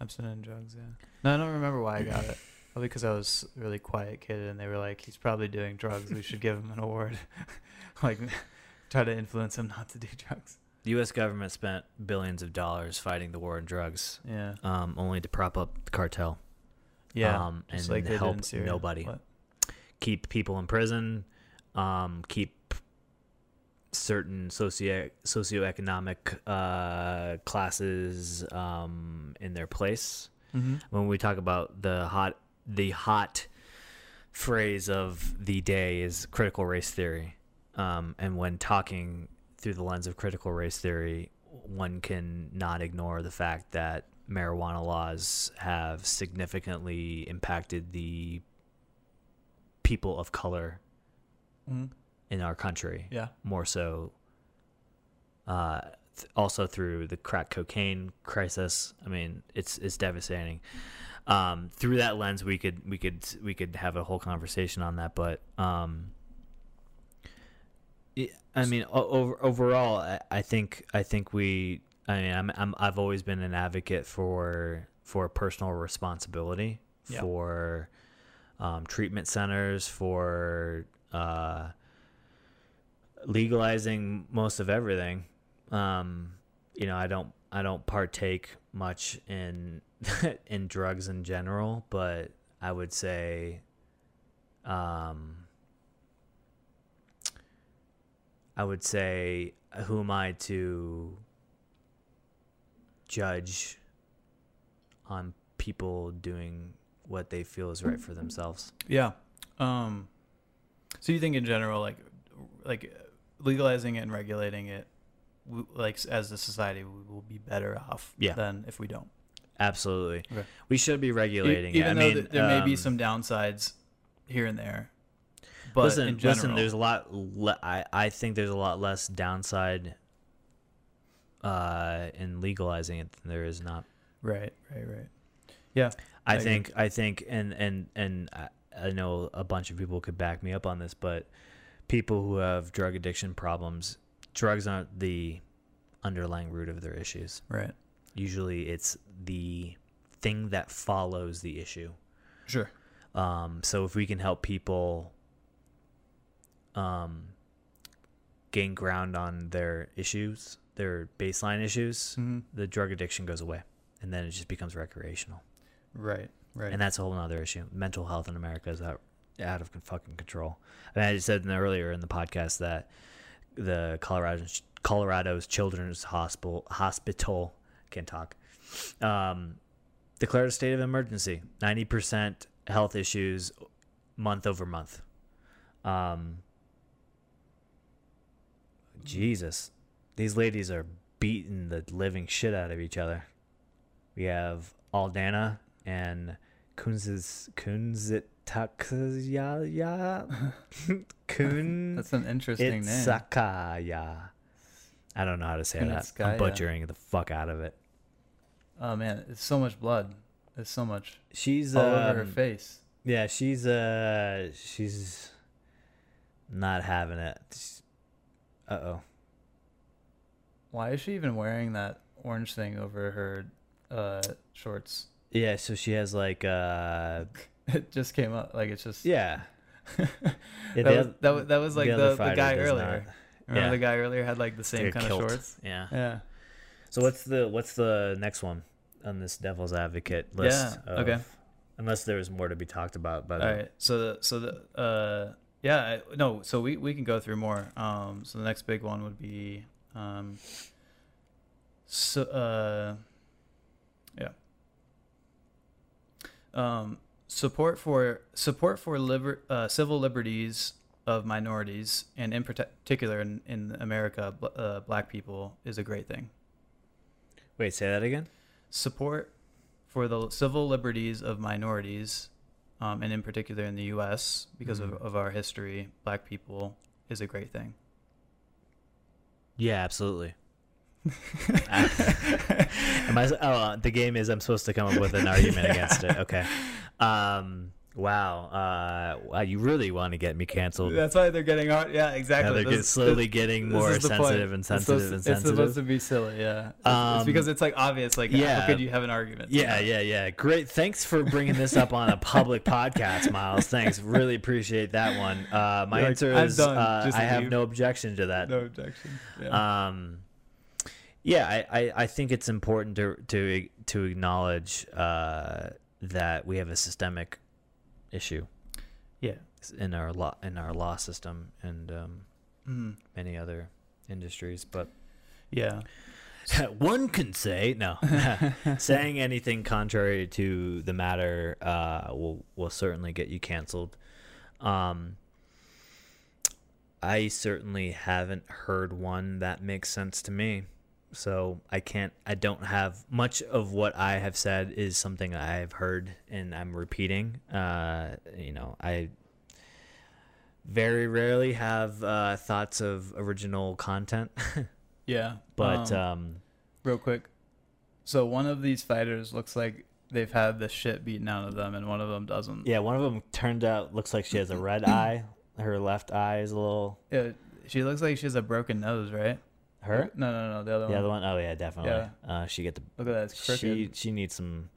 abstinent and drugs. Yeah. No, I don't remember why I got it. Probably because I was a really quiet kid, and they were like, "He's probably doing drugs. We should give him an award." like, try to influence him not to do drugs. The U.S. government spent billions of dollars fighting the war on drugs, Yeah. um, only to prop up the cartel, Yeah. um, and like help nobody. What? keep people in prison, um, keep certain socio socioeconomic uh, classes um, in their place. Mm-hmm. When we talk about the hot, the hot phrase of the day is critical race theory, um, and when talking through the lens of critical race theory, one can not ignore the fact that marijuana laws have significantly impacted the people of color Mm-hmm. In our country Yeah. more so uh th- also through the crack cocaine crisis i mean it's it's devastating um through that lens we could we could we could have a whole conversation on that but um it- i mean o- over, overall I, I think i think we i mean I'm, I'm i've always been an advocate for for personal responsibility Yeah. for um, treatment centers for uh, legalizing most of everything. Um, you know, I don't I don't partake much in in drugs in general, but I would say um, I would say, who am I to judge on people doing what they feel is right for themselves? Yeah. Um, so you think in general, like, like legalizing it and regulating it, like as a society, we will be better off Yeah. than if we don't. Absolutely, Okay. we should be E- regulating Even it. I though mean, th- there may be um, some downsides here and there, but listen, in general, listen. There's a lot. Le- I I think there's a lot less downside uh, in legalizing it than there is not. right, right, right. Yeah, I, I agree. think I think and and and I, I know a bunch of people could back me up on this, but people who have drug addiction problems, drugs aren't the underlying root of their issues. right. Usually, it's the thing that follows the issue. Sure. Um, so if we can help people um, gain ground on their issues, their baseline issues, hmm the drug addiction goes away, and then it just becomes recreational. Right, right. and that's a whole other issue. Mental health in America is out out of fucking control. I mean, I said earlier in the podcast that the Colorado Colorado's Children's Hospital Hospital can't talk um, declared a state of emergency. Ninety percent health issues month over month. Um, Jesus, these ladies are beating the living shit out of each other. We have Aldana and Kunzis Kunzitaksaya Kun That's an interesting name. Itsakaya. I don't know how to say that. I'm butchering the fuck out of it. Oh man, it's so much blood. There's so much She's all over her um, face. Yeah, she's uh she's not having it. Uh oh. Why is she even wearing that orange thing over her uh, shorts? Yeah, so she has like uh It just came up. Like it's just yeah. That, was, that was that was like the the, the guy earlier. not. Remember Yeah. the guy earlier had like the same Like kind kilt. of shorts. Yeah. Yeah. So what's the what's the next one on this devil's advocate list? Yeah, okay. of- Unless there's more to be talked about, but All right. So the so the uh yeah no so we we can go through more. Um. So the next big one would be um. So uh. Yeah. Um. Support for support for liber, uh, civil liberties of minorities and in particular in, in America, uh, black people is a great thing. wait, say that again. support for the civil liberties of minorities, um, and in particular in the U.S. because Mhm. of, of our history, black people is a great thing. Yeah, absolutely. Am I, oh, uh, the game is I'm supposed to come up with an argument against it. Okay. Um, wow. Uh, wow. You really want to get me canceled. That's why they're getting hard. Yeah, Yeah, exactly. they're get, slowly this- getting more the point. sensitive and sensitive supposed- and sensitive. It's supposed to be silly. Yeah. It's, it's Um, because it's like obvious. Like, yeah. how could you have an argument? Yeah, yeah, yeah. Great. Thanks for bringing this up on a public podcast, Miles. Thanks. Really appreciate that one. Uh, my You're answer "I'm is uh, I have leave." no objection to that. No objection. Yeah. Um, yeah, I, I, I think it's important to to to acknowledge uh, that we have a systemic issue yeah. in our law in our law system and um, Mhm. many other industries. But Yeah. one can say no, saying anything contrary to the matter uh, will will certainly get you canceled. Um, I certainly haven't heard one that makes sense to me. So I can't I don't have much of what I have said is something I've heard and I'm repeating. Uh, you know, I very rarely have uh, thoughts of original content, Yeah. but Um, um, real quick. So one of these fighters looks like they've had the shit beaten out of them, and one of them doesn't. yeah, one of them turned out looks like she has a red eye. Her left eye is a little Yeah, she looks like she has a broken nose, right? Her. No, no, no, the other The one. The other one, oh yeah, definitely. Yeah. Uh, she get the Look at that, it's crooked. she she needs some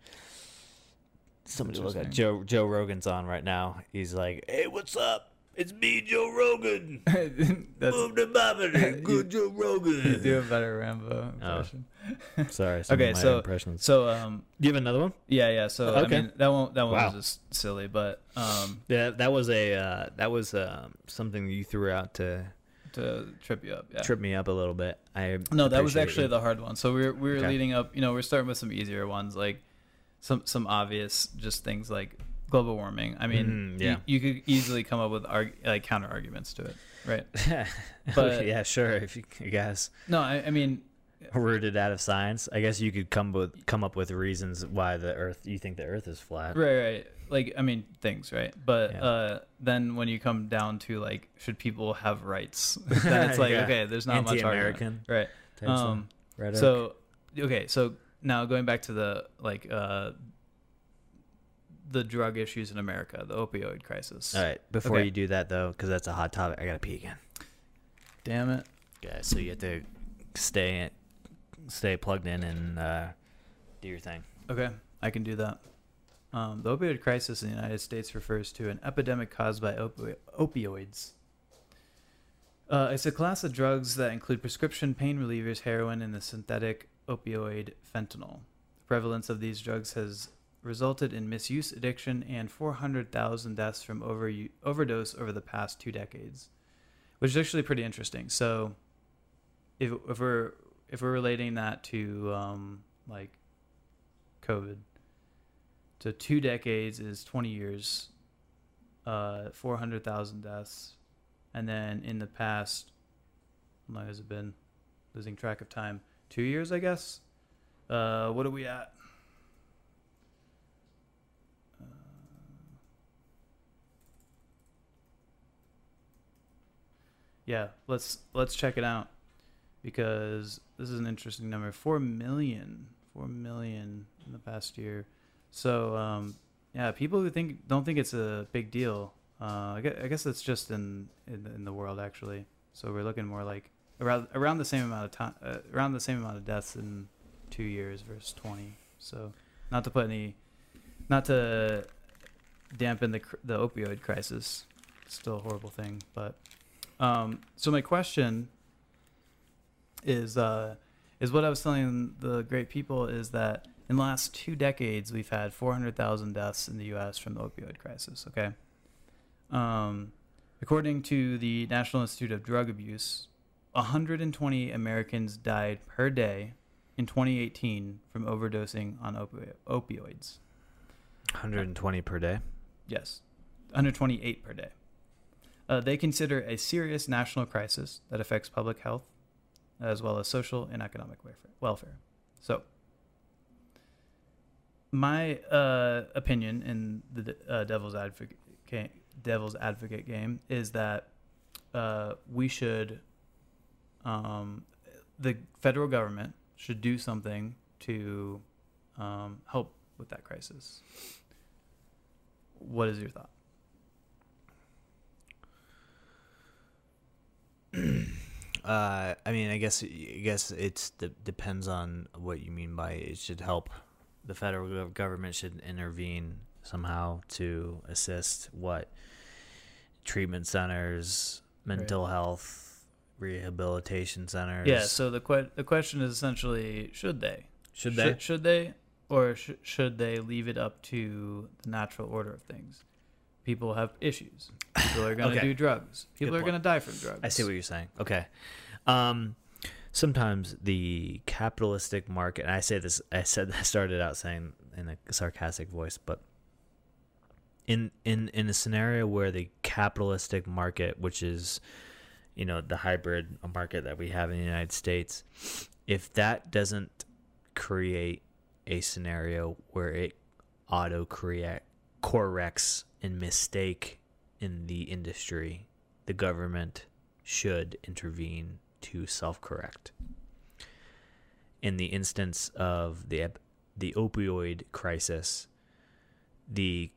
somebody look at. Joe Joe Rogan's on right now. He's like, "Hey, what's up?" It's me, Joe Rogan. That's Move the bobbity. Good Joe Rogan." you do a better Rambo impression. Sorry. some of Okay, my so- impressions. So um Do you have another one? yeah yeah so Okay. I mean that one that one Wow. was just silly but um Yeah, that was a uh, that was um, something you threw out to to trip you up yeah trip me up a little bit. I no that was actually you. the hard one so we're we were Okay. leading up you know we're starting with some easier ones like some some obvious just things like global warming I mean mm-hmm, you- yeah. you, could easily come up with arg- like counter arguments to it right oh, But- yeah, sure. If you, I guess no I, I mean rooted out of science, I guess you could come with come up with reasons why the Earth you think the Earth is flat. right right like i mean things right but Yeah. uh then when you come down to like should people have rights then it's like Yeah. okay there's not much Anti-American. right um so okay so now going back to the like uh the drug issues in america the opioid crisis all right. Before okay. you do that though, because that's a hot topic, I gotta pee again. damn it Yeah. So you have to stay stay plugged in and uh, do your thing. okay i can do that um, the opioid crisis in the united states refers to an epidemic caused by opi- opioids uh, it's a class of drugs that include prescription pain relievers heroin and the synthetic opioid fentanyl the prevalence of these drugs has resulted in misuse addiction and 400000 deaths from over- overdose over the past two decades which is actually pretty interesting so if, if we're if we're relating that to um, like COVID. So two decades is 20 years, uh, 400,000 deaths. And then in the past, how long has it been? Losing track of time. Two years, I guess. Uh, what are we at? Uh, yeah, let's let's check it out because this is an interesting number. Four million, four million in the past year. So um, yeah, people who think don't think it's a big deal. Uh, I guess, it's just in, in in the world actually. So we're looking more like around around the same amount of time, uh, around the same amount of deaths in two years versus twenty. So not to put any, not to dampen the the opioid crisis. Still a horrible thing, but um, so my question is uh, is what I was telling the great people is that in the last two decades we've had 400,000 deaths in the U.S. from the opioid crisis. Okay, um, according to the National Institute of Drug Abuse, 120 Americans died per day in 2018 from overdosing on opi- opioids. 120 per day. Yes, 128 per day. Uh, they consider a serious national crisis that affects public health, as well as social and economic welfare. welfare. So, my uh, opinion in the uh, devil's advocate ga- devil's advocate game is that uh, we should, um, the federal government should do something to um, help with that crisis. What is your thought? Uh, I mean, I guess I guess it's de- depends on what you mean by it should help. The federal government should intervene somehow to assist what treatment centers, mental health, rehabilitation centers. Yeah. So the que- the question is essentially, should they? should they? Should, should they, or sh- should they leave it up to the natural order of things? People have issues. People are going to Okay. do drugs. People Good are going to die from drugs. I see what you're saying. Okay. Um, sometimes the capitalistic market, and I say this, I said, I started out saying in a sarcastic voice, but in, in, in a scenario where the capitalistic market, which is, you know, the hybrid market that we have in the United States, if that doesn't create a scenario where it auto correct corrects and mistake in the industry, the government should intervene to self-correct. In the instance of the the opioid crisis, the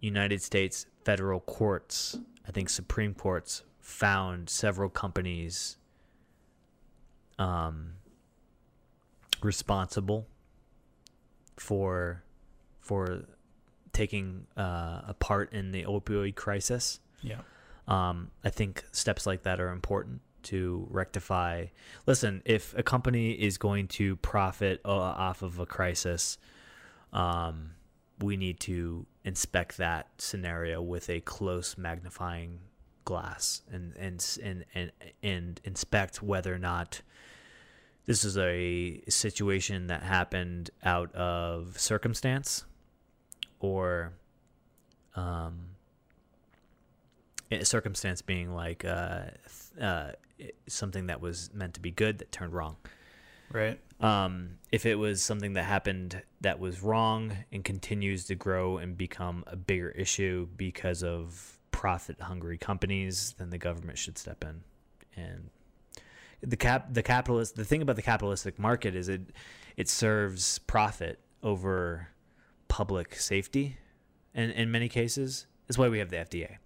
United States federal courts, I think Supreme Courts, found several companies um, responsible for for taking uh, a part in the opioid crisis. Yeah. Um, I think steps like that are important to rectify. Listen, if a company is going to profit uh, off of a crisis, um, we need to inspect that scenario with a close magnifying glass and and and and, and inspect whether or not this is a situation that happened out of circumstance or um a circumstance being like uh, uh something that was meant to be good that turned wrong Right. um, if it was something that happened that was wrong and continues to grow and become a bigger issue because of profit hungry companies, then the government should step in. And the cap the capitalist the thing about the capitalistic market is it it serves profit over public safety and in many cases. That's why we have the FDA.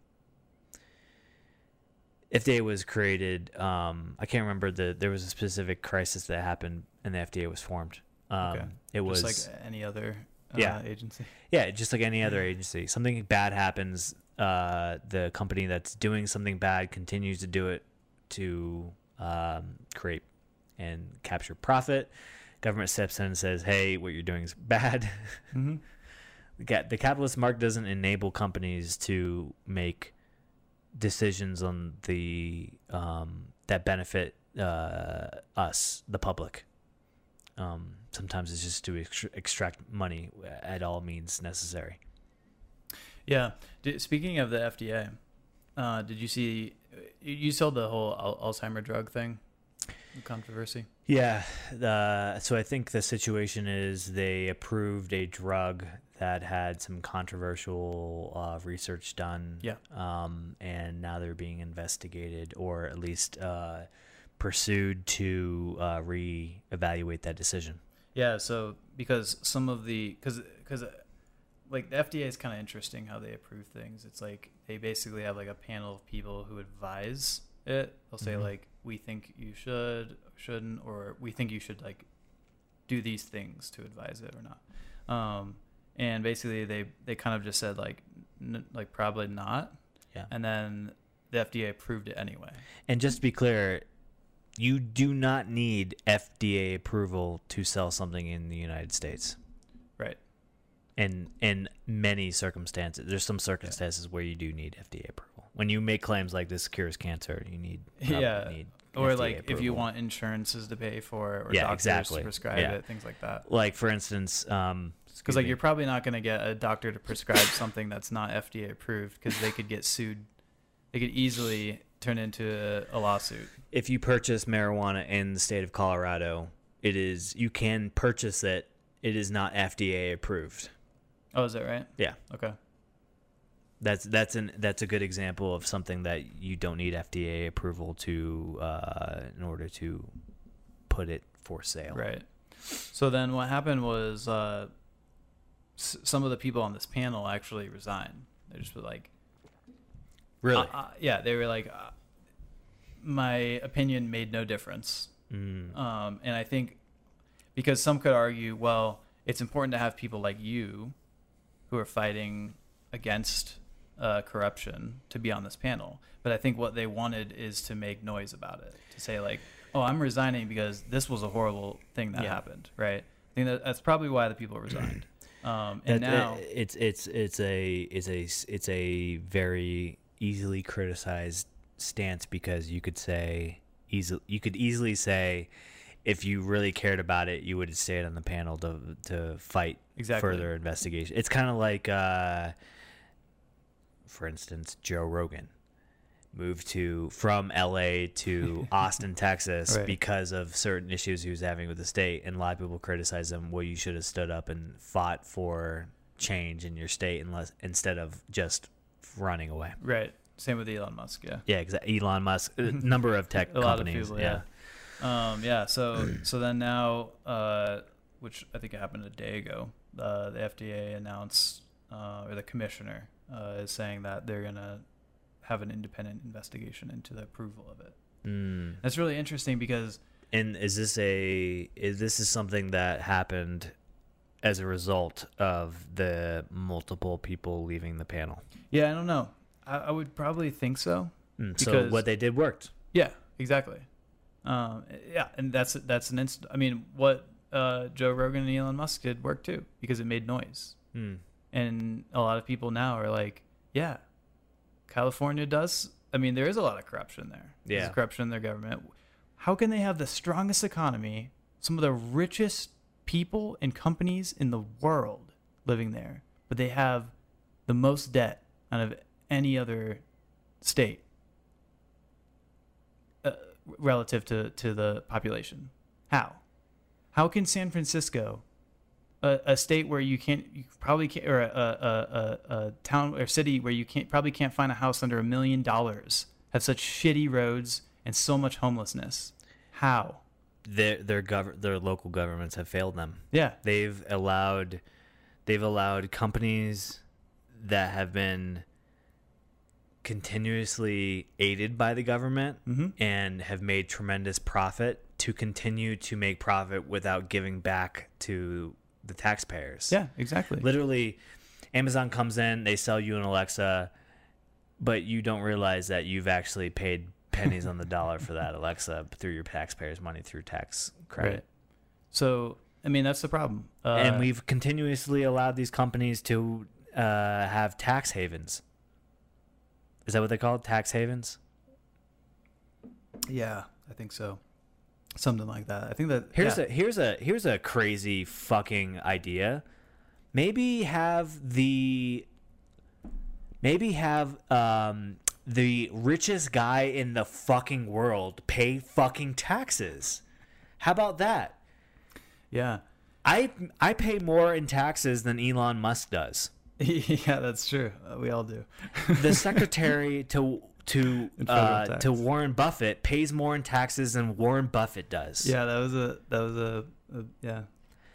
FDA was created. Um, I can't remember the. There was a specific crisis that happened, and the FDA was formed. Um, Okay. It was Just like any other uh, Yeah. agency. yeah, just like any other agency. Something bad happens. Uh, the company that's doing something bad continues to do it to um, create and capture profit. Government steps in and says, "Hey, what you're doing is bad." Mm-hmm. the the capitalist market doesn't enable companies to make decisions on the um, that benefit uh, us, the public. Um, sometimes it's just to extr- extract money at all means necessary. Yeah. Did, speaking of the FDA, uh, did you see? You you saw the whole Al- Alzheimer drug thing, controversy. Yeah. Uh, so I think the situation is they approved a drug that had some controversial uh, research done. Yeah. Um, and now they're being investigated or at least uh, pursued to uh, re-evaluate that decision. Yeah. So because some of the because because like the FDA is kind of interesting how they approve things. It's like they basically have like a panel of people who advise it. They'll say Mhm. like we think you should shouldn't or we think you should like do these things to advise it or not. Um, and basically they they kind of just said like n- like probably not. Yeah. And then the FDA approved it anyway. And just to be clear, you do not need FDA approval to sell something in the United States. Right. And in many circumstances. There's some circumstances where you do need FDA approval. When you make claims like this cures cancer, you need Yeah. need Or FDA like if you want insurances to pay for it or Yeah, doctors exactly. to prescribe Yeah. it, things like that. like for instance, um, Because like me. you're probably not going to get a doctor to prescribe something that's not FDA approved because they could get sued. They could easily turn into a, a lawsuit. if you purchase marijuana in the state of Colorado, it is you can purchase it. It is not FDA approved. Oh, is that right? Yeah. Okay. That's that's an that's a good example of something that you don't need FDA approval to uh, in order to put it for sale. Right. So then what happened was uh, s- some of the people on this panel actually resigned. They just were like, Really? uh, uh, yeah, they were like, uh, my opinion made no difference. Mm. Um, and I think because some could argue, well, it's important to have people like you who are fighting against uh, corruption to be on this panel. But I think what they wanted is to make noise about it, to say like, "Oh, I'm resigning because this was a horrible thing that Yeah. happened." Right? I think that that's probably why the people resigned. Um, and That- now, that- it's it's it's a it's a it's a very easily criticized stance because you could say easily you could easily say if you really cared about it you would have stayed on the panel to to fight Exactly. further investigation. It's kind of like uh, for instance Joe Rogan moved to from LA to Austin, Texas Right. because of certain issues he was having with the state and a lot of people criticize him well you should have stood up and fought for change in your state unless instead of just running away. right? Same with Elon Musk. Yeah. Yeah, exactly. Elon Musk, a number of tech a lot of companies. people, yeah. yeah. Um, yeah. So so then now, uh, which I think happened a day ago, uh, the FDA announced, uh, or the commissioner uh, is saying that they're gonna have an independent investigation into the approval of it. Mm. That's really interesting because And is this a is this is something that happened as a result of the multiple people leaving the panel? yeah, I don't know. I, I would probably think so. Mm, so Because- what they did worked. Yeah, exactly. Um, yeah, and that's that's an inst. I mean, what uh, Joe Rogan and Elon Musk did worked too because it made noise, Mm. and a lot of people now are like, yeah, California does. I mean, there is a lot of corruption there. Yeah. There's corruption in their government. How can they have the strongest economy, some of the richest people and companies in the world living there, but they have the most debt out of any other state uh, relative to, to the population? How? How can San Francisco, a, a state where you can't, you probably can't, or a, a, a, a town or city where you can't probably can't find a house under a million dollars, have such shitty roads and so much homelessness? How? Their their gov- their local governments have failed them. Yeah, They've allowed they've allowed companies that have been continuously aided by the government hmm and have made tremendous profit to continue to make profit without giving back to the taxpayers. yeah, exactly. Literally, Amazon comes in, they sell you an Alexa, but you don't realize that you've actually paid pennies on the dollar for that Alexa through your taxpayers' money through tax credit. Right. So, I mean, that's the problem. Uh, and we've continuously allowed these companies to uh, have tax havens. Is that what they call it? Tax havens? yeah, I think so. Something like that. I think that Here's yeah. a here's a here's a crazy fucking idea. Maybe have the maybe have um the richest guy in the fucking world pay fucking taxes. How about that? yeah. I I pay more in taxes than Elon Musk does. yeah, that's true. Uh, we all do. The secretary to to uh, to Warren Buffett pays more in taxes than Warren Buffett does. Yeah, that was a that was a, a yeah.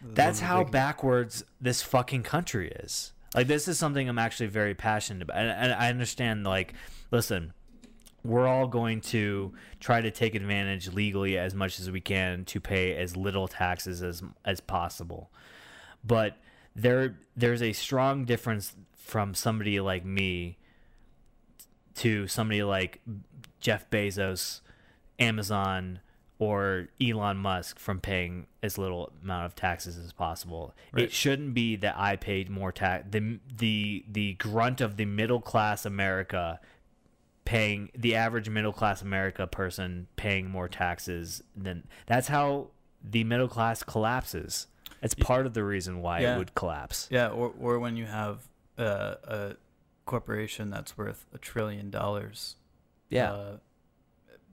That That's one of the how big- backwards this fucking country is. Like this is something I'm actually very passionate about, and, and I understand. Like, listen, we're all going to try to take advantage legally as much as we can to pay as little taxes as as possible, but there there's a strong difference from somebody like me to somebody like Jeff Bezos, Amazon, or Elon Musk from paying as little amount of taxes as possible. Right. It shouldn't be that I paid more tax. The the the grunt of the middle class America paying the average middle class America person paying more taxes than that's how the middle class collapses. It's part of the reason why Yeah. it would collapse. Yeah, or or when you have uh, a corporation that's worth a trillion dollars, Yeah. uh,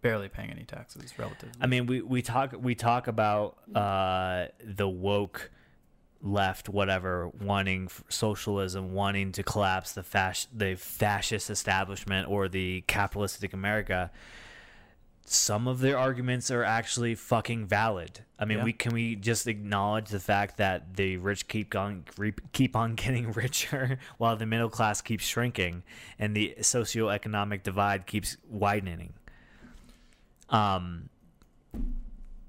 barely paying any taxes relatively. I mean, we, we talk we talk about uh, the woke left, whatever, wanting socialism, wanting to collapse the fas- the fascist establishment or the capitalistic America. Some of their arguments are actually fucking valid. I mean, Yeah. we can we just acknowledge the fact that the rich keep on re- keep on getting richer while the middle class keeps shrinking and the socioeconomic divide keeps widening um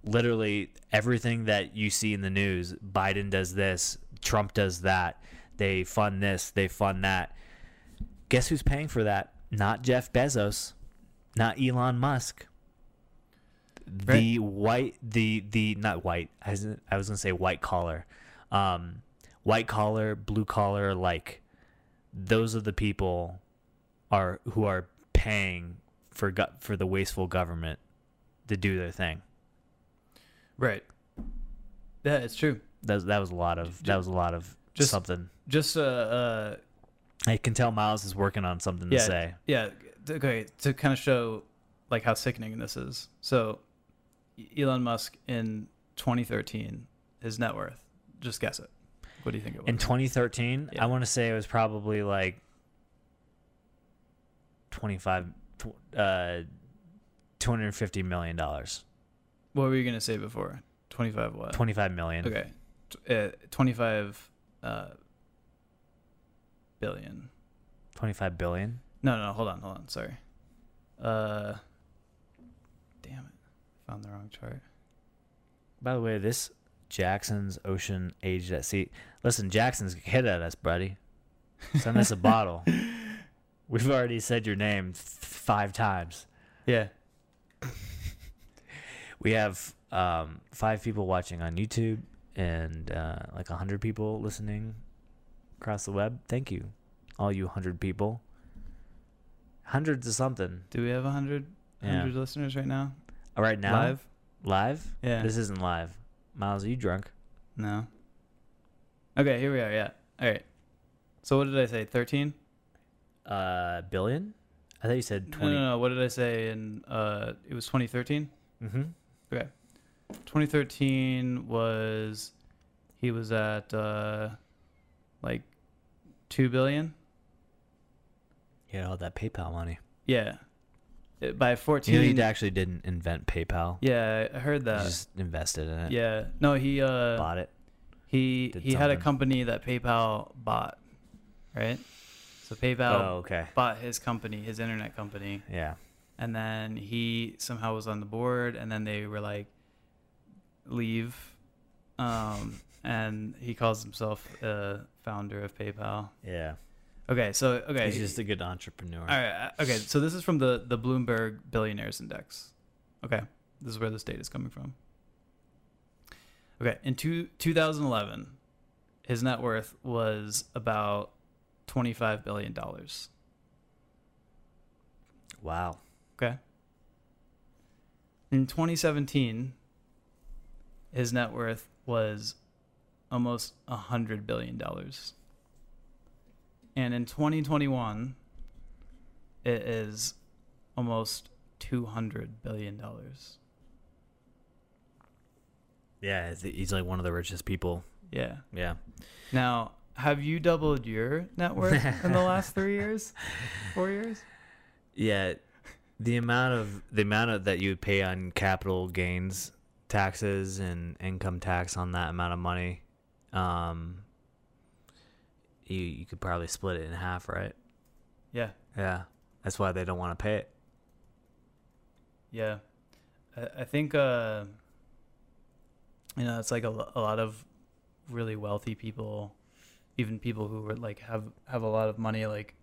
literally everything that you see in the news biden does this trump does that they fund this they fund that guess who's paying for that not jeff bezos not elon musk the white the the not white I was, I was gonna say white collar um white collar blue collar like those are the people are who are paying for go- for the wasteful government to do their thing. right. Yeah, it's true. That was, that was a lot of that was a lot of Just- something. Just uh, uh I can tell Miles is working on something to say. yeah, okay, to kind of show like how sickening this is. So, Elon Musk in 2013, his net worth. Just guess it. What do you think it was? In 2013, Yeah. I want to say it was probably like 25 uh 250 million dollars. what were you gonna say before? 25 what? 25 million. Okay, uh, 25 uh, billion. 25 billion. No, no, hold on, hold on. Sorry. Uh, found the wrong chart. By the way, this Jackson's Ocean Aged at Sea. Listen, Jackson's hit at us, buddy. Send us a bottle. We've already said your name five times. Yeah. We have um, five people watching on YouTube and uh, like a hundred people listening across the web. Thank you, all you hundred people. Hundreds of something. Do we have a hundred Yeah. hundred listeners right now? All right now, Live? live. Yeah. This isn't live. Miles, are you drunk? No. Okay, here we are. Yeah. All right. So what did I say? Thirteen? Uh, billion? I thought you said twenty. no, no. What did I say? In uh, it was 2013. Mm-hmm. Okay. 2013 was he was at uh, like two billion. Yeah, all that PayPal money. Yeah. By 14. You know, he actually didn't invent PayPal. yeah, I heard He that. just invested in it. Yeah. No, he uh Bought it. he did he had a company that PayPal bought, right? So PayPal oh, okay. bought his company, his internet company, Yeah. and then he somehow was on the board, and then they were like, leave, um, and he calls himself a founder of PayPal. Yeah. Okay, so okay, He's just a good entrepreneur. all right, uh, okay, so this is from the the Bloomberg Billionaires Index. Okay, this is where this data is coming from. Okay, in two, 2011, his net worth was about 25 billion dollars. Wow. Okay. In 2017, his net worth was almost a hundred billion dollars. And in 2021, it is almost 200 billion dollars. Yeah, he's- he's like one of the richest people. Yeah. Yeah. Now, have you doubled your net worth in the last three years, four years? Yeah, the amount of the amount of that you would pay on capital gains taxes and income tax on that amount of money, um, you you could probably split it in half, right? Yeah. Yeah, that's why they don't want to pay it. Yeah, I, I think uh, you know it's like a, a lot of really wealthy people, even people who were like have have a lot of money, like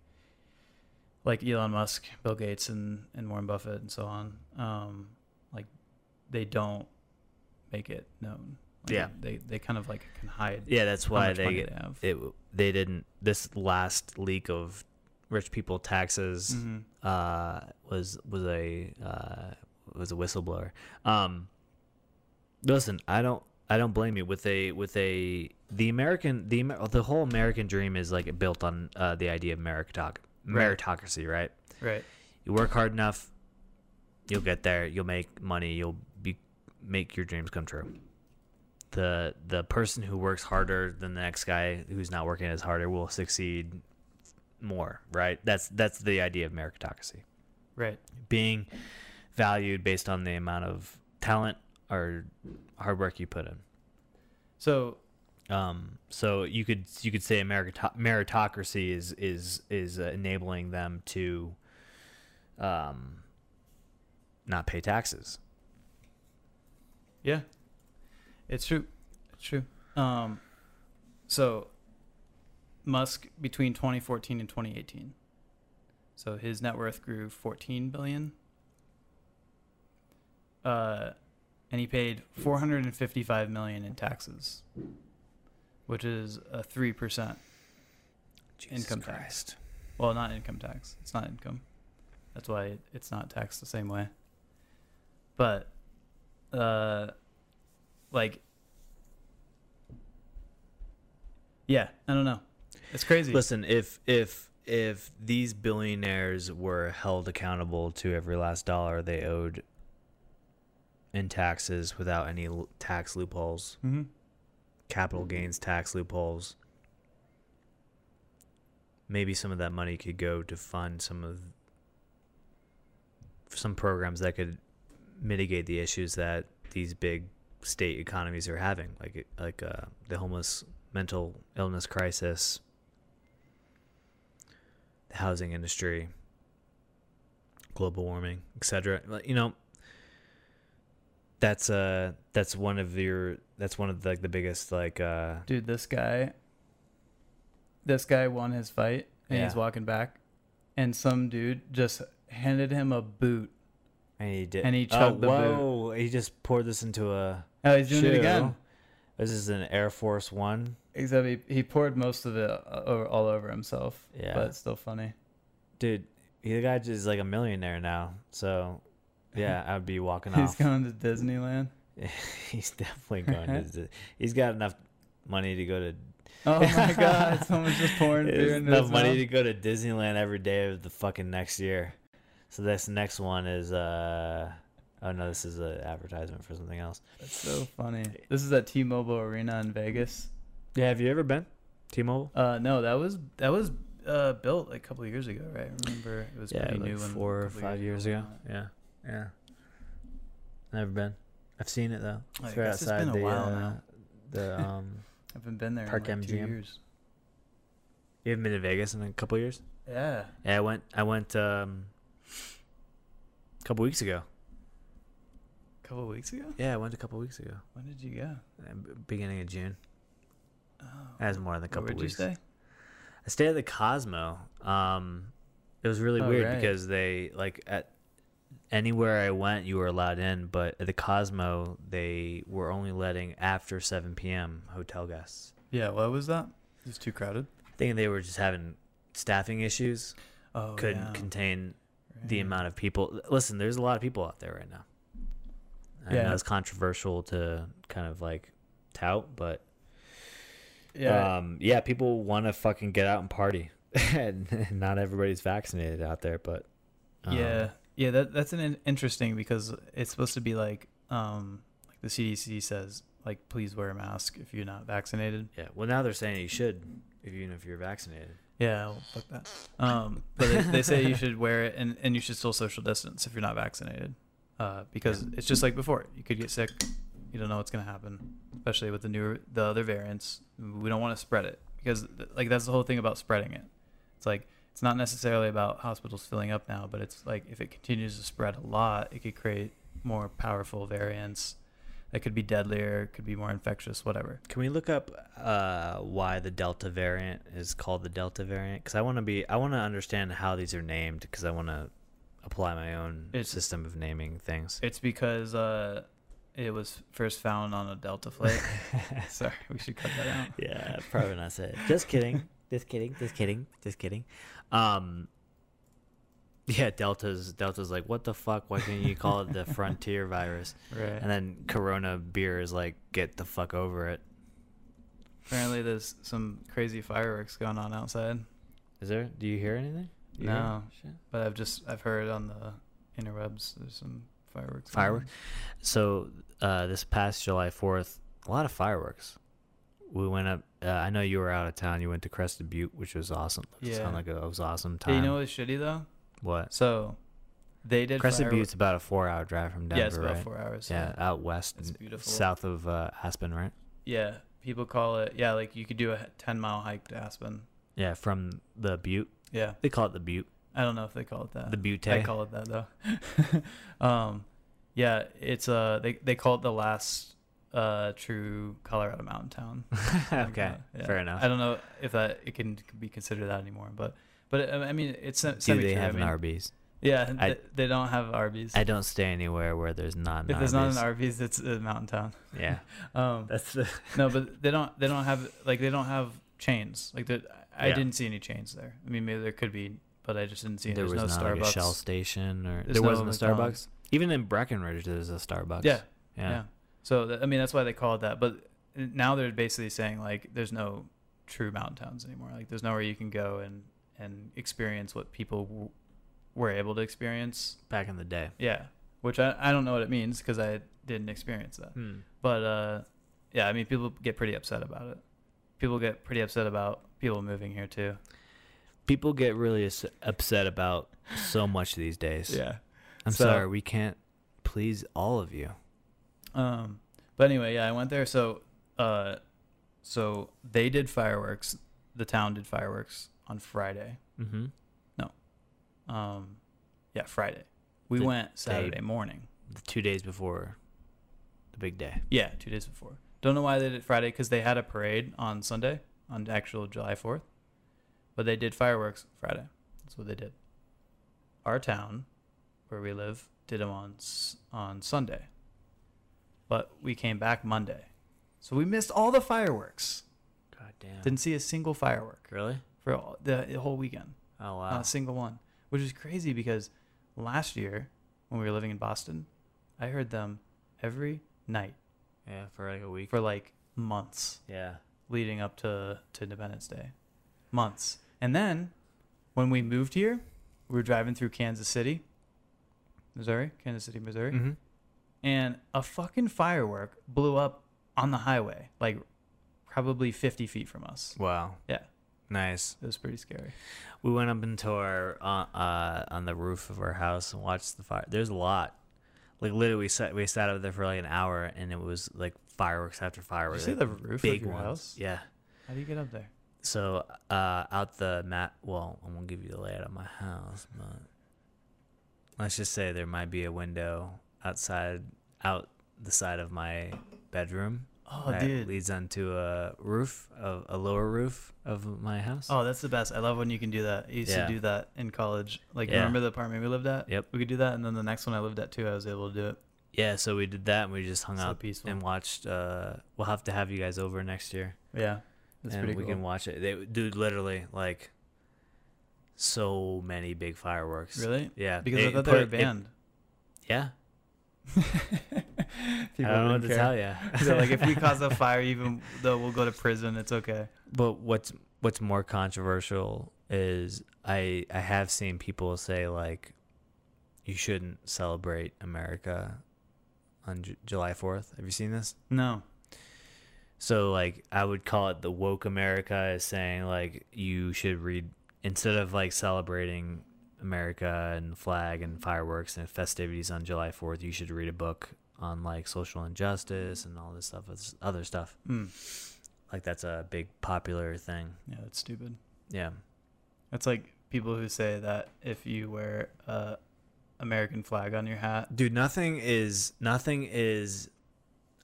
like Elon Musk, Bill Gates, and and Warren Buffett, and so on. Um, like they don't make it known. Like, Yeah. they they kind of like can hide Yeah, that's why they they it they didn't. This last leak of rich people taxes Mhm. uh, was was a uh, was a whistleblower. Um, listen, I don't I don't blame you with a with a the American the the whole American dream is like built on uh, the idea of meritoc- meritocracy, right? Right. You work hard enough, you'll get there. You'll make money. You'll be make your dreams come true. The the person who works harder than the next guy who's not working as harder will succeed more, right? That's that's the idea of meritocracy Right. being valued based on the amount of talent or hard work you put in. So Um, so you could you could say merito- meritocracy is is is uh, enabling them to um, not pay taxes. Yeah, it's true. It's true. Um, so Musk between 2014 and 2018. So his net worth grew 14 billion. Uh, and he paid 455 million in taxes, which is a three percent. Income tax. Well, not income tax. It's not income. That's why it's not taxed the same way. But, uh, like, yeah, I don't know. It's crazy. Listen, if if if these billionaires were held accountable to every last dollar they owed in taxes without any tax loopholes, hmm capital gains tax loopholes. Maybe some of that money could go to fund some of some programs that could mitigate the issues that these big state economies are having, like like uh, the homeless mental illness crisis, the housing industry, global warming, etc. You know, that's uh that's one of your that's one of the, like the biggest like uh Dude, this guy, this guy won his fight and he's walking back. and some dude just handed him a boot. And he did. And he oh, chugged the boot. whoa! He just poured this into a. Oh, he's doing it again. This is an Air Force One. Except he, he poured most of it uh, all over himself. Yeah. But it's still funny. Dude, the guy just is like a millionaire now. So, yeah, I would be walking He's off. He's going to Disneyland. he's definitely going to. He's got enough money to go to. Oh my god, someone's just pouring beer into enough his money mouth. to go to Disneyland every day of the fucking next year. So this next one is uh oh no, this is an advertisement for something else. That's so funny. This is at T-Mobile Arena in Vegas. Yeah, have you ever been T-Mobile? Uh, no, that was that was uh built a couple of years ago, right? I remember it was yeah, pretty like new. when four or five years ago. Yeah, yeah. Never been. I've seen it though. I It's right guess it's outside been a the while uh, now. the um. I haven't been there Park in like two MGM. years. you haven't been to Vegas in a couple years? Yeah. Yeah, I went. I went um. A couple weeks ago. A couple of weeks ago. Yeah, I went a couple weeks ago. When did you go? uh, Beginning of June. Oh. That's more than a couple you weeks. stay? I stayed at the Cosmo. Um, it was really Oh, weird right. because they like at anywhere I went, you were allowed in, but at the Cosmo, they were only letting after 7 p.m. hotel guests. Yeah. What was that? It was too crowded. I think they were just having staffing issues, Oh, couldn't yeah. contain the amount of people. Listen, there's a lot of people out there right now. I Yeah. know it's controversial to kind of like tout, but Yeah. um, yeah, people want to fucking get out and party, and not everybody's vaccinated out there. But um, yeah. Yeah. That that's an in- interesting because it's supposed to be like um like the CDC says like please wear a mask if you're not vaccinated. yeah. Well, now they're saying you should, if even if you're vaccinated. Yeah, well, fuck that. Um, but they, they say you should wear it and, and you should still social distance if you're not vaccinated. Uh, because it's just like before. You could get sick. You don't know what's gonna happen, especially with the newer the other variants. We don't want to spread it because like that's the whole thing about spreading it. It's like it's not necessarily about hospitals filling up now, but it's like if it continues to spread a lot, it could create more powerful variants that could be deadlier, could be more infectious, whatever. Can we look up uh, why the Delta variant is called the Delta variant? Because I want to be, I want to understand how these are named. Because I want to apply my own It's- system of naming things. It's because uh, it was first found on a Delta flight. Sorry, we should cut that out. yeah, probably not say it. Just kidding. Just kidding. Just kidding. Just kidding. Um, yeah, Delta's Delta's like, what the fuck? Why can't you call it the frontier virus? Right. And then Corona beer is like, get the fuck over it. Apparently, there's some crazy fireworks going on outside, Is there? Do you hear anything? Do you No. shit? but I've just I've heard on the interwebs there's some fireworks. Fireworks? So uh, this past July Fourth, a lot of fireworks. We went up. Uh, I know you were out of town. You went to Crested Butte, which was awesome. It Yeah. sounded like a, it was awesome on. time. Hey, you know what's shitty though? what? So they did Crested firework- Butte's about a four-hour drive from Denver, yeah, it's about right? four hours. Yeah, out west, It's beautiful. south of uh, Aspen, right? Yeah, people call it. Yeah, like you could do a ten mile hike to Aspen. Yeah, from the Butte. Yeah, They call it the Butte. I don't know if they call it that. The Butte. I call it that though. um, yeah, it's uh they they call it the last uh true Colorado mountain town. Okay, yeah. fair enough. I don't know if that it can be considered that anymore, but but uh, I mean it's Do they true. I have mean, an Arby's? Yeah, I- th- they don't have Arby's. I don't stay anywhere where there's not. An if there's not an Arby's, it's a mountain town. yeah, Um, that's the. no, but they don't they don't have like they don't have chains. Like the, I Yeah. didn't see any chains there. I mean maybe there could be, but I just didn't see. there There's was no not Starbucks. like a Shell station, or There's there no wasn't a Starbucks. McDonald's. Even in Breckenridge, there's a Starbucks. Yeah, yeah. Yeah. So th- I mean that's why they call it that. But now they're basically saying like there's no true mountain towns anymore. Like there's nowhere you can go and and experience what people w- were able to experience. Back in the day. Yeah, which I I don't know what it means because I didn't experience that. Hmm. But uh, yeah, I mean people get pretty upset about it. People get pretty upset about people moving here too. People get really upset about so much these days. Yeah. I'm So- sorry, we can't please all of you. Um, but anyway, yeah, I went there. So, uh, so they did fireworks. The town did fireworks on Friday. Mm-hmm. No, um, yeah, Friday. We The went Saturday morning. The two days before the big day. Yeah, two days before. Don't know why they did Friday because they had a parade on Sunday, on actual July Fourth, but they did fireworks Friday. That's what they did. our town, where we live, did them on on Sunday, but we came back Monday, so we missed all the fireworks. God damn. Didn't see a single firework really? for all, the, the whole weekend. Oh wow. Not a single one, which is crazy because last year when we were living in Boston, I heard them every night yeah, for like a week. for like months yeah. leading up to, to Independence Day. Months. And then when we moved here, we were driving through Kansas City, Missouri, Kansas City, Missouri, Mm-hmm. and a fucking firework blew up on the highway, like probably 50 feet from us. Wow. Yeah. Nice. It was pretty scary. We went up into our uh, uh on the roof of our house and watched the fire. There's a lot. Like literally, we sat we sat up there for like an hour, and it was like fireworks after Did you fireworks. see like, the roof big of your ones. house? Yeah. How do you get up there? So uh, out the mat. Well, I won't give you the layout of my house, but let's just say there might be a window outside, out the side of my bedroom. Oh, that dude. leads onto a roof, of a lower roof of my house. Oh, that's the best. I love when you can do that. I used Yeah. to do that in college. Like, Yeah. remember the apartment we lived at? Yep. We could do that. And then the next one I lived at too, I was able to do it. Yeah, so we did that, and we just hung So out peaceful. and watched. Uh, we'll have to have you guys over next year, Yeah. That's and pretty we cool. can watch it. They, dude, literally, like, so many big fireworks. Really? Yeah, Because they I thought they were it- banned. yeah, People I don't know what wouldn't to tell you. They're like, if we cause a fire, even though we'll go to prison, it's okay. But what's what's more controversial is I I have seen people say like you shouldn't celebrate America on J- July 4th. Have you seen this? No. So like I would call it the woke America is saying like you should read instead of like celebrating America and flag and fireworks and festivities on July 4th, you should read a book on like social injustice and all this stuff this other stuff. Mm. Like that's a big popular thing. Yeah, that's stupid. Yeah. That's like people who say that if you wear a American flag on your hat, dude nothing is nothing is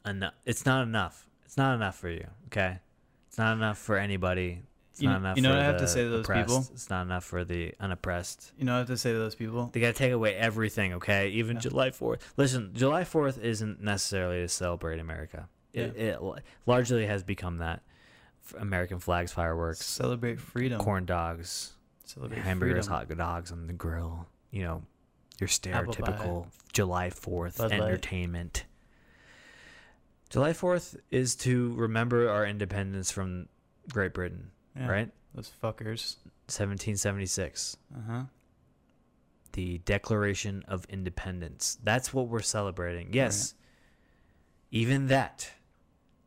enough it's not enough it's not enough for you okay it's not enough for anybody it's You not kn- enough you know I have to say to those oppressed. people? it's not enough for the unoppressed you know what I have to say to those people? they gotta take away everything okay even Yeah. july 4th listen july 4th isn't necessarily to celebrate america it, it largely has become that american flags fireworks Celebrate freedom. corn dogs Celebrate hamburgers freedom. hot dogs on the grill you know your stereotypical July 4th Bud Light. entertainment. July 4th is to remember our independence from Great Britain, Yeah, right? Those fuckers. 1776. Uh huh. The Declaration of Independence. That's what we're celebrating. Yes. Even that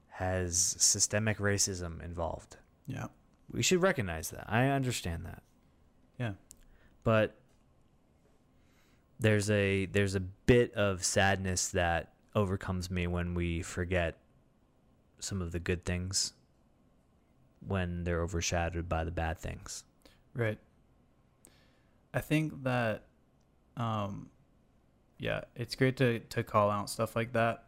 has systemic racism involved. Yeah. We should recognize that. I understand that. Yeah. But there's a there's a bit of sadness that overcomes me when we forget some of the good things when they're overshadowed by the bad things. Right. I think that, um, yeah, it's great to, to call out stuff like that,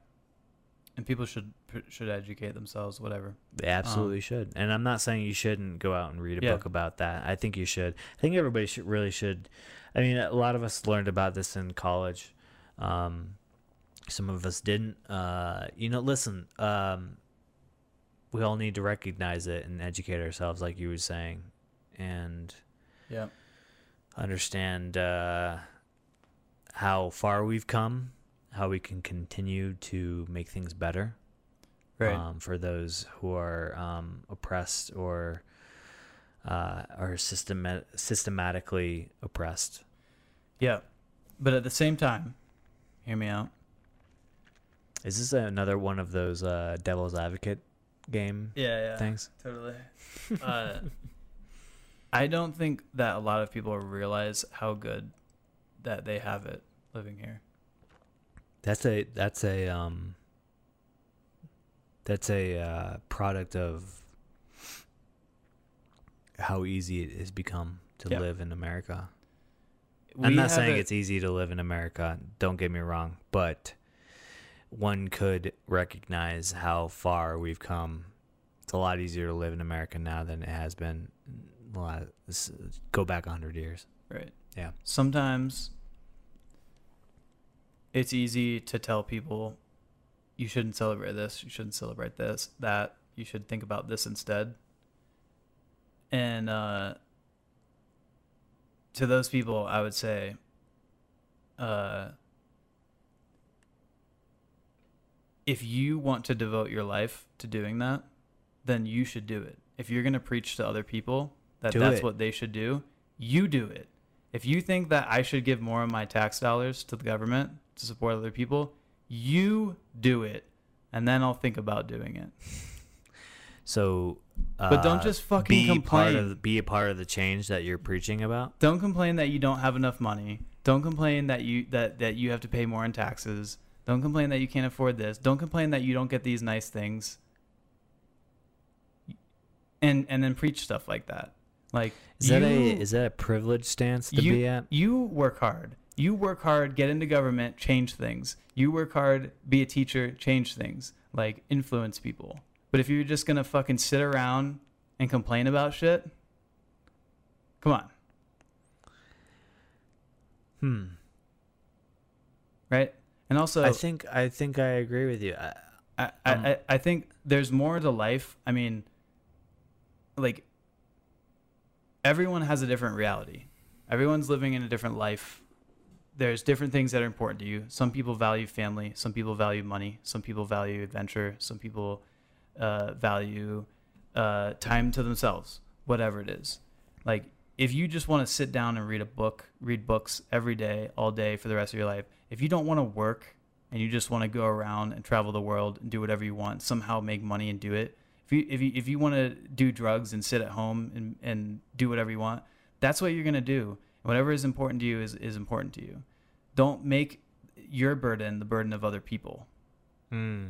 and people should should educate themselves. Whatever. They absolutely should. And I'm not saying you shouldn't go out and read a Yeah. book about that. I think you should. I think everybody should really should. I mean, a lot of us learned about this in college. Um, some of us didn't. Uh, you know, listen. Um, we all need to recognize it and educate ourselves, like you were saying, and Yeah. understand uh, how far we've come, how we can continue to make things better Right. um, for those who are um, oppressed or uh, are systemat- systematically oppressed. yeah. But at the same time, hear me out. Is this another one of those uh, devil's advocate game Yeah. Yeah. things? Totally. Uh, I don't think that a lot of people realize how good that they have it living here. That's a that's a um, that's a uh, product of how easy it has become to Yeah. live in America. We I'm not saying it- it's easy to live in America. Don't get me wrong, but one could recognize how far we've come. It's a lot easier to live in America now than it has been. in the last- this- Go back hundred years. Right. Yeah. Sometimes it's easy to tell people you shouldn't celebrate this, you shouldn't celebrate this, that, you should think about this instead. And uh, to those people, I would say, uh, if you want to devote your life to doing that, then you should do it. If you're going to preach to other people that Do that's it. what they should do, you do it. If you think that I should give more of my tax dollars to the government to support other people, you do it. And then I'll think about doing it. So, uh, But don't just fucking be part complain. of be a part of the change that you're preaching about. Don't complain that you don't have enough money. Don't complain that you that that you have to pay more in taxes. Don't complain that you can't afford this. Don't complain that you don't get these nice things. And and then preach stuff like that. Like Is that a is that a privileged stance to you, be at? You work hard. You work hard, get into government, change things. You work hard, be a teacher, change things. Like influence people. But if you're just gonna fucking sit around and complain about shit, come on, Hmm. right? And also, I think I think I agree with you. I, I, I, Um, I- I think there's more to life. I mean, like, everyone has a different reality. Everyone's living in a different life. There's different things that are important to you. Some people value family. Some people value money. Some people value adventure. Some people uh, value uh, time to themselves, whatever it is. Like, if you just want to sit down and read a book, read books every day, all day for the rest of your life, if you don't want to work and you just want to go around and travel the world and do whatever you want, somehow make money and do it. If you if you if you want to do drugs and sit at home and, and do whatever you want, that's what you're gonna do. Whatever is important to you is, is important to you. Don't make your burden the burden of other people. hmm.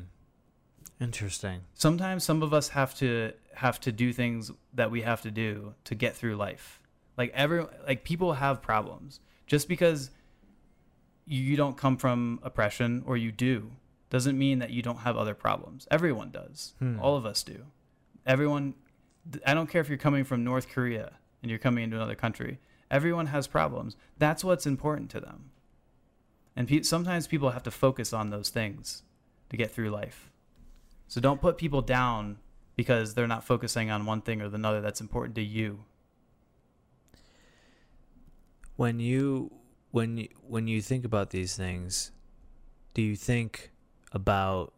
Interesting. Sometimes some of us have to have to do things that we have to do to get through life. Like every like people have problems. Just because you don't come from oppression or you do doesn't mean that you don't have other problems. Everyone does. Hmm. All of us do. Everyone I don't care if you're coming from North Korea and you're coming into another country. Everyone has problems. That's what's important to them. And pe- sometimes people have to focus on those things to get through life. So don't put people down because they're not focusing on one thing or another that's important to you. When you when you, when you think about these things, do you think about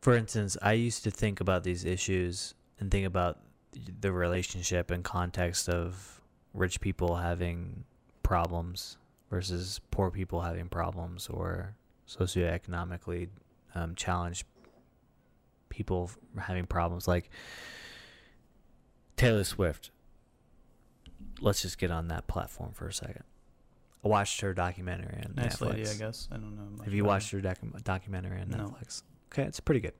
for instance, I used to think about these issues and think about the relationship and context of rich people having problems versus poor people having problems or socioeconomically um, challenged people having problems like Taylor Swift. Let's just get on that platform for a second. I watched her documentary on Nice Netflix. lady, I guess. I don't know. Have you watched her docu- documentary on No. Netflix? Okay, it's pretty good.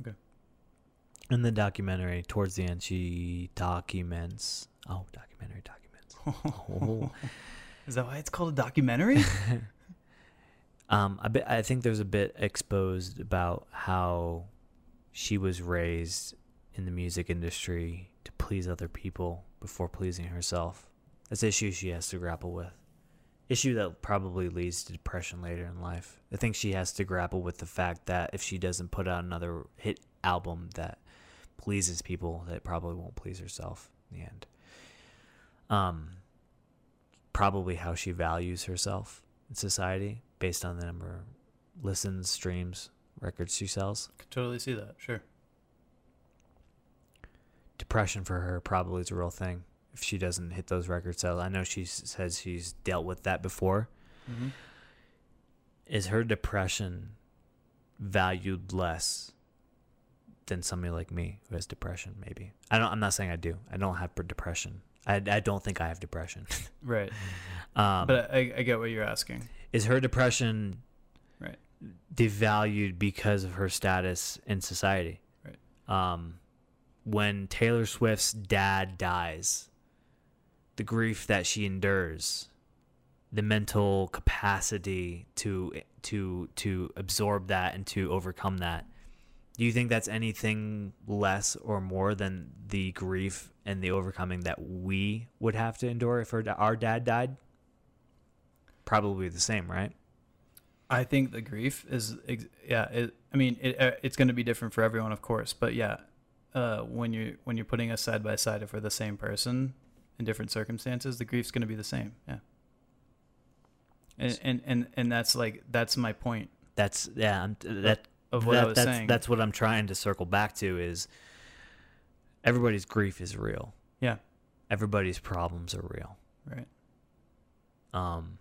Okay. In the documentary, towards the end, she documents. Oh, documentary documents. Oh. Is that why it's called a documentary? um, bit. I think there's a bit exposed about how she was raised in the music industry to please other people before pleasing herself. That's an issue she has to grapple with. Issue that probably leads to depression later in life. I think she has to grapple with the fact that if she doesn't put out another hit album that pleases people, that probably won't please herself in the end. Um, probably how she values herself in society based on the number of listens, streams, records she sells. Could totally see that. Sure. Depression for her probably is a real thing if she doesn't hit those record sales. I know she says she's dealt with that before. Mm-hmm. Is her depression valued less than somebody like me who has depression? Maybe I don't. I'm not saying I do. I don't have depression. I, I don't think I have depression. Right. um, but I, I get what you're asking. is her depression Right. devalued because of her status in society? Right. Um, when Taylor Swift's dad dies, the grief that she endures, the mental capacity to to to absorb that and to overcome that, Do you think that's anything less or more than the grief and the overcoming that we would have to endure if our, our dad died? Probably the same, right? I think the grief is, yeah. It, I mean, it, uh, it's going to be different for everyone, of course, but yeah, uh, when you're when you're putting us side by side for the same person in different circumstances, the grief's going to be the same. Yeah. And, and and and that's like that's my point That's yeah. I'm, that of what that- I was that's, saying. That's what I'm trying to circle back to is everybody's grief is real. Yeah. Everybody's problems are real. right. Um,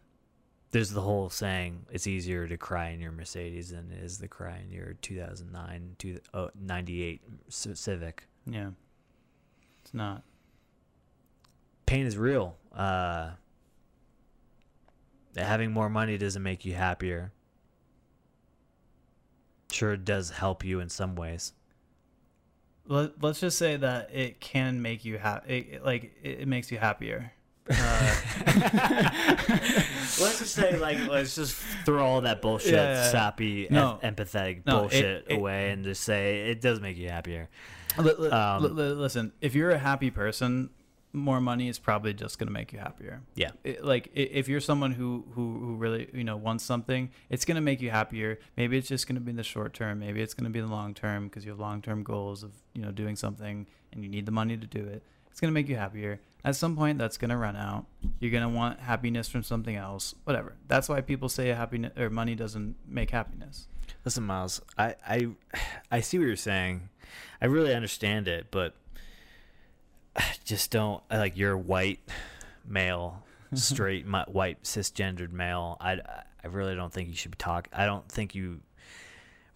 there's the whole saying it's easier to cry in your Mercedes than it is to cry in your 2009 to oh, 98 Civic. Yeah. It's not. Pain is real. Uh, having more money doesn't make you happier. Sure, it does help you in some ways. Let, let's just say that it can make you happy. Like it, it makes you happier. Uh, let's just say, like, let's just throw all that bullshit, Yeah, sappy, No. em- empathetic No, bullshit it- away, and just say it does make you happier. li- li- Um, li- listen, if you're a happy person, more money is probably just going to make you happier. Yeah. It- like if you're someone who who who really you know wants something, it's going to make you happier. Maybe it's just going to be in the short term. Maybe it's going to be in the long term because you have long term goals of you know doing something and you need the money to do it. It's going to make you happier. At some point, that's going to run out. You're going to want happiness from something else. Whatever. That's why people say happiness or money doesn't make happiness. Listen, Miles, I, I, I see what you're saying. I really understand it, but I just don't like you're white male, straight white cisgendered male. I, I really don't think you should be talking. I don't think you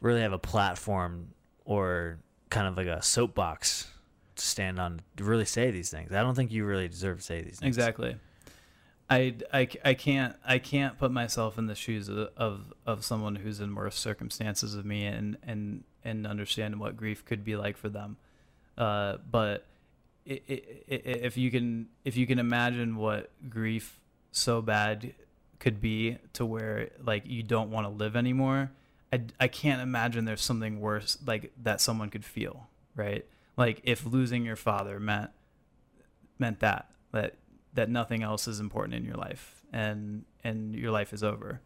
really have a platform or kind of like a soapbox stand on to really say these things. I don't think you really deserve to say these things. Exactly. I, I, I can't I can't put myself in the shoes of, of of someone who's in worse circumstances of me and and and understand what grief could be like for them. Uh, but i i i if you can if you can imagine what grief so bad could be to where like you don't want to live anymore, I, I can't imagine there's something worse like that someone could feel, right? Like if losing your father meant meant that that that nothing else is important in your life and and your life is over.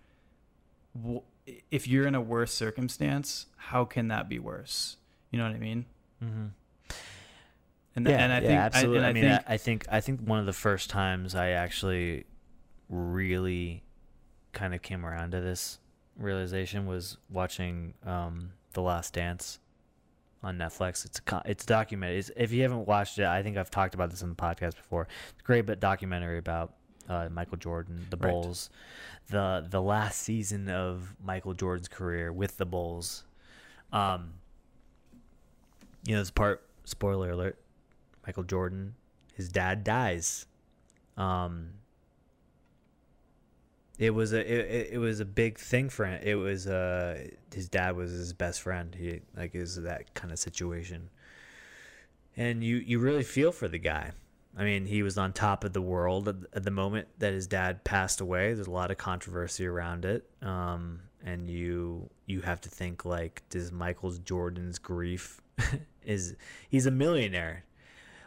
If you're in a worse circumstance, how can that be worse? You know what I mean? Mm-hmm. And yeah, and I yeah, think absolutely. I, and I, mean, think I, I think I think one of the first times I actually really kind of came around to this realization was watching um, The Last Dance on Netflix. It's a it's documented. It's, if you haven't watched it, I think I've talked about this in the podcast before. It's a great but documentary about uh, Michael Jordan, the Right. Bulls, the the last season of Michael Jordan's career with the Bulls. Um, you know, this part. Spoiler alert: Michael Jordan, his dad dies. Um, it was a it, it- was a big thing for him. It was uh his dad was his best friend. He like is that kind of situation, and you you really feel for the guy. I mean, he was on top of the world at, at the moment that his dad passed away. There's a lot of controversy around it, um, and you you have to think like, does Michael Jordan's grief is he's a millionaire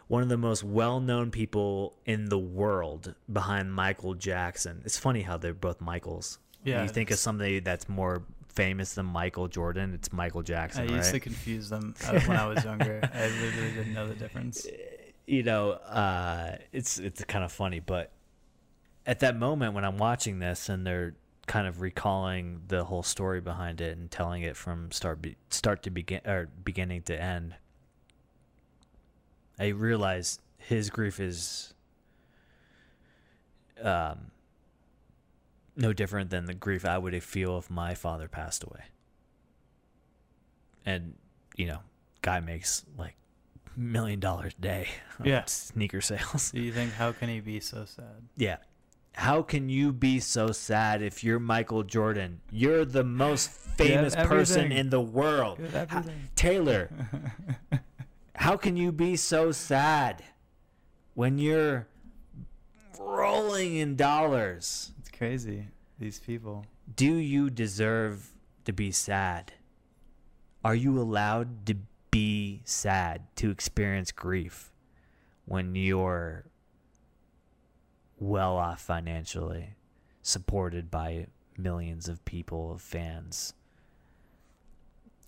one of the most well-known people in the world behind Michael Jackson. It's funny how they're both Michaels. Yeah, you think of somebody that's more famous than Michael Jordan, it's Michael Jackson. I Jackson, used to confuse them uh, when I was younger. I literally didn't know the difference. You know, uh, it's it's kind of funny, but at that moment when I'm watching this and they're kind of recalling the whole story behind it and telling it from start be, start to begin or beginning to end, I realize his grief is um no different than the grief I would feel if my father passed away. And you know, guy makes like million dollars a day on Yeah. sneaker sales. Do you think how can he be so sad? Yeah. How can you be so sad if you're Michael Jordan? You're the most famous person in the world. You have How- everything. Taylor, how can you be so sad when you're rolling in dollars? It's crazy. These people. Do you deserve to be sad? Are you allowed to be sad, to experience grief when you're well off financially, supported by millions of people, of fans?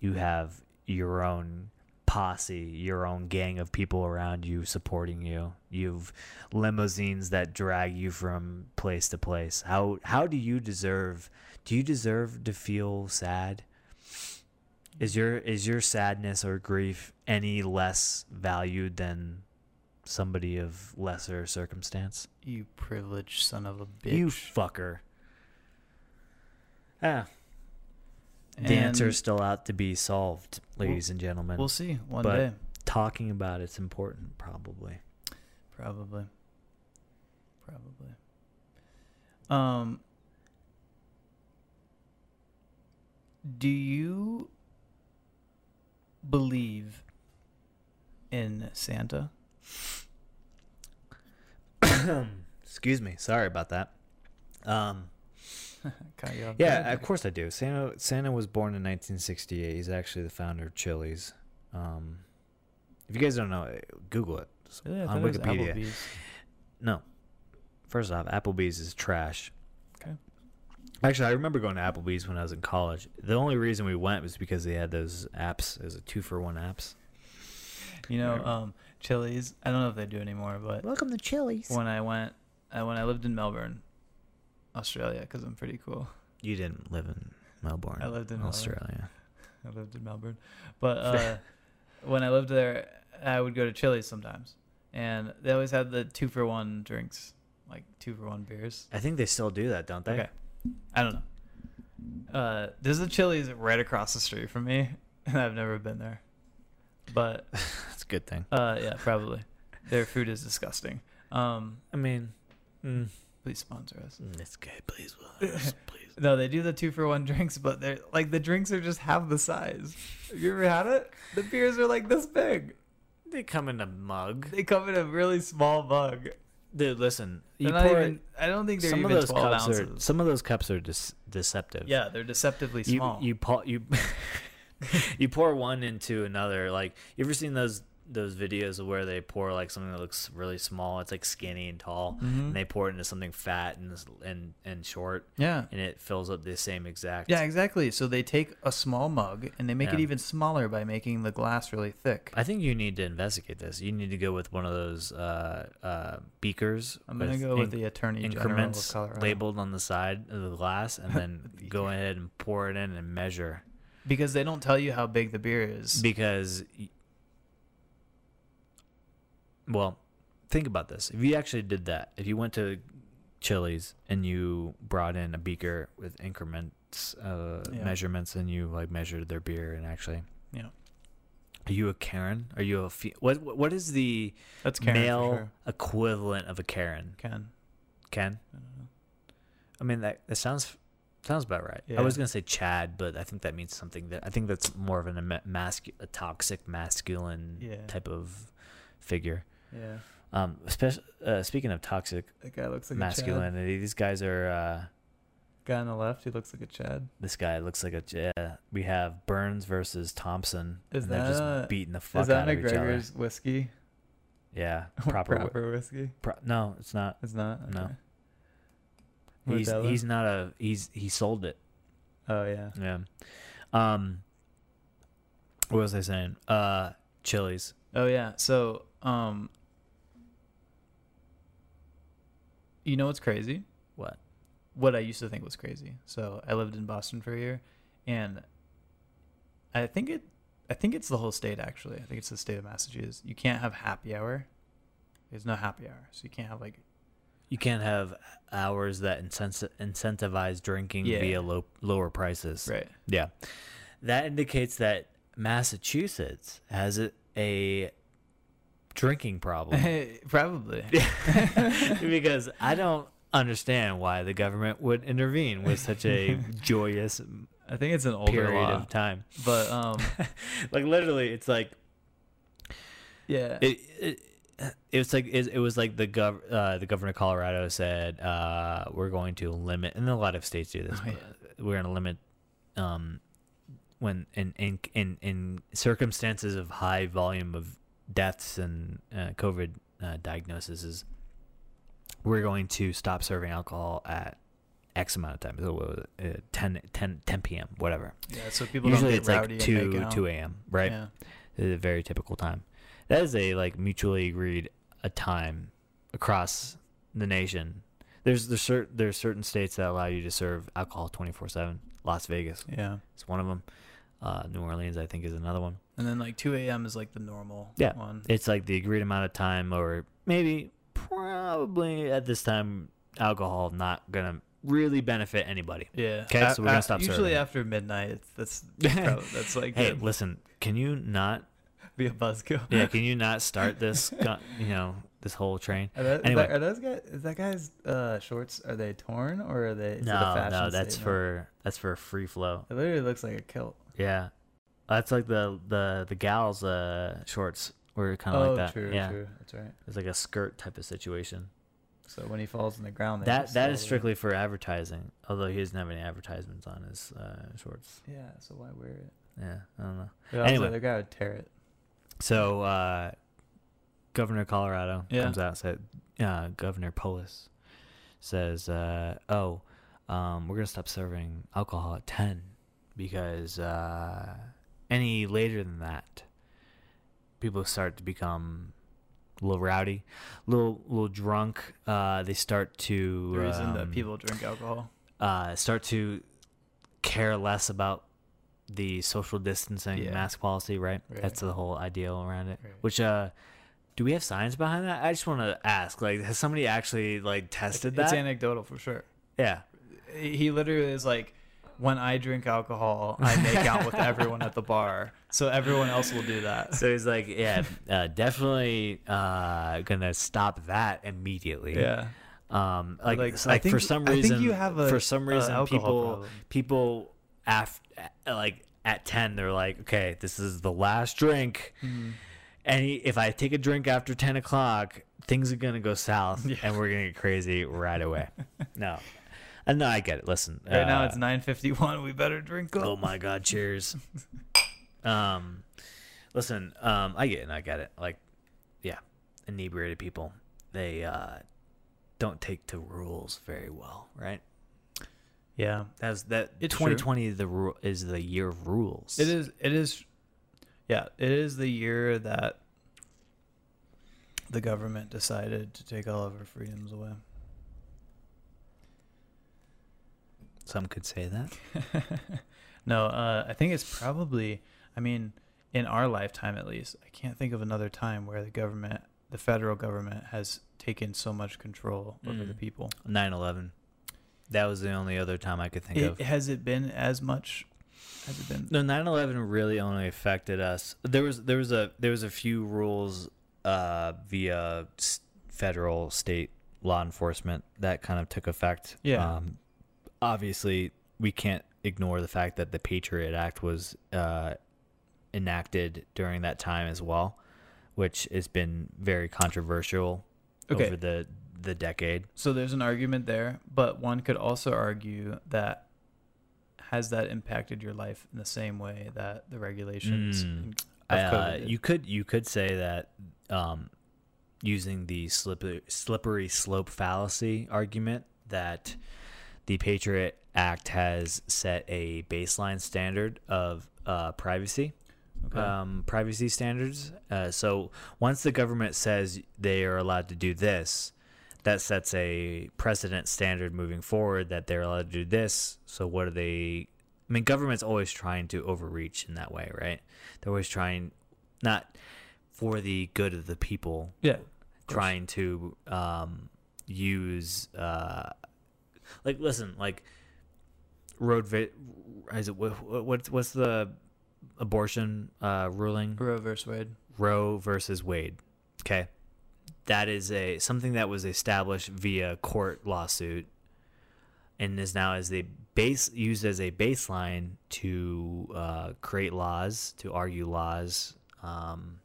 You have your own posse, your own gang of people around you supporting you. You've limousines that drag you from place to place. How how do you deserve do you deserve to feel sad? Is your is your sadness or grief any less valued than somebody of lesser circumstance? You privileged son of a bitch. You fucker. Ah. The answer's still out to be solved, ladies and gentlemen. We'll see one But- day, Talking about it's important, probably. probably. Probably. Um. Do you believe in Santa? Excuse me. Sorry about that. Um, Caught you off yeah, guard. of course I do. Santa Santa was born in 1968. He's actually the founder of Chili's. Um, if you guys don't know, Google it It's Really? I on thought it Wikipedia. Applebee's. No. First off, Applebee's is trash. Okay. Actually, I remember going to Applebee's when I was in college. The only reason we went was because they had those apps. It was a two for one apps. You know, Yeah. um, Chili's. I don't know if they do anymore, but Welcome to Chili's. when I went, I, when I lived in Melbourne, Australia, because I'm pretty cool. You didn't live in Melbourne. I lived in Melbourne. Australia. I lived in Melbourne, but uh, when I lived there, I would go to Chili's sometimes, and they always had the two for one drinks, like two for one beers. I think they still do that, don't they? Okay, I don't know. Uh, there's a Chili's right across the street from me, and I've never been there, but That's a good thing. uh, yeah, probably. Their food is disgusting. Um, I mean, mm, please sponsor us. Mm, it's good. Please, please. No, they do the two for one drinks, but they're like the drinks are just half the size. Have you ever had it? The beers are like this big. They come in a mug. They come in a really small mug. Dude, listen. They're You not pour even, I don't think they're some of even those 12 cups ounces. are some of those cups are deceptive. yeah, they're deceptively you small. you pour you you pour one into another. Like you ever seen those those videos of where they pour like something that looks really small? It's like skinny and tall, Mhm. and they pour it into something fat and and and short, yeah. and it fills up the same exact. Yeah, exactly. So they take a small mug and they make it even smaller by making the glass really thick. I think you need to investigate this. You need to go with one of those uh, uh, beakers. I'm gonna go with the Attorney increments labeled on the side of the glass, and then The go ahead and pour it in and measure because they don't tell you how big the beer is. because. Well, think about this. If you actually did that, if you went to Chili's and you brought in a beaker with increments, uh, Yeah. measurements, and you like measured their beer, and actually, Yeah. are you a Karen? Are you a fe- what? What is the That's Karen male sure. equivalent of a Karen? Ken. Ken? I don't know. I mean that that sounds sounds about right. I was gonna say Chad, but I think that means something that I think that's more of an a toxic masculine Yeah. type of figure. Yeah. Um, especially uh, speaking of toxic That guy looks like a masculinity, these guys are. Uh, Guy on the left, he looks like a Chad. this guy looks like a. Yeah, we have Burns versus Thompson, Is and they're that, just uh, beating the fuck Is that out of each other. Is that McGregor's whiskey? Yeah, proper. proper whiskey. pro- no, it's not. It's not. No. He's Modelo? he's not a he's he sold it. Oh yeah. Yeah. Um. What was I saying? Uh, Chili's. Oh yeah. So um. You know what's crazy? What? What I used to think was crazy. So I lived in Boston for a year, and I think it. I think it's the whole state actually. I think it's the state of Massachusetts. You can't have happy hour. There's no happy hour, so you can't have like You can't have hours that incenti- incentivize drinking Yeah. via low, lower prices. right. Yeah. That indicates that Massachusetts has a, a drinking problem. Probably. because I don't understand why the government would intervene with such a joyous I think it's an older period law, of time. but um, like literally, it's like yeah. it, it it was like it, it was like the gov uh, the governor of Colorado said uh, we're going to limit, and a lot of states do this. Oh, yeah. we're going to limit um, when in in in, in circumstances of high volume of deaths and uh, COVID uh, diagnoses is we're going to stop serving alcohol at X amount of time, so what was it, uh, 10, 10, 10 p.m. whatever. Yeah, so people Usually it's like rowdy and two two a.m. Right, Yeah. It's a very typical time. That is a like mutually agreed a time across the nation. There's there's certain there's certain states that allow you to serve alcohol twenty four seven. Las Vegas Yeah. is one of them. Uh, New Orleans, I think, is another one. And then like 2 a.m. is like the normal Yeah. one. It's like the agreed amount of time, or maybe probably at this time, alcohol not gonna really benefit anybody. yeah. 'Kay, A- so we're gonna stop Usually serving. after midnight, it's, that's prob- that's like Hey, good. listen, can you not? be a buzzkill. Yeah, can you not start this? You know, this whole train. Are, that, Anyway. that- are those guys? Is that guy's uh, shorts? Are they torn or are they? Is it a no, fashion no, that's statement? for that's for free flow. It literally looks like a kilt. Yeah, that's like the the the gals' uh, shorts were kind of oh, like that. true, yeah, true. That's right. it's like a skirt type of situation. So when he falls on the ground, That that fall strictly for advertising. Although he doesn't have any advertisements on his uh, shorts. Yeah. So why wear it? Yeah, I don't know. Yeah, Anyway. the guy would tear it. So uh, Governor Colorado Yeah. comes out and said, uh, Governor Polis says, uh, "Oh, um, we're gonna stop serving alcohol at ten because uh, any later than that, people start to become." A little rowdy, little little drunk. Uh, they start to The reason um, that people drink alcohol. uh, start to care less about the social distancing Yeah. mask policy, right? Right. That's the whole ideal around it. Right. Which, uh, do we have science behind that? I just want to ask, like, has somebody actually like tested It's that? It's anecdotal for sure. yeah. He literally is like, when I drink alcohol, I make out with everyone at the bar, so everyone else will do that. So he's like, yeah, uh, definitely uh, gonna stop that immediately. Yeah. Um, like, Like, like, I think- for some I think reason, you have a- for some reason, people problem. people after like at ten, they're like, okay, this is the last drink. Mhm. And he- if I take a drink after ten o'clock, things are gonna go south, Yeah. and we're gonna get crazy right away. no, uh, no, I get it. Listen, Right now uh, it's 9:51. We better drink up. Oh my god, cheers. um listen, um I get it and I get it. Like yeah, inebriated people, they uh don't take to rules very well, right? Yeah. That's that It's true. 2020 the ru- is the year of rules. It is. It is. Yeah, it is the year that the government decided to take all of our freedoms away. Some could say that. no, uh, I think it's probably. I mean, in our lifetime at least, I can't think of another time where the government, the federal government, has taken so much control over the Mm. people. 9/11. That was the only other time I could think It, of. has it been as much? Has it been? No, 9/11 really only affected us. There was there was a there was a few rules uh, via federal state law enforcement that kind of took effect. Yeah. Um, obviously, we can't ignore the fact that the Patriot Act was uh, enacted during that time as well, which has been very controversial Okay. over the the decade. So there's an argument there, but one could also argue that has that impacted your life in the same way that the regulations Mm. Uh, you could you could say that um, using the slippery, slippery slope fallacy argument that the Patriot Act has set a baseline standard of uh, privacy, Okay. um, privacy standards. Uh, so once the government says they are allowed to do this, that sets a precedent standard moving forward that they're allowed to do this. So what are they? I mean, government's always trying to overreach in that way, right? They're always trying, not for the good of the people, yeah. trying to um, use, uh, like, listen, like, road, vi- is it what, what's what's the abortion uh, ruling? Roe versus Wade. Roe versus Wade. Okay. That is a something that was established via court lawsuit and is now as the base used as a baseline to uh, create laws, to argue laws. Um,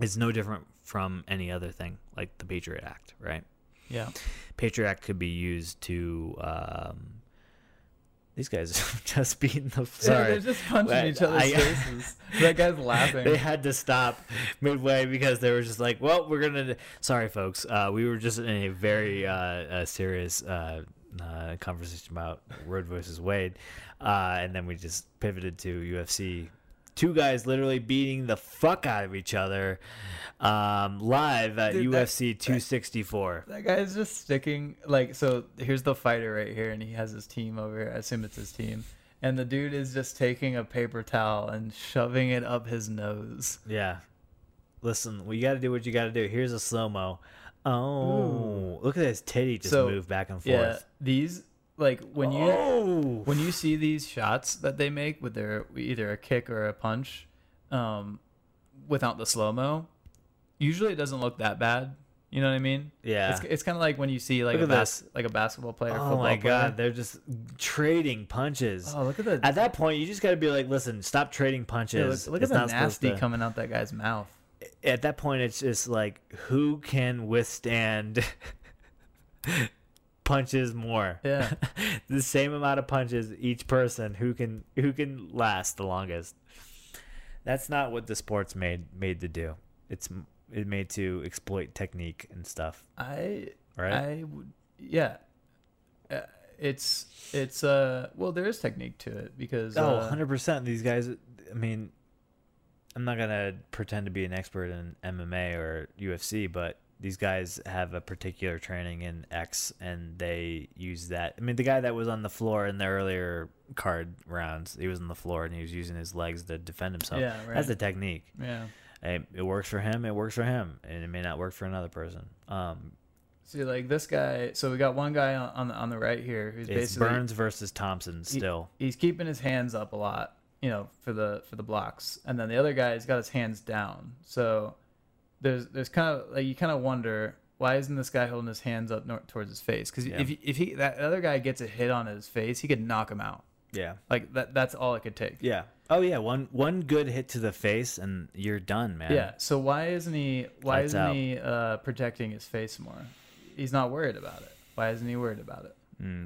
it's no different from any other thing like the Patriot Act, right? Yeah. Patriot could be used to um, these guys are just beating the. Yeah, Sorry, they're just punching each other's I- faces. that guy's laughing. they had to stop midway because they were just like, "Well, we're gonna." Sorry, folks. Uh, we were just in a very uh, uh, serious uh, uh, conversation about Road versus Wade, uh, and then we just pivoted to UFC. Two guys literally beating the fuck out of each other um, live at Dude, that- UFC 264. That guy's just sticking like so. Here's the fighter right here, and he has his team over. here. I assume it's his team, and the dude is just taking a paper towel and shoving it up his nose. Yeah. Listen, we got to do what you got to do. Here's a slow mo. Oh, look at his titty just So, move back and forth. Yeah, these like when you oh. when you see these shots that they make with their either a kick or a punch, um, without the slow mo, usually it doesn't look that bad. You know what I mean? Yeah. It's, it's kind of like when you see like a bas- like a basketball player. Oh my player. god, they're just trading punches. Oh, look at the At that point, you just got to be like, listen, stop trading yeah, punches. look, look at the nasty to- coming out that guy's mouth. At that point, it's just like, who can withstand punches more? Yeah. the same amount of punches each person. Who can who can last the longest? That's not what the sport's made made to do. It's it made to exploit technique and stuff, I right? I would yeah. Uh, it's it's uh well there is technique to it because Oh, uh, 100%. These guys, I mean, I'm not going to pretend to be an expert in MMA or UFC, but these guys have a particular training in X and they use that. I mean, the guy that was on the floor in the earlier card rounds, he was on the floor and he was using his legs to defend himself. Yeah, right. That's the technique. yeah. It, it works for him, it works for him, and it may not work for another person. Um, See like this guy. So we got one guy on on the, on the right here who's it's basically Burns versus Thompson still. he's keeping his hands up a lot, you know, for the for the blocks, and then the other guy has got his hands down. So there's there's kind of like you kind of wonder why isn't this guy holding his hands up nor- towards his face? Because Yeah. if he, if he that other guy gets a hit on his face, he could knock him out. yeah. Like that that's all it could take. Yeah. Oh yeah, one one good hit to the face and you're done, man. Yeah. So why isn't he? Why Lights isn't out. he uh, protecting his face more? He's not worried about it. Why isn't he worried about it?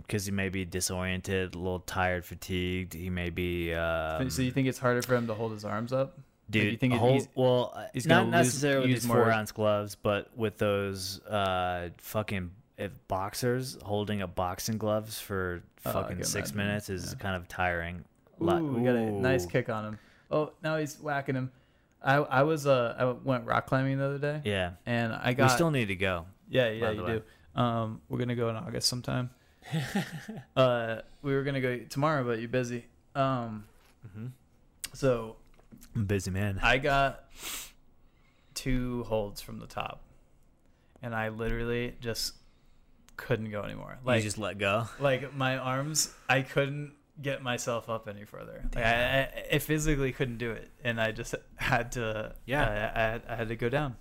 because he may be disoriented, a little tired, fatigued. He may be, um, so you think it's harder for him to hold his arms up? Dude. you think whole- he's- well, uh, he's not lose- necessarily with use these four ounce gloves, but with those uh, fucking if boxers holding up boxing gloves for Oh, fucking six imagine, minutes is yeah. kind of tiring. Ooh, we got a nice kick on him. Oh, now he's whacking him. I I was uh I went rock climbing the other day, Yeah, and I got. we still need to go. yeah yeah you way. do. Um, we're gonna go in August sometime. uh, we were gonna go tomorrow, but you're busy. Um, Mhm. so I'm busy man. I got two holds from the top, and I literally just couldn't go anymore. Like you just let go. like my arms, I couldn't get myself up any further. Like I, I, I physically couldn't do it, and I just had to. Yeah. I, I, had, I had to go down.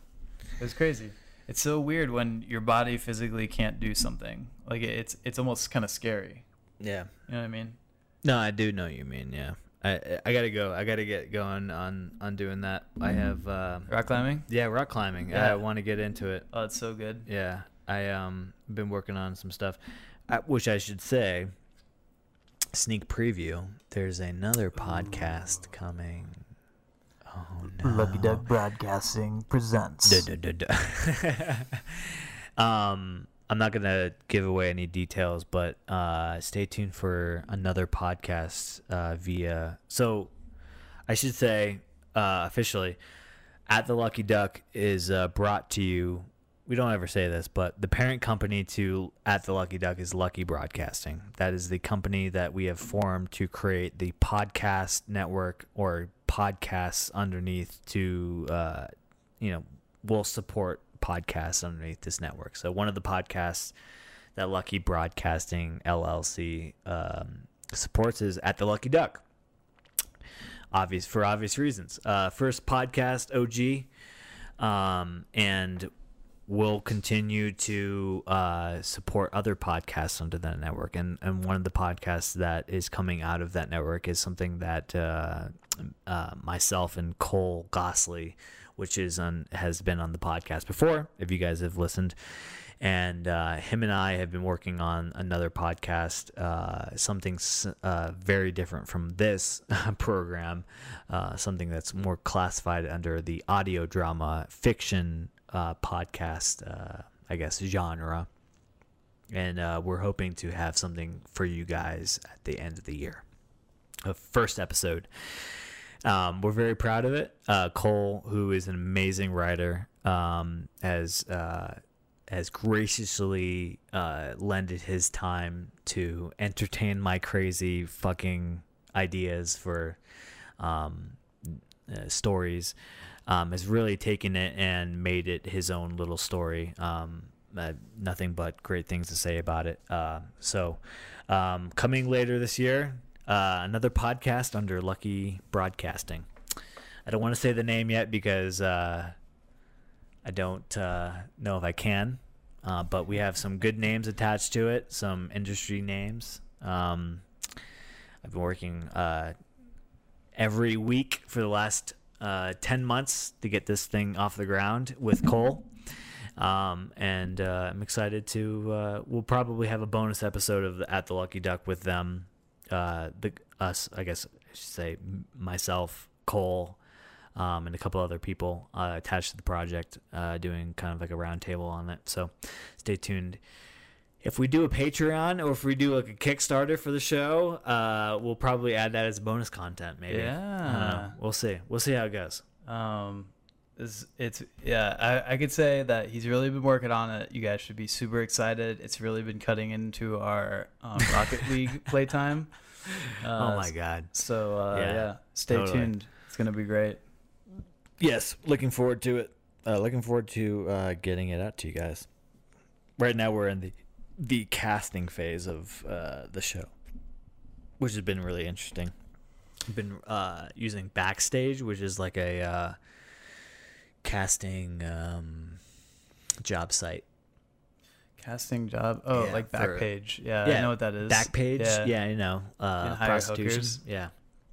It was crazy. It's so weird when your body physically can't do something. Like it's it's almost kind of scary. Yeah. You know what I mean? No, I do know what you mean. Yeah, I I gotta go. I gotta get going on on doing that. I have uh, Rock climbing. yeah rock climbing. Yeah. I want to get into it. Oh, it's so good. Yeah, I um been working on some stuff, I, which I should say. Sneak preview. There's another podcast coming. Oh no! Lucky Duck Broadcasting presents. Duh, duh, duh, duh. um, I'm not gonna give away any details, but uh, stay tuned for another podcast uh, via. So, I should say uh, officially, at the Lucky Duck is uh, brought to you. We don't ever say this, but the parent company to at the Lucky Duck is Lucky Broadcasting. That is the company that we have formed to create the podcast network or podcasts underneath to, uh, you know, will support podcasts underneath this network. So one of the podcasts that Lucky Broadcasting LLC um, supports is at the Lucky Duck. Obvious for obvious reasons. Uh, first podcast OG, um, and we'll continue to uh, support other podcasts under that network. And and one of the podcasts that is coming out of that network is something that uh, uh, myself and Cole Gosley, which is on has been on the podcast before. If you guys have listened, and uh, him and I have been working on another podcast, uh, something uh, very different from this program, uh, something that's more classified under the audio drama fiction uh, podcast, uh, I guess, genre. And we're hoping to have something for you guys at the end of the year. A first episode. Um, we're very proud of it. Uh, Cole, who is an amazing writer, um, has uh, has graciously uh, lended his time to entertain my crazy fucking ideas for um, uh, stories. Um, has really taken it and made it his own little story. Um, uh, nothing but great things to say about it. Uh, so, um, coming later this year, uh, another podcast under Lucky Broadcasting. I don't want to say the name yet because uh, I don't uh, know if I can, uh, but we have some good names attached to it, some industry names. Um, I've been working uh, every week for the last uh, 10 months to get this thing off the ground with Cole. Um, and I'm excited to. We'll probably have a bonus episode of at the Lucky Duck with them, uh, the us. I guess I should say myself, Cole, um, and a couple other people uh, attached to the project, uh, doing kind of like a roundtable on it. So stay tuned. If we do a Patreon or if we do like a Kickstarter for the show, uh, we'll probably add that as bonus content. Maybe. Yeah. We'll see. We'll see how it goes. Um, it's, it's yeah. I, I could say that he's really been working on it. You guys should be super excited. It's really been cutting into our um, Rocket League playtime. Uh, oh my god. So uh, Yeah, yeah, stay totally. tuned. It's gonna be great. yes, looking forward to it. Uh, looking forward to uh, getting it out to you guys. Right now, we're in the the casting phase of uh, the show, which has been really interesting. I've been uh, using Backstage, which is like a uh, casting um, job site. Casting job. Oh, Yeah, like for- Backpage. Yeah, yeah, I know what that is. Backpage, yeah, Yeah. you know, uh, hire prostitution, hookers. yeah,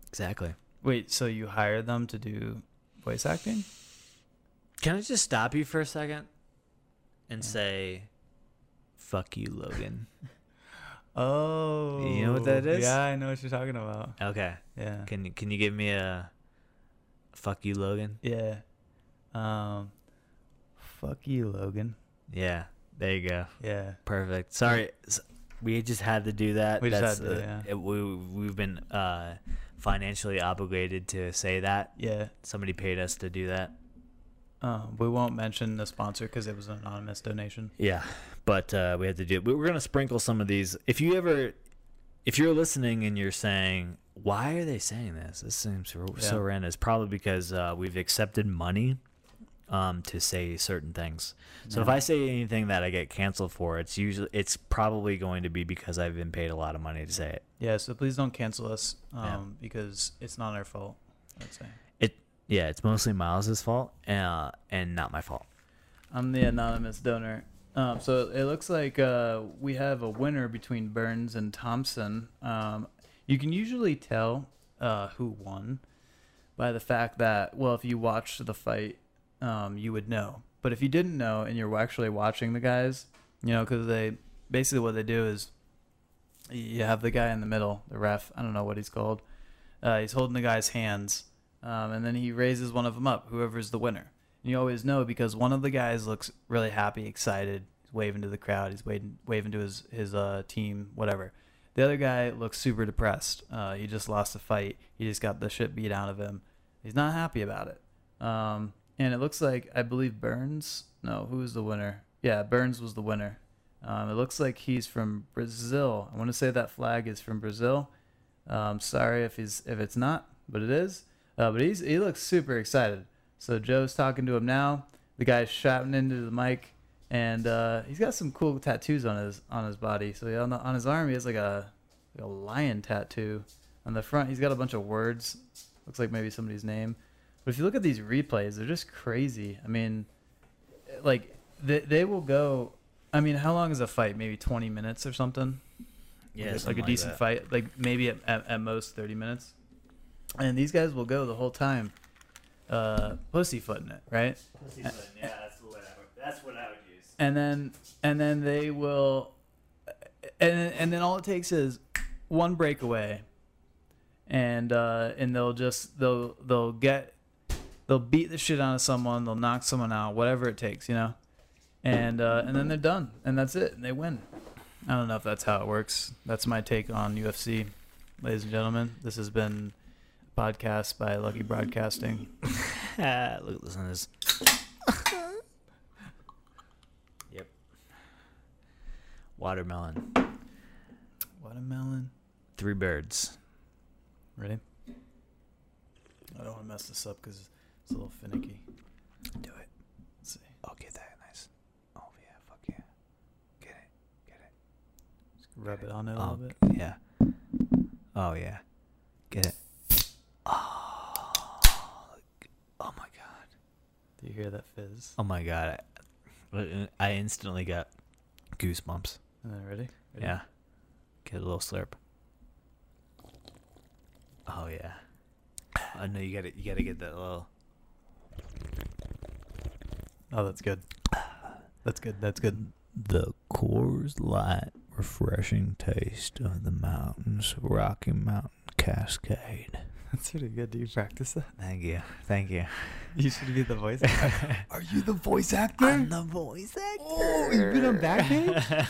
exactly. Wait, so you hire them to do voice acting? Can I just stop you for a second and say, "Fuck you, Logan"? Oh, You know what that is? Yeah, I know what you're talking about. Okay. Yeah, Can you can you give me a "fuck you, Logan"? yeah. Um, fuck you, Logan. Yeah. There you go. Yeah. Perfect. Sorry, we just had to do that. We just That's, had to, uh, yeah. it- we we've been uh, financially obligated to say that. Yeah. Somebody paid us to do that. Um, we won't mention the sponsor because it was an anonymous donation. Yeah, but uh, we had to do it. We're gonna sprinkle some of these. If you ever, if you're listening and you're saying, "Why are they saying this? This seems so, so random." It's probably because uh, we've accepted money um, to say certain things. So if I say anything that I get canceled for, it's usually it's probably going to be because I've been paid a lot of money to say it. Yeah, so please don't cancel us um, Yeah. because it's not our fault. I'd say. It yeah, it's mostly Miles's fault uh, and not my fault. I'm the anonymous donor. Um, so it looks like uh, we have a winner between Burns and Thompson. Um, you can usually tell uh, who won by the fact that, well, if you watched the fight, um, you would know. But if you didn't know and you're actually watching the guys, you know, because they basically what they do is you have the guy in the middle, the ref. I don't know what he's called. Uh, he's holding the guy's hands, um, and then he raises one of them up, whoever's the winner. And you always know because one of the guys looks really happy, excited, he's waving to the crowd, he's waving, waving to his his uh, team, whatever. The other guy looks super depressed. Uh, he just lost a fight. He just got the shit beat out of him. He's not happy about it. Um, and it looks like I believe Burns. No, who was the winner? Yeah, Burns was the winner. Um, it looks like he's from Brazil. I want to say that flag is from Brazil. Um, sorry if he's if it's not, but it is. Uh, but he's he looks super excited. So Joe's talking to him now. The guy's shouting into the mic, and uh, he's got some cool tattoos on his on his body. So on the, on his arm, he has like a like a lion tattoo. On the front, he's got a bunch of words. Looks like maybe somebody's name. But if you look at these replays, they're just crazy. I mean, like they they will go. I mean, how long is a fight? Maybe twenty minutes or something. Yeah, like, something a decent that. fight, like maybe at, at, at most thirty minutes. And these guys will go the whole time, uh, pussyfooting it, right? Pussyfooting, yeah, that's what I would, that's what I would use. and then and then they will, and and then all it takes is one breakaway, and uh, and they'll just they'll they'll get they'll beat the shit out of someone, they'll knock someone out, whatever it takes, you know, and uh, and then they're done, and that's it, and they win. I don't know if that's how it works. That's my take on UFC, ladies and gentlemen. This has been a podcast by Lucky Broadcasting. Ah, look, to this. yep. Watermelon. Watermelon. Three birds. Ready? I don't want to mess this up because it's a little finicky. Do it. Let's see. Oh, get that nice. Oh yeah, fuck yeah. Get it. Get it. Just rub it on it a Oh little bit. yeah. Oh yeah. Get it. Oh. Oh my god. Do you hear that fizz? Oh my god. I, I instantly got goosebumps. Uh, and then ready? ready? Yeah. Get a little slurp. Oh yeah. I know you got to You got to get that little. Oh, that's good. That's good. That's good. The Coors Light refreshing taste of the mountains, Rocky Mountain Cascade. That's pretty good. Do you practice that? Thank you. Thank you. You should be the voice. Actor. Are you the voice actor? I'm the voice actor. Oh, you've been on Backpage?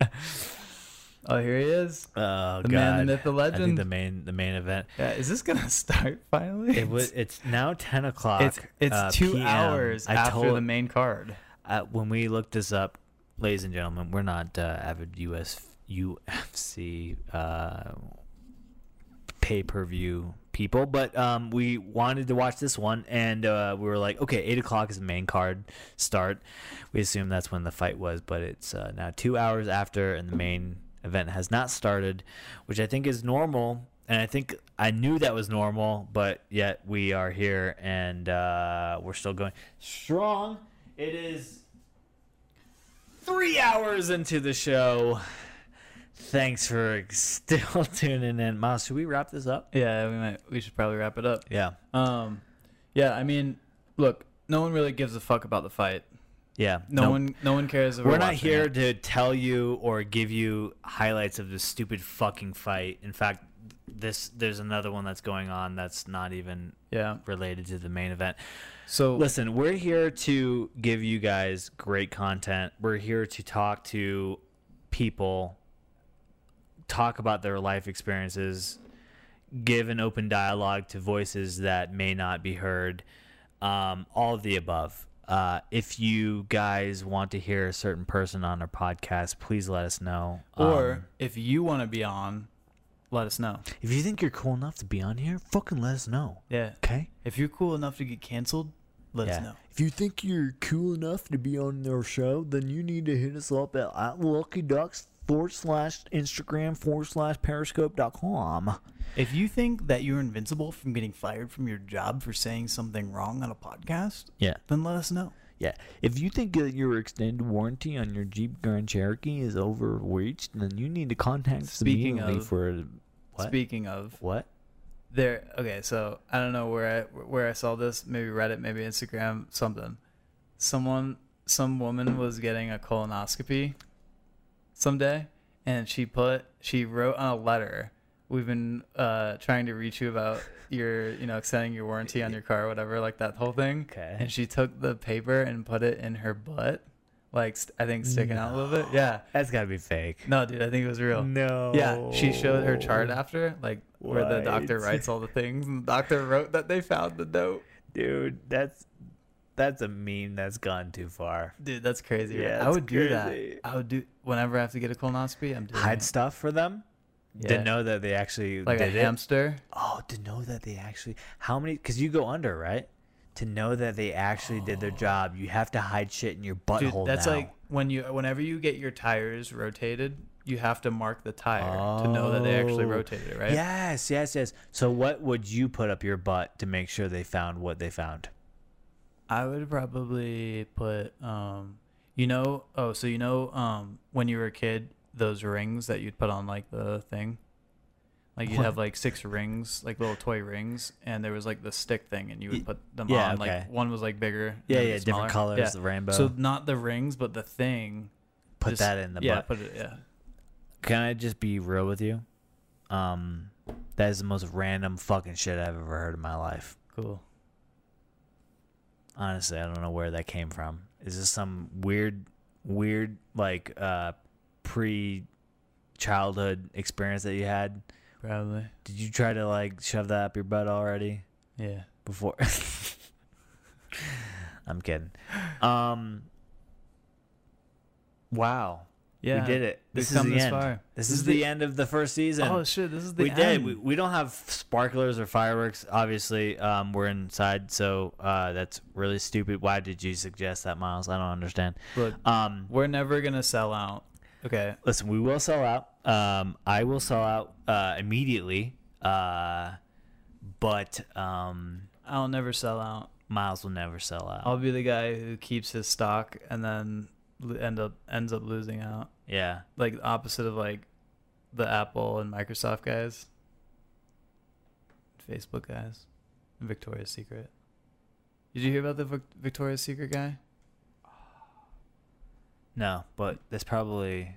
oh, here he is. Oh The god. man, the myth, the legend. I think the main the main event. Yeah, is this gonna start finally? It was. It's now ten o'clock. It's it's uh, two PM. hours I after told, the main card. uh, when we looked this up, ladies and gentlemen, we're not uh, avid US UFC uh, pay per view people, but um, we wanted to watch this one, and uh, we were like, okay, eight o'clock is the main card start. We assume that's when the fight was, but it's uh, now two hours after, and the main event has not started, which I think is normal. And I think I knew that was normal, but yet we are here and uh, we're still going strong. It is three hours into the show. Thanks for still tuning in, Miles. Should we wrap this up? Yeah, we might. We should probably wrap it up. Yeah, Um, yeah. I mean, look, no one really gives a fuck about the fight. Yeah. No, Nope. one, no one cares. We're not here it. to tell you or give you highlights of this stupid fucking fight. In fact, this there's another one that's going on that's not even Yeah. related to the main event. So Listen, we're here to give you guys great content. We're here to talk to people, talk about their life experiences, give an open dialogue to voices that may not be heard. Um, all of the above. Uh, if you guys want to hear a certain person on our podcast, please let us know. or Um, if you want to be on, let us know. if you think you're cool enough to be on here, fucking let us know. Yeah. Okay? If you're cool enough to get canceled, let us know. If you think you're cool enough to be on their show, then you need to hit us up at, at Lucky Ducks forward slash Instagram forward slash periscope.com. If you think that you're invincible from getting fired from your job for saying something wrong on a podcast, Yeah. then let us know. Yeah. If you think that your extended warranty on your Jeep Grand Cherokee is overreached, then you need to contact Speaking of- for what? Speaking of, what? there. Okay, so I don't know where I where I saw this. Maybe Reddit, maybe Instagram, something. Someone, some woman was getting a colonoscopy someday, and she put she wrote on a letter. We've been uh, trying to reach you about your, you know, extending your warranty on your car or whatever, like that whole thing. Okay. And she took the paper and put it in her butt, like st- I think sticking out a little bit. Yeah. That's got to be fake. No, dude, I think it was real. No. Yeah, she showed her chart after, like where the doctor writes all the things, and the doctor wrote that they found the note. Dude, that's that's a meme that's gone too far. Dude, that's crazy. right? Yeah, I it's would do that. I would do whenever I have to get a colonoscopy. I'm doing Hide it. stuff for them? Yeah. To know that they actually like a did it? hamster. Oh, to know that they actually how many? Because you go under, right? To know that they actually did their oh. job, you have to hide shit in your Dude, butthole. that's now. like when you whenever you get your tires rotated, you have to mark the tire to know that they actually Oh. rotated it, right? Yes, yes, yes. So what would you put up your butt to make sure they found what they found? I would probably put um you know oh so you know um when you were a kid those rings that you'd put on like the thing Like you'd have like six rings, like little toy rings, and there was like the stick thing, and you would put them yeah, on. okay. Like one was like bigger. Yeah, yeah, different colors, the rainbow. So not the rings, but the thing. put that in the yeah, butt. put it. Yeah. Can I just be real with you? Um, that is the most random fucking shit I've ever heard in my life. Cool. Honestly, I don't know where that came from. Is this some weird, weird like uh, pre-childhood experience that you had? Probably. Did you try to like shove that up your butt already Yeah. before? I'm kidding. Um. Wow. Yeah. we did it. This is the this end. far. This, This is is the, the- end of the first season. Oh shit! This is the we end. did. We, we don't have sparklers or fireworks. Obviously, um, we're inside, so uh, that's really stupid. Why did you suggest that, Miles? I don't understand. Look, Um, we're never gonna sell out. Okay. listen, we will sell out. Um, I will sell out uh, immediately. Uh, but um, I'll never sell out. Miles will never sell out. I'll be the guy who keeps his stock and then end up ends up losing out. yeah. Like opposite of like the Apple and Microsoft guys, Facebook guys, and Victoria's Secret. Did you hear about the Victoria's Secret guy? No, but that's probably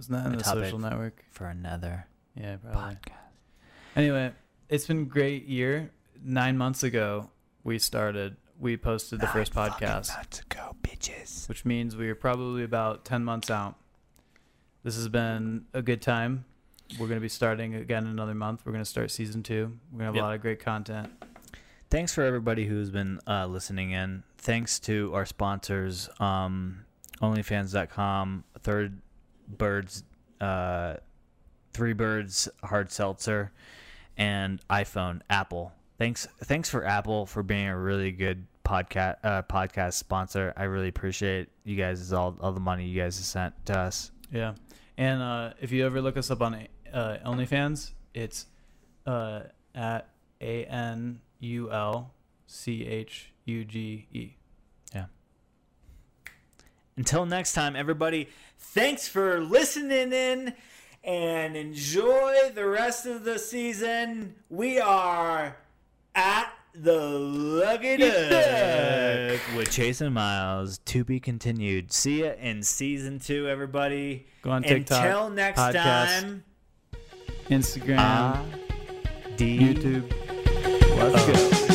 Isn't that in A the social network? for another Yeah, probably. podcast. Anyway, it's been a great year. Nine months ago, we started. We posted the first podcast. Months ago, bitches. which means we are probably about 10 months out. This has been a good time. We're going to be starting again another month. We're going to start season two. We're going to have Yep. a lot of great content. thanks for everybody who's been uh, listening in. Thanks to our sponsors, um, OnlyFans.com, Third Birds, uh, Three Birds Hard Seltzer, and iPhone, Apple. Thanks, thanks for Apple for being a really good podcast uh, podcast sponsor. I really appreciate you guys all all the money you guys have sent to us. Yeah. And uh, if you ever look us up on uh, OnlyFans, it's uh, at A N U L C H U G E. Yeah. Until next time, everybody, thanks for listening in and enjoy the rest of the season. We are at the Lucky Duck with Chase and Miles to be continued. See ya in season two, everybody. Go on TikTok, Until next podcast, time, Instagram, ah, D. YouTube. Let's go.